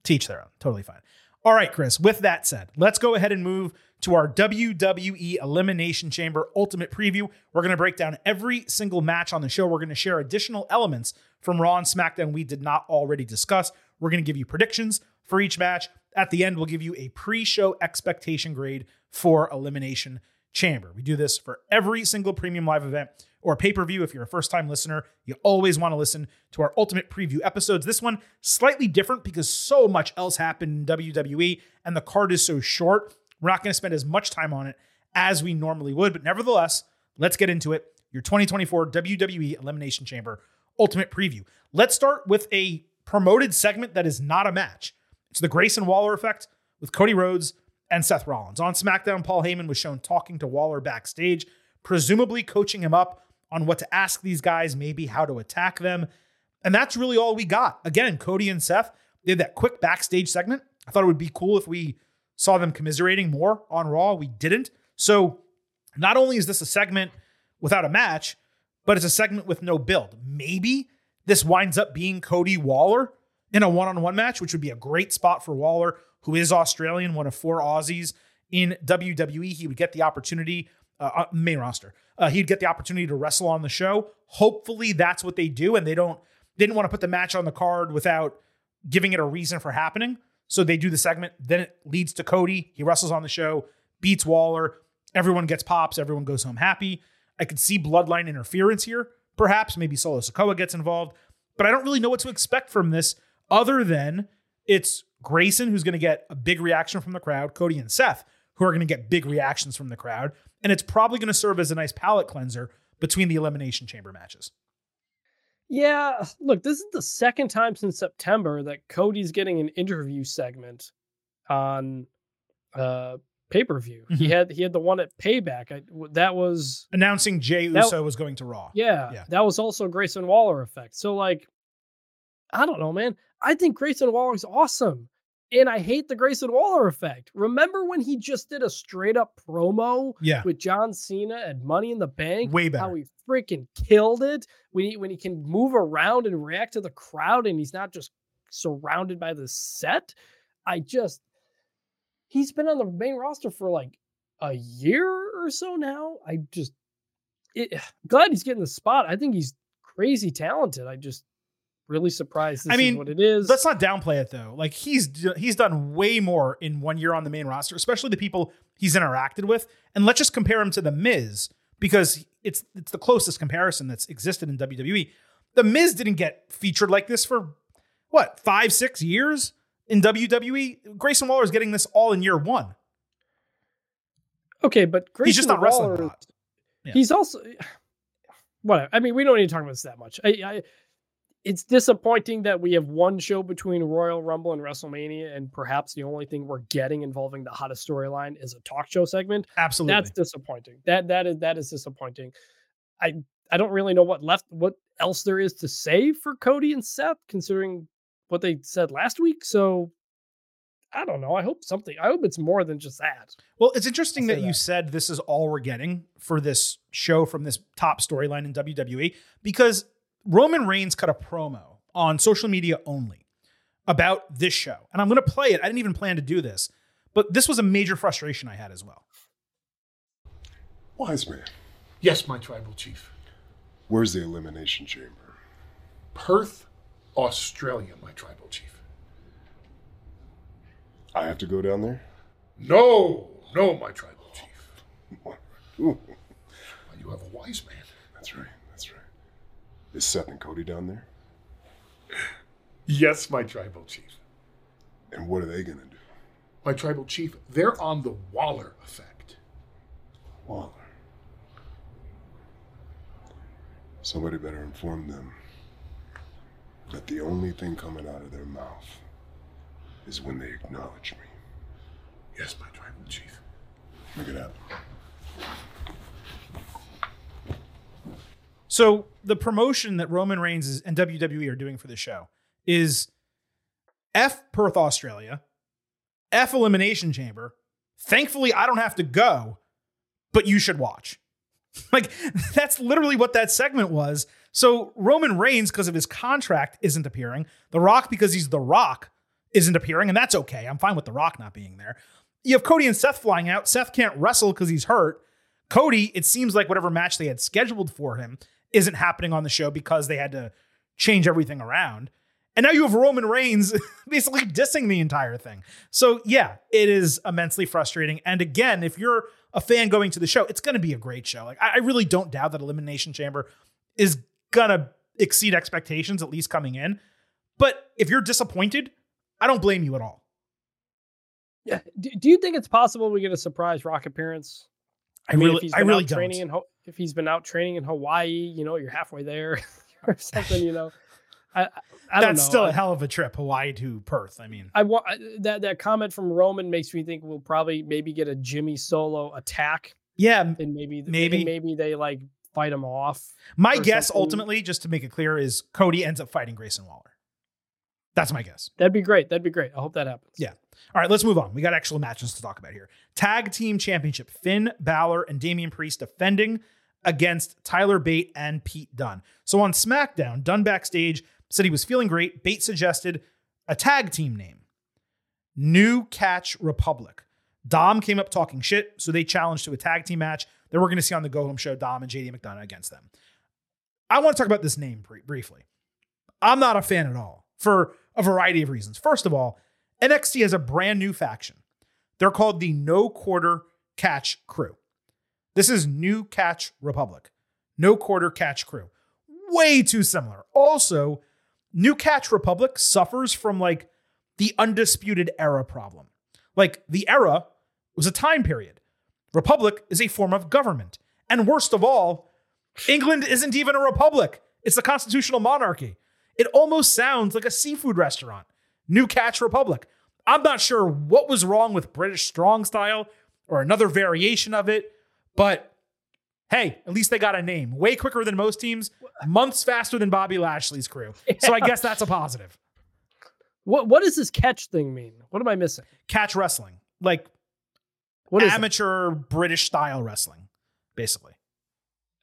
teach their own. Totally fine. All right, Chris. With that said, let's go ahead and move to our WWE Elimination Chamber Ultimate Preview. We're going to break down every single match on the show. We're going to share additional elements from Raw and SmackDown we did not already discuss. We're going to give you predictions for each match. At the end, we'll give you a pre-show expectation grade for Elimination Chamber. We do this for every single premium live event or pay per view. If you're a first time listener, you always want to listen to our ultimate preview episodes. This one, slightly different because so much else happened in WWE and the card is so short. We're not going to spend as much time on it as we normally would. But nevertheless, let's get into it. Your 2024 WWE Elimination Chamber Ultimate Preview. Let's start with a promoted segment that is not a match. It's the Grayson Waller effect with Cody Rhodes and Seth Rollins. On SmackDown, Paul Heyman was shown talking to Waller backstage, presumably coaching him up on what to ask these guys, maybe how to attack them. And that's really all we got. Again, Cody and Seth did that quick backstage segment. I thought it would be cool if we saw them commiserating more on Raw. We didn't. So not only is this a segment without a match, but it's a segment with no build. Maybe this winds up being Cody Waller in a one on one match, which would be a great spot for Waller, who is Australian, one of four Aussies in WWE. He would get the opportunity, uh, uh, main roster. Uh, he'd get the opportunity to wrestle on the show. Hopefully, that's what they do, and they don't. They didn't want to put the match on the card without giving it a reason for happening. So they do the segment. Then it leads to Cody. He wrestles on the show, beats Waller. Everyone gets pops. Everyone goes home happy. I could see bloodline interference here, perhaps. Maybe Solo Sikoa gets involved, but I don't really know what to expect from this other than it's Grayson who's going to get a big reaction from the crowd, Cody and Seth who are going to get big reactions from the crowd, and it's probably going to serve as a nice palate cleanser between the elimination chamber matches. Yeah, look, this is the second time since September that Cody's getting an interview segment on uh pay-per-view. He Mhm. had he had the one at Payback. I, that was Announcing Jey That- Uso was going to Raw. yeah, Yeah. that was also Grayson Waller effect. So like I don't know, man. I think Grayson Waller's awesome. And I hate the Grayson Waller effect. Remember when he just did a straight up promo Yeah. with John Cena and Money in the Bank? Way better. How he freaking killed it when he when he can move around and react to the crowd and he's not just surrounded by the set. I just he's been on the main roster for like a year or so now. I just it, (sighs) glad he's getting the spot. I think he's crazy talented. I just really surprised. This I mean, what it is. Let's not downplay it though. Like he's he's done way more in one year on the main roster, especially the people he's interacted with. And let's just compare him to the Miz because it's it's the closest comparison that's existed in WWE. The Miz didn't get featured like this for what five six years in WWE. Grayson Waller is getting this all in year one. okay, but Grayson He's just not wrestling Waller a lot. is- Yeah. He's also (sighs) whatever. I mean, we don't need to talk about this that much. I, I it's disappointing that we have one show between Royal Rumble and WrestleMania, and perhaps the only thing we're getting involving the hottest storyline is a talk show segment. Absolutely. That's disappointing. That that is that is disappointing. I I don't really know what left what else there is to say for Cody and Seth, considering what they said last week. So I don't know. I hope something. I hope it's more than just that. Well, it's interesting I'll that you said this is all we're getting for this show from this top storyline in WWE because Roman Reigns cut a promo on social media only about this show. And I'm going to play it. I didn't even plan to do this, but this was a major frustration I had as well. Wise man, Yes, my tribal chief. where's the elimination chamber? Perth, Australia, my tribal chief. I have to go down there? No, no, my tribal chief. (laughs) Ooh, You have a wise man. that's right. Is Seth and Cody down there? Yes, my tribal chief. And what are they gonna do? My tribal chief, they're on the Waller effect. Waller. Somebody better inform them that the only thing coming out of their mouth is when they acknowledge me. Yes, my tribal chief. Make it happen. So the promotion that Roman Reigns is, and WWE are doing for the show is F Perth, Australia, F Elimination Chamber. Thankfully, I don't have to go, but you should watch. (laughs) Like that's literally what that segment was. So Roman Reigns, because of his contract, isn't appearing. The Rock, because he's The Rock, isn't appearing, and that's okay. I'm fine with The Rock not being there. You have Cody and Seth flying out. Seth can't wrestle because he's hurt. Cody, it seems like whatever match they had scheduled for him isn't happening on the show because they had to change everything around. And now you have Roman Reigns (laughs) basically dissing the entire thing. So, yeah, it is immensely frustrating. And again, if you're a fan going to the show, it's going to be a great show. Like, I I really don't doubt that Elimination Chamber is going to exceed expectations, at least coming in. But if you're disappointed, I don't blame you at all. Yeah. Do, you think it's possible we get a surprise Rock appearance? I mean, really, I really out training don't. in Ho- if he's been out training in Hawaii, you know, you're halfway there (laughs) or something. You know, (laughs) I I, That's know. still a hell of a trip, Hawaii to Perth. I mean, I want that that comment from Roman makes me think we'll probably maybe get a Jimmy Solo attack yeah, and maybe Maybe. maybe they like fight him off. my guess something. ultimately, just to make it clear, is Cody ends up fighting Grayson Waller. That's my guess. That'd be great. That'd be great. I hope that happens. Yeah. All right, let's move on. We got actual matches to talk about here. Tag Team Championship Finn Balor and Damian Priest defending against Tyler Bate and Pete Dunne. So on SmackDown, Dunne backstage said he was feeling great. Bate suggested a tag team name New Catch Republic. Dom came up talking shit, so they challenged to a tag team match that we're going to see on the Go Home Show. Dom and JD McDonagh against them. I want to talk about this name briefly. I'm not a fan at all for a variety of reasons. First of all, NXT has a brand new faction. They're called the No Quarter Catch Crew. This is New Catch Republic. No Quarter Catch Crew. Way too similar. Also, New Catch Republic suffers from like the undisputed era problem. Like the era was a time period. Republic is a form of government. And worst of all, England isn't even a republic. It's a constitutional monarchy. It almost sounds like a seafood restaurant. New Catch Republic. I'm not sure what was wrong with British strong style or another variation of it, but hey, at least they got a name. Way quicker than most teams, months faster than Bobby Lashley's crew. So I guess that's a positive. What what does this catch thing mean? What am I missing? Catch wrestling, like What is it? amateur British style wrestling, basically.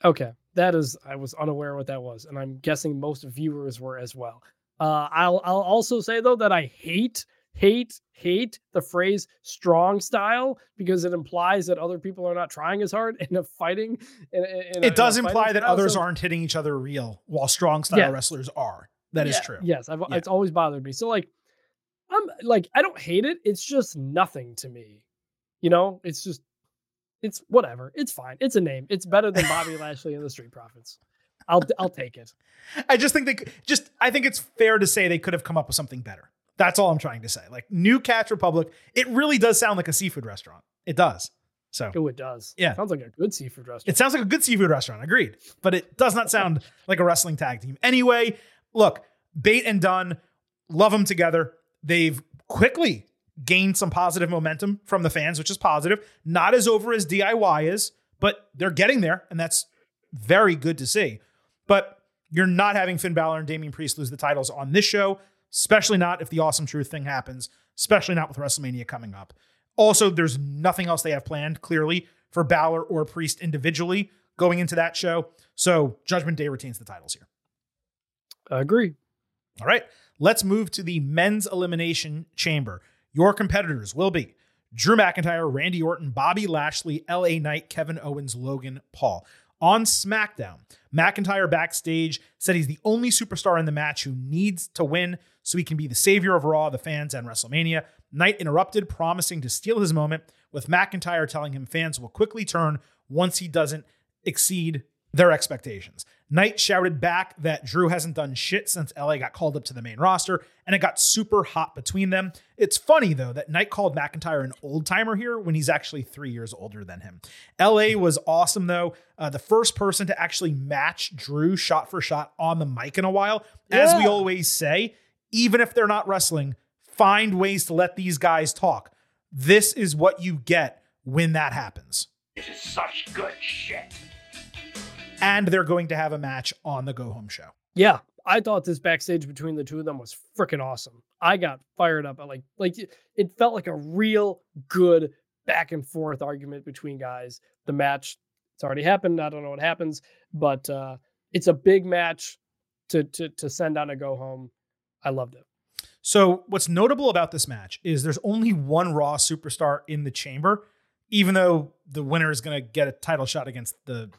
Okay, that is I was unaware what that was, and I'm guessing most viewers were as well. Uh, I'll I'll also say though that I hate hate hate the phrase strong style because it implies that other people are not trying as hard (laughs) in a fighting. In, in It a does imply that style, others so- aren't hitting each other real, while strong style Yeah. wrestlers are. That is Yeah, true. Yes, I've, Yeah. it's always bothered me. So like, I'm like I don't hate it. It's just nothing to me. You know, it's just it's whatever. It's fine. It's a name. It's better than Bobby (laughs) Lashley and the Street Profits. I'll I'll take it. I just think they just I think it's fair to say they could have come up with something better. That's all I'm trying to say. Like New Catch Republic, it really does sound like a seafood restaurant. It does. So Oh, it does. Yeah. sounds like a good seafood restaurant. it sounds like a good seafood restaurant. Agreed. But it does not sound like a wrestling tag team. Anyway, look, Bate and Dunne, love them together. They've quickly gained some positive momentum from the fans, which is positive. Not as over as DIY is, but they're getting there, and that's very good to see. But you're not having Finn Balor and Damian Priest lose the titles on this show, especially not if the awesome truth thing happens, especially not with WrestleMania coming up. Also, there's nothing else they have planned, clearly, for Balor or Priest individually going into that show. So Judgment Day retains the titles here. I agree. All right, let's move to the men's elimination chamber. Your competitors will be Drew McIntyre, Randy Orton, Bobby Lashley, LA Knight, Kevin Owens, Logan Paul. On SmackDown, McIntyre backstage said he's the only superstar in the match who needs to win so he can be the savior of Raw, the fans, and WrestleMania. Knight interrupted, promising to steal his moment, with McIntyre telling him fans will quickly turn once he doesn't exceed their expectations. Knight shouted back that Drew hasn't done shit since LA got called up to the main roster, and it got super hot between them. It's funny, though, that Knight called McIntyre an old timer here when he's actually three years older than him. LA was awesome, though. Uh, the first person to actually match Drew shot for shot on the mic in a while. As we always say, even if they're not wrestling, find ways to let these guys talk. This is what you get when that happens. This is such good shit. And they're going to have a match on the Go Home show. Yeah, I thought this backstage between the two of them was freaking awesome. I got fired up. I like like it- felt like a real good back and forth argument between guys. The match it's already happened. I don't know what happens, but uh it's a big match to to to send on a go home. I loved it. So, what's notable about this match is there's only one Raw superstar in the chamber, even though the winner is going to get a title shot against the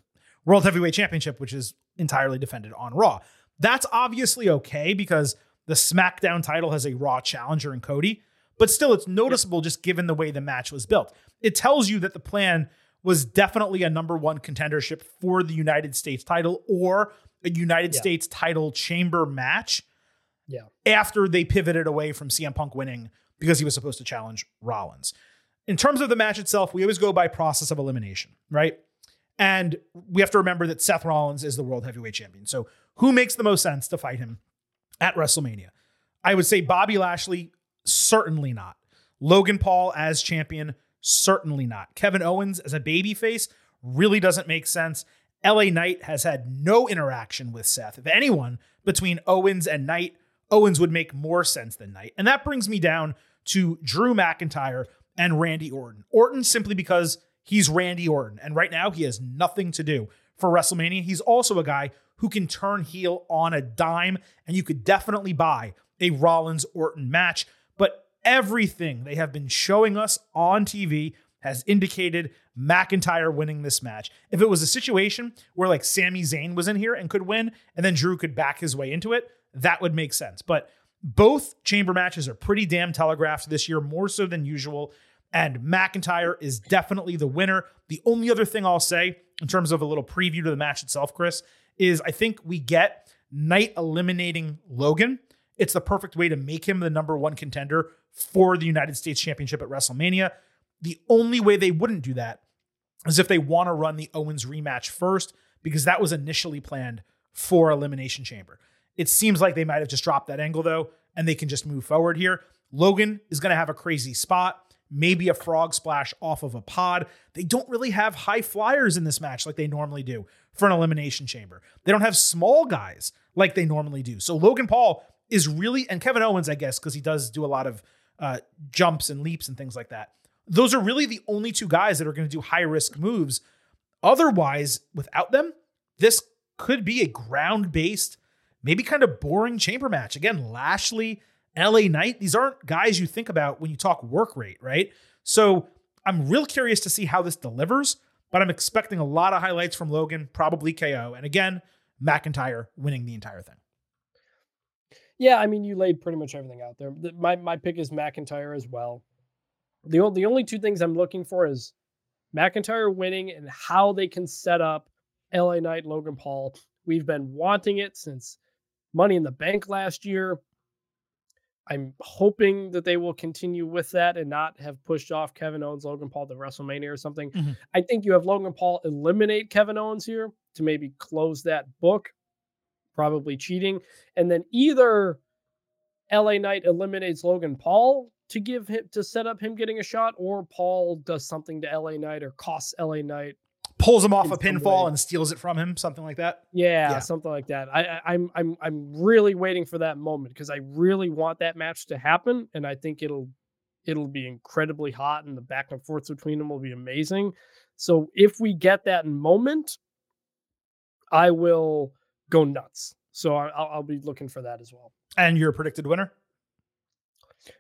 World Heavyweight Championship, which is entirely defended on Raw. That's obviously okay because the SmackDown title has a Raw challenger in Cody, but still, it's noticeable just given the way the match was built. It tells you that the plan was definitely a number one contendership for the United States title or a United Yeah. States title chamber match Yeah. after they pivoted away from CM Punk winning because he was supposed to challenge Rollins. In terms of the match itself, we always go by process of elimination, right? And we have to remember that Seth Rollins is the world heavyweight champion. So who makes the most sense to fight him at WrestleMania? I would say Bobby Lashley, certainly not. Logan Paul as champion, certainly not. Kevin Owens as a babyface really doesn't make sense. LA Knight has had no interaction with Seth. If anyone, between Owens and Knight, Owens would make more sense than Knight. And that brings me down to Drew McIntyre and Randy Orton. Orton simply because he's Randy Orton. And right now he has nothing to do for WrestleMania. He's also a guy who can turn heel on a dime, and you could definitely buy a Rollins Orton match. But everything they have been showing us on TV has indicated McIntyre winning this match. If it was a situation where like Sami Zayn was in here and could win, and then Drew could back his way into it, that would make sense. But both chamber matches are pretty damn telegraphed this year, more so than usual. And McIntyre is definitely the winner. The only other thing I'll say in terms of a little preview to the match itself, Chris, is I think we get Knight eliminating Logan. It's the perfect way to make him the number one contender for the United States Championship at WrestleMania. The only way they wouldn't do that is if they want to run the Owens rematch first, because that was initially planned for Elimination Chamber. It seems like they might have just dropped that angle though, and they can just move forward here. Logan is going to have a crazy spot, maybe a frog splash off of a pod. They don't really have high flyers in this match like they normally do for an Elimination Chamber. They don't have small guys like they normally do. So Logan Paul is really, and Kevin Owens, I guess, because he does do a lot of uh, jumps and leaps and things like that. Those are really the only two guys that are going to do high risk moves. Otherwise, without them, this could be a ground based, maybe kind of boring chamber match. Again, Lashley, LA Knight, these aren't guys you think about when you talk work rate, right? So I'm real curious to see how this delivers, but I'm expecting a lot of highlights from Logan, probably KO. And again, McIntyre winning the entire thing. Yeah, I mean, you laid pretty much everything out there. My my pick is McIntyre as well. The only the only two things I'm looking for is McIntyre winning and how they can set up LA Knight, Logan Paul. We've been wanting it since Money in the Bank last year. I'm hoping that they will continue with that and not have pushed off Kevin Owens, Logan Paul to WrestleMania or something. Mhm. I think you have Logan Paul eliminate Kevin Owens here to maybe close that book. probably cheating. And then either LA Knight eliminates Logan Paul to give him to set up him getting a shot, or Paul does something to LA Knight or costs LA Knight. Pulls him off a pinfall and steals it from him, something like that. Yeah, Yeah. something like that. I, I I'm I'm I'm really waiting for that moment because I really want that match to happen, and I think it'll it'll be incredibly hot, and the back and forth between them will be amazing. So if we get that moment, I will go nuts. So I- I'll, I'll be looking for that as well. And your predicted winner?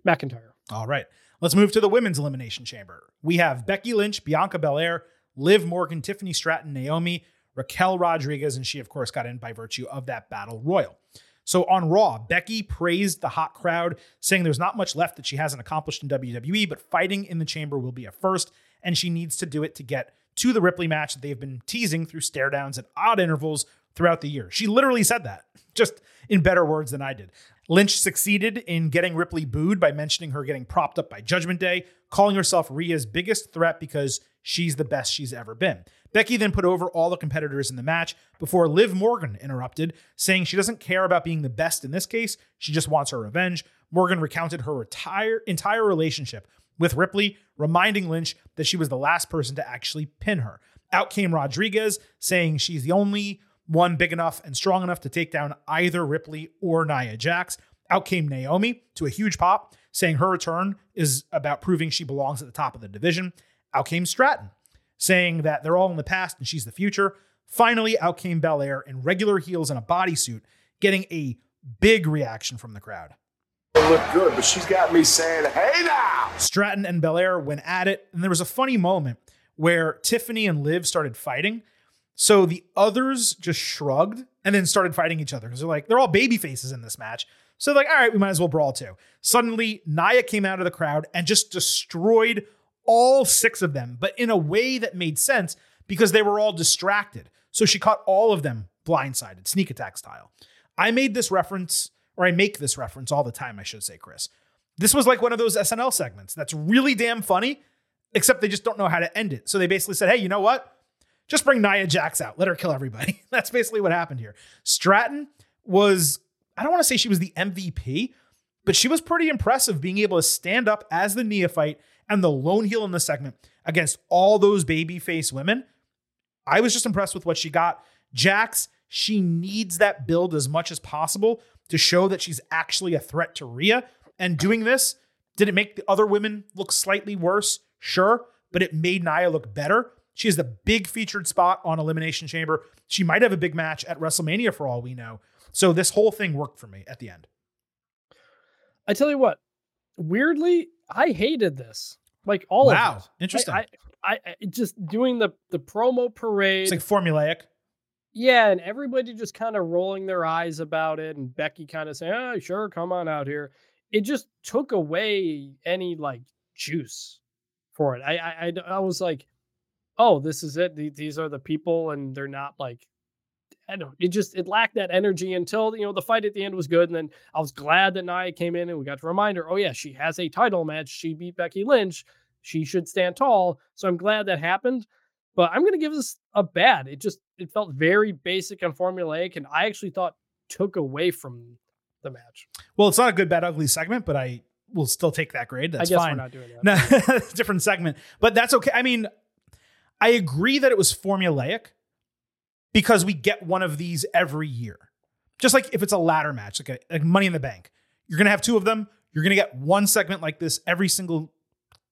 McIntyre. All right. Let's move to the women's elimination chamber. We have Becky Lynch, Bianca Belair, Liv Morgan, Tiffany Stratton, Naomi, Raquel Rodriguez, and she, of course, got in by virtue of that battle royal. So on Raw, Becky praised the hot crowd, saying there's not much left that she hasn't accomplished in WWE, but fighting in the chamber will be a first, and she needs to do it to get to the Ripley match that they've been teasing through stare downs at odd intervals throughout the year. She literally said that, (laughs) just in better words than I did. Lynch succeeded in getting Ripley booed by mentioning her getting propped up by Judgment Day, calling herself Rhea's biggest threat because she's the best she's ever been. Becky then put over all the competitors in the match before Liv Morgan interrupted, saying she doesn't care about being the best in this case, she just wants her revenge. Morgan recounted her entire, relationship with Ripley, reminding Lynch that she was the last person to actually pin her. Out came Rodriguez, saying she's the only one big enough and strong enough to take down either Ripley or Nia Jax. Out came Naomi to a huge pop, saying her return is about proving she belongs at the top of the division. Out came Stratton, saying that they're all in the past and she's the future. Finally, out came Belair in regular heels and a bodysuit, getting a big reaction from the crowd. Look good, but she's got me saying, hey now! Stratton and Belair went at it, and there was a funny moment where Tiffany and Liv started fighting. So the others just shrugged and then started fighting each other because they're like, they're all baby faces in this match. So they're like, all right, we might as well brawl too. Suddenly, Nia came out of the crowd and just destroyed all six of them, but in a way that made sense because they were all distracted. So she caught all of them blindsided, sneak attack style. I made this reference, or I make this reference all the time, I should say, Chris. This was like one of those SNL segments that's really damn funny, except they just don't know how to end it. So they basically said, hey, you know what? Just bring Nia Jax out. Let her kill everybody. (laughs) That's basically what happened here. Stratton was, I don't want to say she was the MVP, but she was pretty impressive being able to stand up as the neophyte and the lone heel in the segment against all those babyface women. I was just impressed with what she got. Jax, she needs that build as much as possible to show that she's actually a threat to Rhea. And doing this, did it make the other women look slightly worse? Sure, but it made Nia look better. She has the big featured spot on Elimination Chamber. She might have a big match at WrestleMania for all we know. So this whole thing worked for me at the end. I tell you what, weirdly, I hated this. Like all of Wow, it. interesting. I, I, I just doing the the promo parade. It's like formulaic. Yeah, and everybody just kind of rolling their eyes about it, and Becky kind of saying, "Oh, sure, come on out here." It just took away any like juice for it. I, I, I, I was like, "Oh, this is it. These are the people, and they're not like." I don't. It just it lacked that energy until you know the fight at the end was good, and then I was glad that Nia came in and we got to remind her, "Oh yeah, she has a title match. She beat Becky Lynch. She should stand tall." So I'm glad that happened but I'm gonna give this a bad. It just it felt very basic and formulaic, and I actually thought took away from the match. Well, it's not a good, bad, ugly segment, but I will still take that grade. That's fine. we're not doing that. No, (laughs) different segment, but that's okay. I mean, I agree that it was formulaic because we get one of these every year. Just like if it's a ladder match, like, a, like Money in the Bank, you're gonna have two of them. You're gonna get one segment like this every single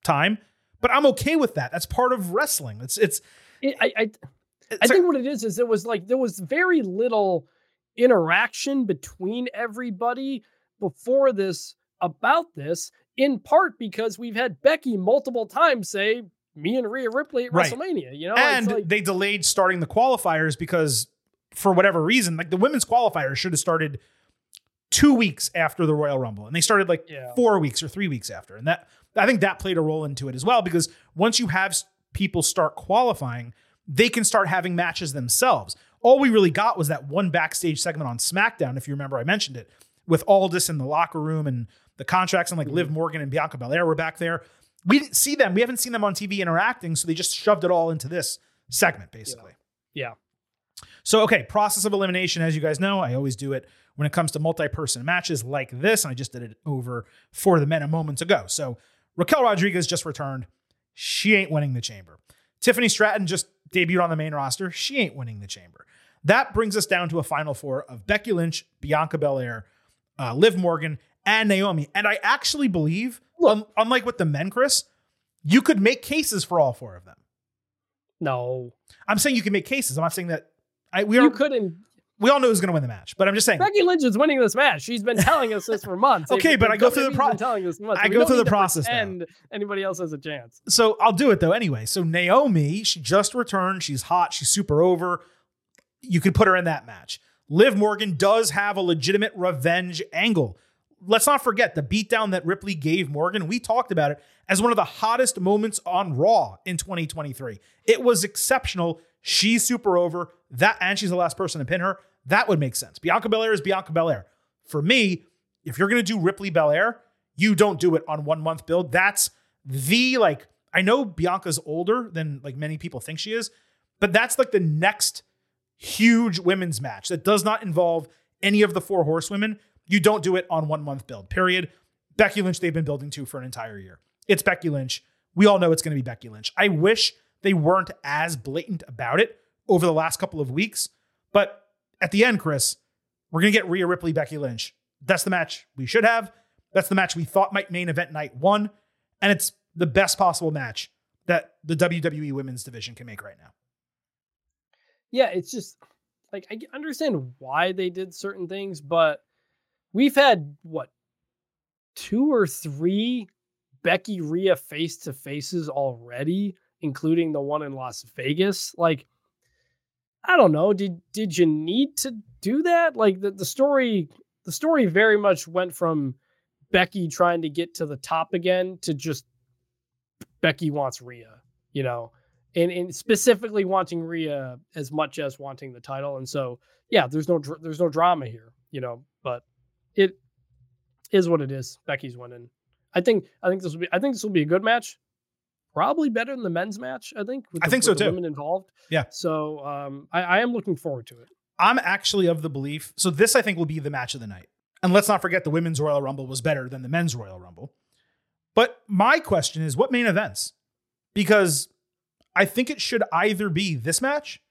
time. But I'm okay with that. That's part of wrestling. It's it's. It, I I, it's I think what it is is it was like there was very little interaction between everybody before this about this. In part because we've had Becky multiple times say me and Rhea Ripley at Right. WrestleMania. You know, and like, they delayed starting the qualifiers because for whatever reason, like the women's qualifiers should have started two weeks after the Royal Rumble, and they started like Yeah. four weeks or three weeks after, and that I think that played a role into it as well because once you have people start qualifying, they can start having matches themselves. All we really got was that one backstage segment on SmackDown, if you remember, I mentioned it with Aldis in the locker room and the contracts and like Liv mm-hmm. Morgan and Bianca Belair were back there. We didn't see them. We haven't seen them on TV interacting, so they just shoved it all into this segment, basically. yeah. So, okay, process of elimination, as you guys know, I always do it when it comes to multi-person matches like this, and I just did it over for the men a moment ago. So Raquel Rodriguez just returned. She ain't winning the chamber. Tiffany Stratton just debuted on the main roster. She ain't winning the chamber. That brings us down to a final four of Becky Lynch, Bianca Belair, uh, Liv Morgan, and Naomi. And I actually believe, un- um, unlike with the men, Chris, you could make cases for all four of them. No, I'm saying you can make cases. I'm not saying that I we are you couldn't. we all know who's going to win the match, but I'm just saying Becky Lynch is winning this match. She's been telling us this for months. (laughs) Okay, but I go through the pro- pro- telling us months. I We go through the process And anybody else has a chance. so I'll do it though anyway. So Naomi, she just returned. She's hot. She's super over. You could put her in that match. Liv Morgan does have a legitimate revenge angle. Let's not forget the beatdown that Ripley gave Morgan. We talked about it as one of the hottest moments on Raw in 2023. It was exceptional. She's super over. That and she's the last person to pin her. That would make sense. Bianca Belair is Bianca Belair. For me, if you're gonna do Ripley Belair, you don't do it on one month build. That's the like. I know Bianca's older than like many people think she is, but that's like the next huge women's match that does not involve any of the four horsewomen. You don't do it on one month build. Period. Becky Lynch they've been building to for an entire year. It's Becky Lynch. We all know it's going to be Becky Lynch. I wish they weren't as blatant about it over the last couple of weeks, but at the end, Chris, we're going to get Rhea Ripley, Becky Lynch. That's the match we should have. That's the match we thought might main event night one. And it's the best possible match that the WWE women's division can make right now. Yeah, it's just like I understand why they did certain things, but we've had what two or three Becky Rhea face to faces already, including the one in Las Vegas. Like, I don't know. Did did you need to do that? Like the, the story the story very much went from Becky trying to get to the top again to just Becky wants Rhea, you know and, and specifically wanting Rhea as much as wanting the title. And so, yeah, there's no there's no drama here, you know. It is what it is. Becky's winning. I think I think this will be I think this will be a good match. Probably better than the men's match. I think. With I the- think so, the too. Women involved. Yeah. So um, I, I am looking forward to it. I'm actually of the belief. So this I think will be the match of the night. And let's not forget the women's Royal Rumble was better than the men's Royal Rumble. But my question is what main events? Because I think it should either be this match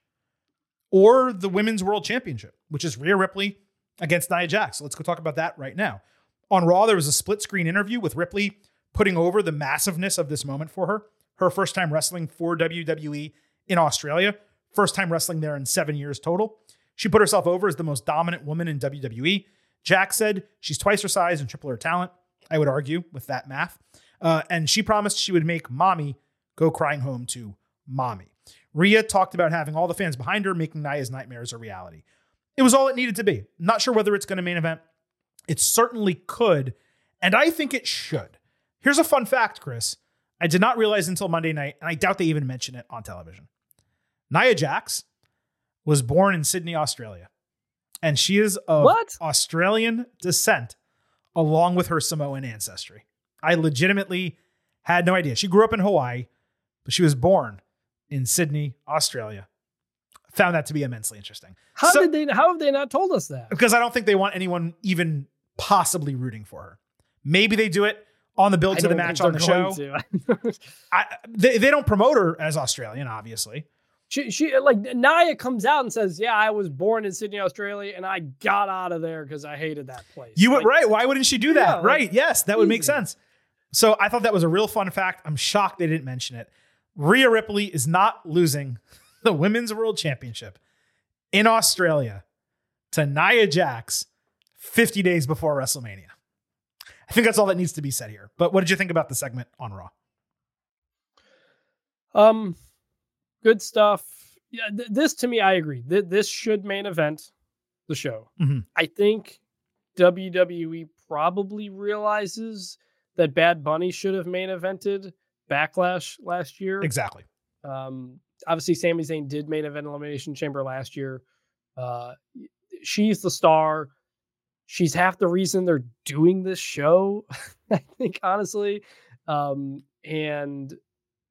or the women's world championship, which is Rhea Ripley against Nia Jax. So let's go talk about that right now. On Raw, there was a split screen interview with Ripley putting over the massiveness of this moment for her. Her first time wrestling for WWE in Australia, first time wrestling there in seven years total. She put herself over as the most dominant woman in WWE. Jax said she's twice her size and triple her talent. I would argue with that math. Uh, and she promised she would make mommy go crying home to mommy. Rhea talked about having all the fans behind her, making Nia's nightmares a reality. It was all it needed to be. Not sure whether it's going to main event. It certainly could, and I think it should. Here's a fun fact, Chris. I did not realize until Monday night, and I doubt they even mention it on television. Nia Jax was born in Sydney, Australia, and she is of What? Australian descent along with her Samoan ancestry. I legitimately had no idea. She grew up in Hawaii, but she was born in Sydney, Australia. Found that to be immensely interesting. How So- did they? How have they not told us that? because I don't think they want anyone even possibly rooting for her. Maybe they do it on the build to the match on the show. I, they, they don't promote her as Australian, obviously. She, she like Nia comes out and says, "Yeah, I was born in Sydney, Australia, and I got out of there because I hated that place." You Like, right? Why wouldn't she do that? Yeah, like, right? Yes, that would make sense. So I thought that was a real fun fact. I'm shocked they didn't mention it. Rhea Ripley is not losing (laughs) the Women's World Championship in Australia to Nia Jax 50 days before WrestleMania. I think that's all that needs to be said here. But what did you think about the segment on Raw? Um, good stuff. Yeah, th- this to me, I agree. Th- this should main event the show. Mhm. I think WWE probably realizes that Bad Bunny should have main evented Backlash last year. Exactly. Um, obviously, Sami Zayn did main event Elimination Chamber last year. Uh, she's the star. She's half the reason they're doing this show. (laughs) I think honestly, um, and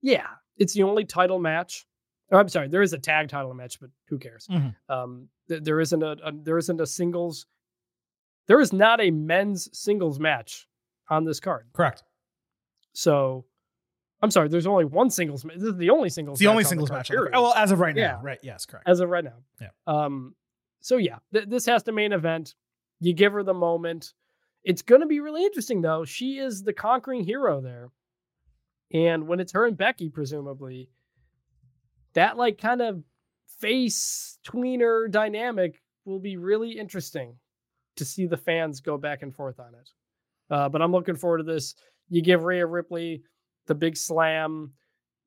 yeah, it's the only title match Or I'm sorry, there is a tag title match, but who cares? Mhm. Um, th- there isn't a, a there isn't a singles. There is not a men's singles match on this card. Correct. So, I'm sorry. There's only one singles. ma- This is the only singles. It's the only the singles match. the card. period. Oh, well, as of right now. Yeah. Right. Yes. Correct. as of right now. Yeah. Um. So yeah, th- this has to main event. You give her the moment. It's going to be really interesting though. She is the conquering hero there, and when it's her and Becky, presumably, that like kind of face tweener dynamic will be really interesting to see the fans go back and forth on it. Uh, but I'm looking forward to this. You give Rhea Ripley the big slam,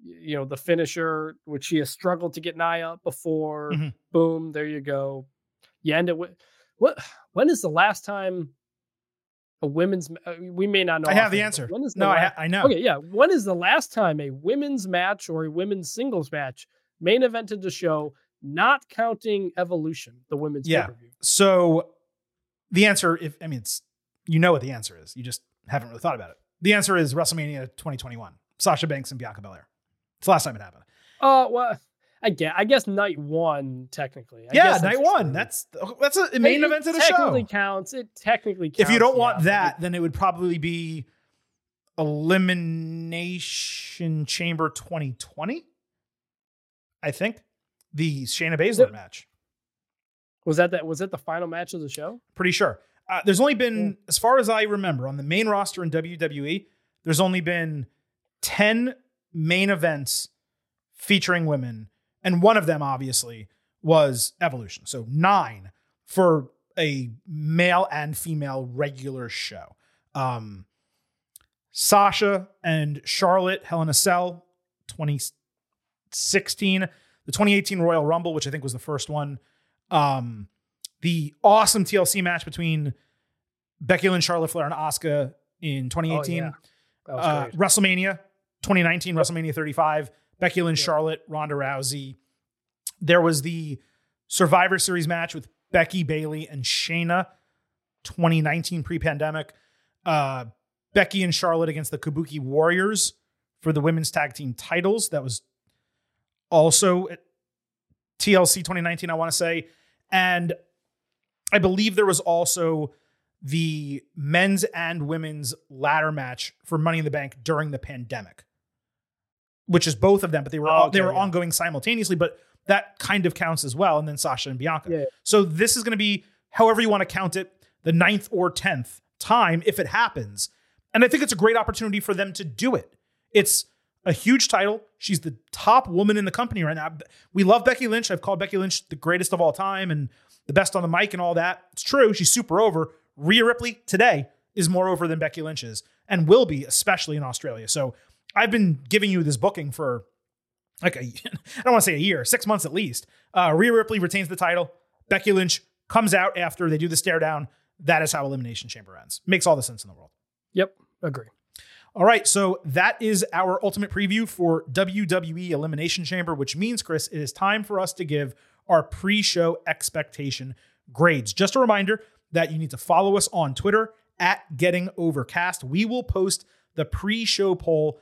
you know, the finisher, which she has struggled to get Nia up before. Mhm. Boom, there you go. You end it with what? When is the last time a women's? uh, We may not know. I have the answer. When is the No, I, ha- I know. Okay, yeah. When is the last time a women's match or a women's singles match main evented the show, not counting Evolution, the women's Yeah. pay-per-view? So the answer, if I mean, it's you know what the answer is. You just haven't really thought about it. The answer is WrestleMania 2021. Sasha Banks and Bianca Belair. It's the last time it happened. Oh well, I guess I guess night one technically. I yeah, guess night one. true. That's that's a main It event of the show. It technically counts. It technically counts. If you don't want but that, then it would probably be Elimination Chamber 2020. I think the Shayna Baszler match. was that that was that the final match of the show? Pretty sure. Uh, there's only been, as far as I remember, on the main roster in WWE, there's only been 10 main events featuring women. And one of them, obviously, was Evolution. So nine for a male and female regular show. Um, Sasha and Charlotte, Hell in a Cell, 2016. The 2018 Royal Rumble, which I think was the first one. Um, the awesome TLC match between Becky Lynch, Charlotte Flair, and Asuka in 2018. yeah. Uh. WrestleMania 2019, WrestleMania 35, Becky Lynch, Charlotte, Ronda Rousey. There was the Survivor Series match with Becky Bayley and Shayna, 2019 pre-pandemic. Uh, Becky and Charlotte against the Kabuki Warriors for the women's tag team titles. That was also TLC 2019, I want to say. And I believe there was also the men's and women's ladder match for Money in the Bank during the pandemic, which is both of them, but they were Oh, all, they were yeah. ongoing simultaneously. But that kind of counts as well. And then Sasha and Bianca. Yeah. So this is going to be however you want to count it, the ninth or tenth time if it happens. And I think it's a great opportunity for them to do it. It's a huge title. She's the top woman in the company right now. We love Becky Lynch. I've called Becky Lynch the greatest of all time and the best on the mic and all that. It's true. She's super over. Rhea Ripley today is more over than Becky Lynch is and will be, especially in Australia. So I've been giving you this booking for like a, (laughs) I don't want to say a year, six months at least. Uh, Rhea Ripley retains the title. Becky Lynch comes out after they do the stare down. That is how Elimination Chamber ends. Makes all the sense in the world. Yep, agree. All right, so that is our ultimate preview for WWE Elimination Chamber, which means, Chris, it is time for us to give our pre show expectation grades. Just a reminder that you need to follow us on Twitter at GettingOverCast. We will post the pre show poll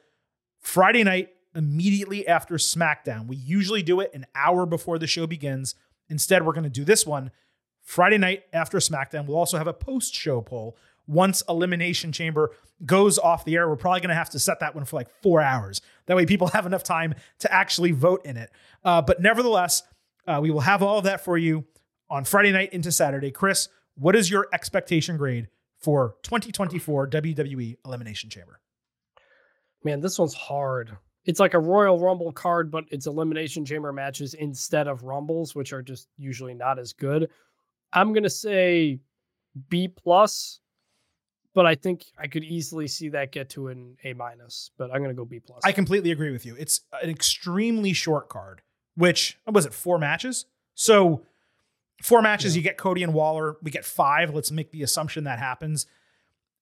Friday night immediately after SmackDown. We usually do it an hour before the show begins. Instead, we're going to do this one Friday night after SmackDown. We'll also have a post show poll once Elimination Chamber goes off the air. We're probably going to have to set that one for like four hours. That way, people (laughs) have enough time to actually vote in it. Uh, but nevertheless, uh, we will have all of that for you on Friday night into Saturday. Chris, what is your expectation grade for 2024 WWE Elimination Chamber? Man, this one's hard. It's like a Royal Rumble card, but it's elimination chamber matches instead of Rumbles, which are just usually not as good. I'm gonna say B plus, but I think I could easily see that get to an A minus. But I'm gonna go B plus. I completely agree with you. It's an extremely short card, which was it four matches? So four matches, you get Cody and Waller. We get five. Let's make the assumption that happens.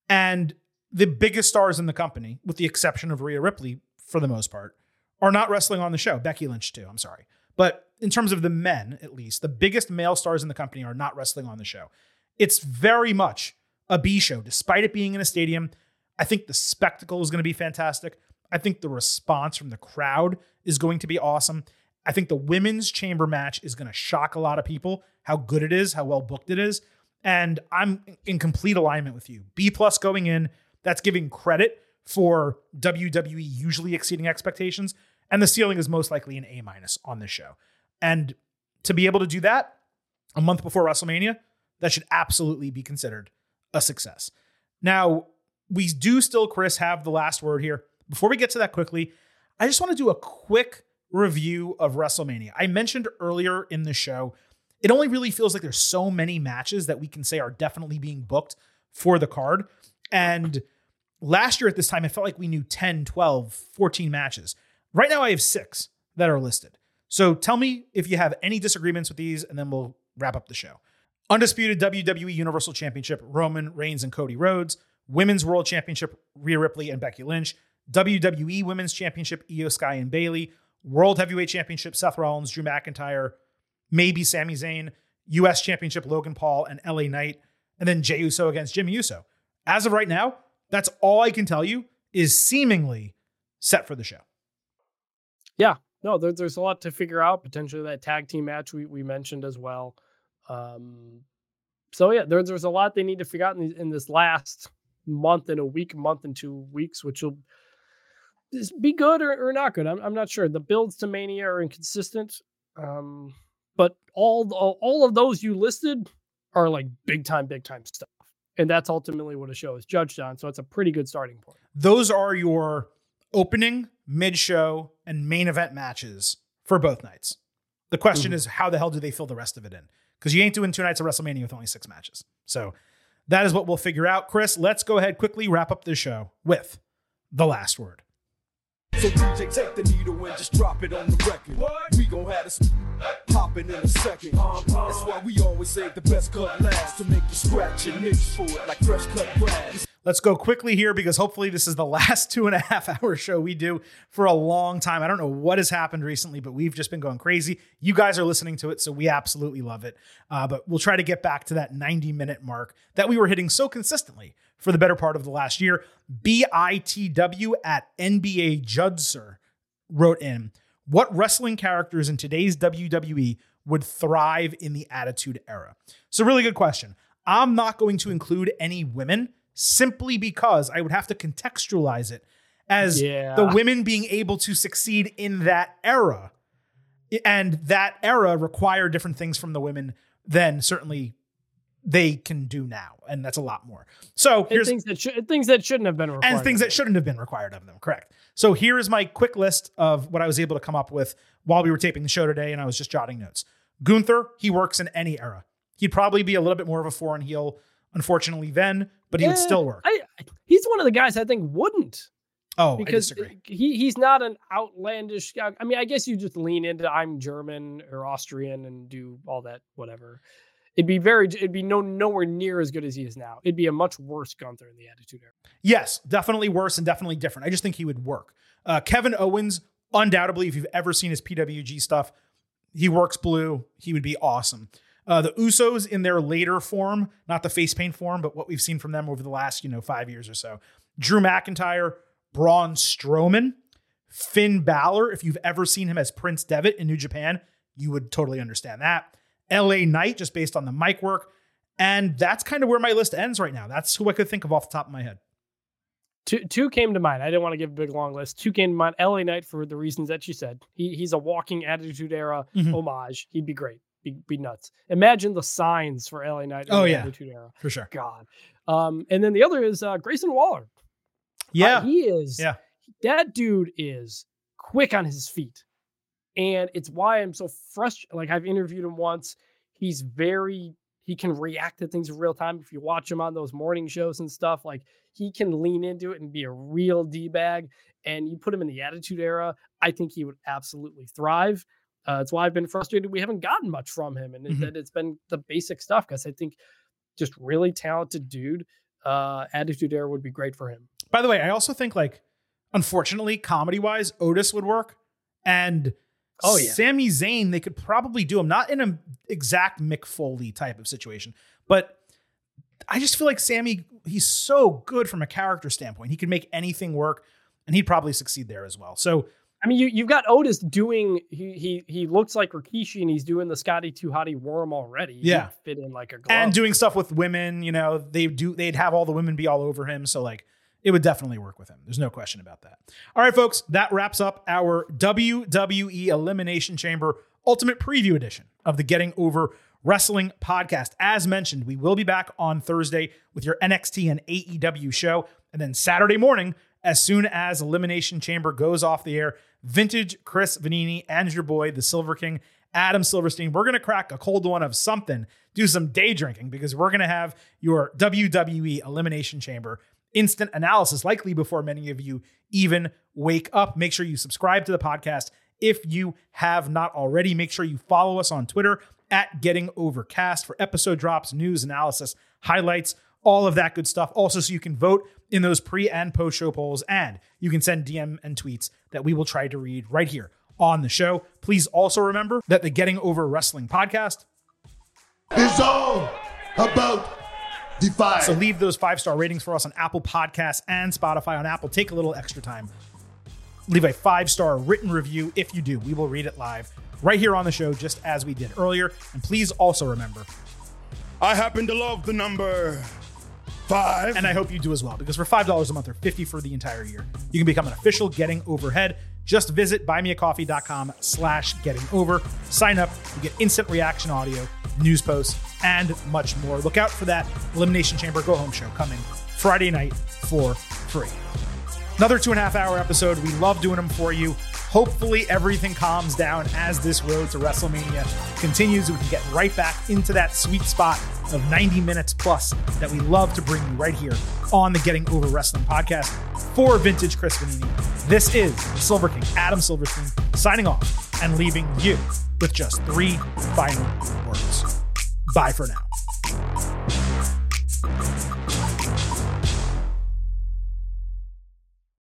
And the biggest stars in the company, with the exception of Rhea Ripley for the most part, are not wrestling on the show. Becky Lynch too. I'm sorry, but in terms of the men, at least the biggest male stars in the company are not wrestling on the show. It's very much a B show, despite it being in a stadium. I think the spectacle is going to be fantastic. I think the response from the crowd is going to be awesome. I think the women's chamber match is going to shock a lot of people, how good it is, how well booked it is. And I'm in complete alignment with you. B plus going in, that's giving credit for WWE usually exceeding expectations. And the ceiling is most likely an A minus on this show. And to be able to do that a month before WrestleMania, that should absolutely be considered a success. Now, we do still, Chris, have the last word here. Before we get to that quickly, I just want to do a quick review of WrestleMania. I mentioned earlier in the show, it only really feels like there's so many matches that we can say are definitely being booked for the card. And last year at this time, it felt like we knew 10, 12, 14 matches. Right now, I have six that are listed. So tell me if you have any disagreements with these, and then we'll wrap up the show. Undisputed WWE Universal Championship, Roman Reigns and Cody Rhodes. Women's World Championship, Rhea Ripley and Becky Lynch. WWE Women's Championship, Iyo Sky and Bayley. World Heavyweight Championship, Seth Rollins, Drew McIntyre, maybe Sami Zayn. US Championship, Logan Paul and LA Knight. And then Jey Uso against Jimmy Uso. As of right now, that's all I can tell you is seemingly set for the show. Yeah, no, there, there's a lot to figure out. Potentially that tag team match we, we mentioned as well. Um, so yeah, there, there's a lot they need to figure out in, in this last month and a week, month and two weeks, which will be good or, or not good. I'm, I'm not sure. The builds to Mania are inconsistent. Um, but all, all all of those you listed are like big time, big time stuff. And that's ultimately what a show is judged on. So it's a pretty good starting point. Those are your opening, mid show, and main event matches for both nights. The question mm-hmm. is, how the hell do they fill the rest of it in? Because you ain't doing two nights of WrestleMania with only six matches. So that is what we'll figure out. Chris, let's go ahead quickly wrap up this show with the last word. So DJ, take the needle and just drop it on the record. We gon' have this popping in a second. That's why we always save the best cut last to make you scratch and itch for it like fresh cut grass. Let's go quickly here because hopefully this is the (laughs) last two and a half hour show we do for a long time. I don't know what has happened recently, but we've just been going crazy. You guys are listening to it, so we absolutely love it. Uh, but we'll try to get back to that 90 minute mark that we were hitting so consistently for the better part of the last year. BITW at NBA Judser wrote in what wrestling characters in today's WWE would thrive in the Attitude Era? So, really good question. I'm not going to include any women simply because I would have to contextualize it as yeah. the women being able to succeed in that era. And that era required different things from the women than certainly they can do now, and that's a lot more. So and here's things that sh- things that shouldn't have been required, and things that shouldn't have been required of them. Correct. So here is my quick list of what I was able to come up with while we were taping the show today, and I was just jotting notes. Gunther, he works in any era. He'd probably be a little bit more of a foreign heel unfortunately, then, but he would still work. I, he's one of the guys I think wouldn't. Oh, because he he's not an outlandish guy. I mean, I guess you just lean into I'm German or Austrian and do all that whatever. It'd be very it'd be no nowhere near as good as he is now. It'd be a much worse Gunther in the Attitude Era. Yes, definitely worse and definitely different. I just think he would work. Uh, Kevin Owens, undoubtedly, if you've ever seen his PWG stuff, he works blue. He would be awesome. Uh, the Usos in their later form, not the face paint form, but what we've seen from them over the last, you know, five years or so. Drew McIntyre, Braun Strowman, Finn Balor. If you've ever seen him as Prince Devitt in New Japan, you would totally understand that. LA Knight, just based on the mic work. And that's kind of where my list ends right now. That's who I could think of off the top of my head. Two, two came to mind. I didn't want to give a big long list. Two came to mind. LA Knight for the reasons that you said. He, he's a walking attitude era mm-hmm. homage. He'd be great be, be nuts. Imagine the signs for LA Knight. Oh yeah, Attitude Era for sure. God. Um, and then the other is uh, Grayson Waller. Yeah, uh, he is. Yeah, that dude is quick on his feet, and it's why I'm so frustrated. Like I've interviewed him once. He's very. He can react to things in real time. If you watch him on those morning shows and stuff, like he can lean into it and be a real d bag. And you put him in the Attitude Era, I think he would absolutely thrive. Uh, that's why I've been frustrated we haven't gotten much from him, and mm-hmm. that it's been the basic stuff. Because I think just really talented dude. Uh, Attitude Era would be great for him. By the way, I also think like, unfortunately, comedy wise, Otis would work, and oh yeah, Sami Zayn they could probably do him not in an exact Mick Foley type of situation, but I just feel like Sami. he's so good from a character standpoint. He could make anything work, and he'd probably succeed there as well. So I mean, you you've got Otis doing he he he looks like Rikishi and he's doing the Scotty 2 Hotty worm already. He'd Yeah. fit in like a glove. and doing stuff with women. You know, they do. They'd have all the women be all over him. So like, it would definitely work with him. There's no question about that. All right, folks, that wraps up our WWE Elimination Chamber Ultimate Preview Edition of the Getting Over Wrestling podcast. As mentioned, we will be back on Thursday with your NXT and AEW show, and then Saturday morning. As soon as Elimination Chamber goes off the air, vintage Chris Vannini and your boy, the Silver King, Adam Silverstein. We're going to crack a cold one of something, do some day drinking because we're going to have your WWE Elimination Chamber instant analysis, likely before many of you even wake up. Make sure you subscribe to the podcast if you have not already. Make sure you follow us on Twitter at GettingOverCast for episode drops, news, analysis, highlights, all of that good stuff. Also, so you can vote in those pre and post show polls, and you can send DM and tweets that we will try to read right here on the show. Please also remember that the Getting Over Wrestling podcast. is all about fight. So leave those five star ratings for us on Apple Podcasts and Spotify. On Apple, take a little extra time. Leave a five star written review. If you do, we will read it live right here on the show, just as we did earlier. And please also remember, I happen to love the number five. and I hope you do as well, because for $5 a month or 50 for the entire year, you can become an official Getting Overhead. Just visit buymeacoffee.com slash getting over. Sign up, you get instant reaction audio, news posts, and much more. Look out for that Elimination Chamber Go Home show coming Friday night for free. Another two and a half hour episode. We love doing them for you. Hopefully, everything calms down as this road to WrestleMania continues. We can get right back into that sweet spot of 90 minutes plus that we love to bring you right here on the Getting Over Wrestling podcast for Vintage Chris Vannini. This is Silver King, Adam Silverstein, signing off and leaving you with just three final words. Bye for now.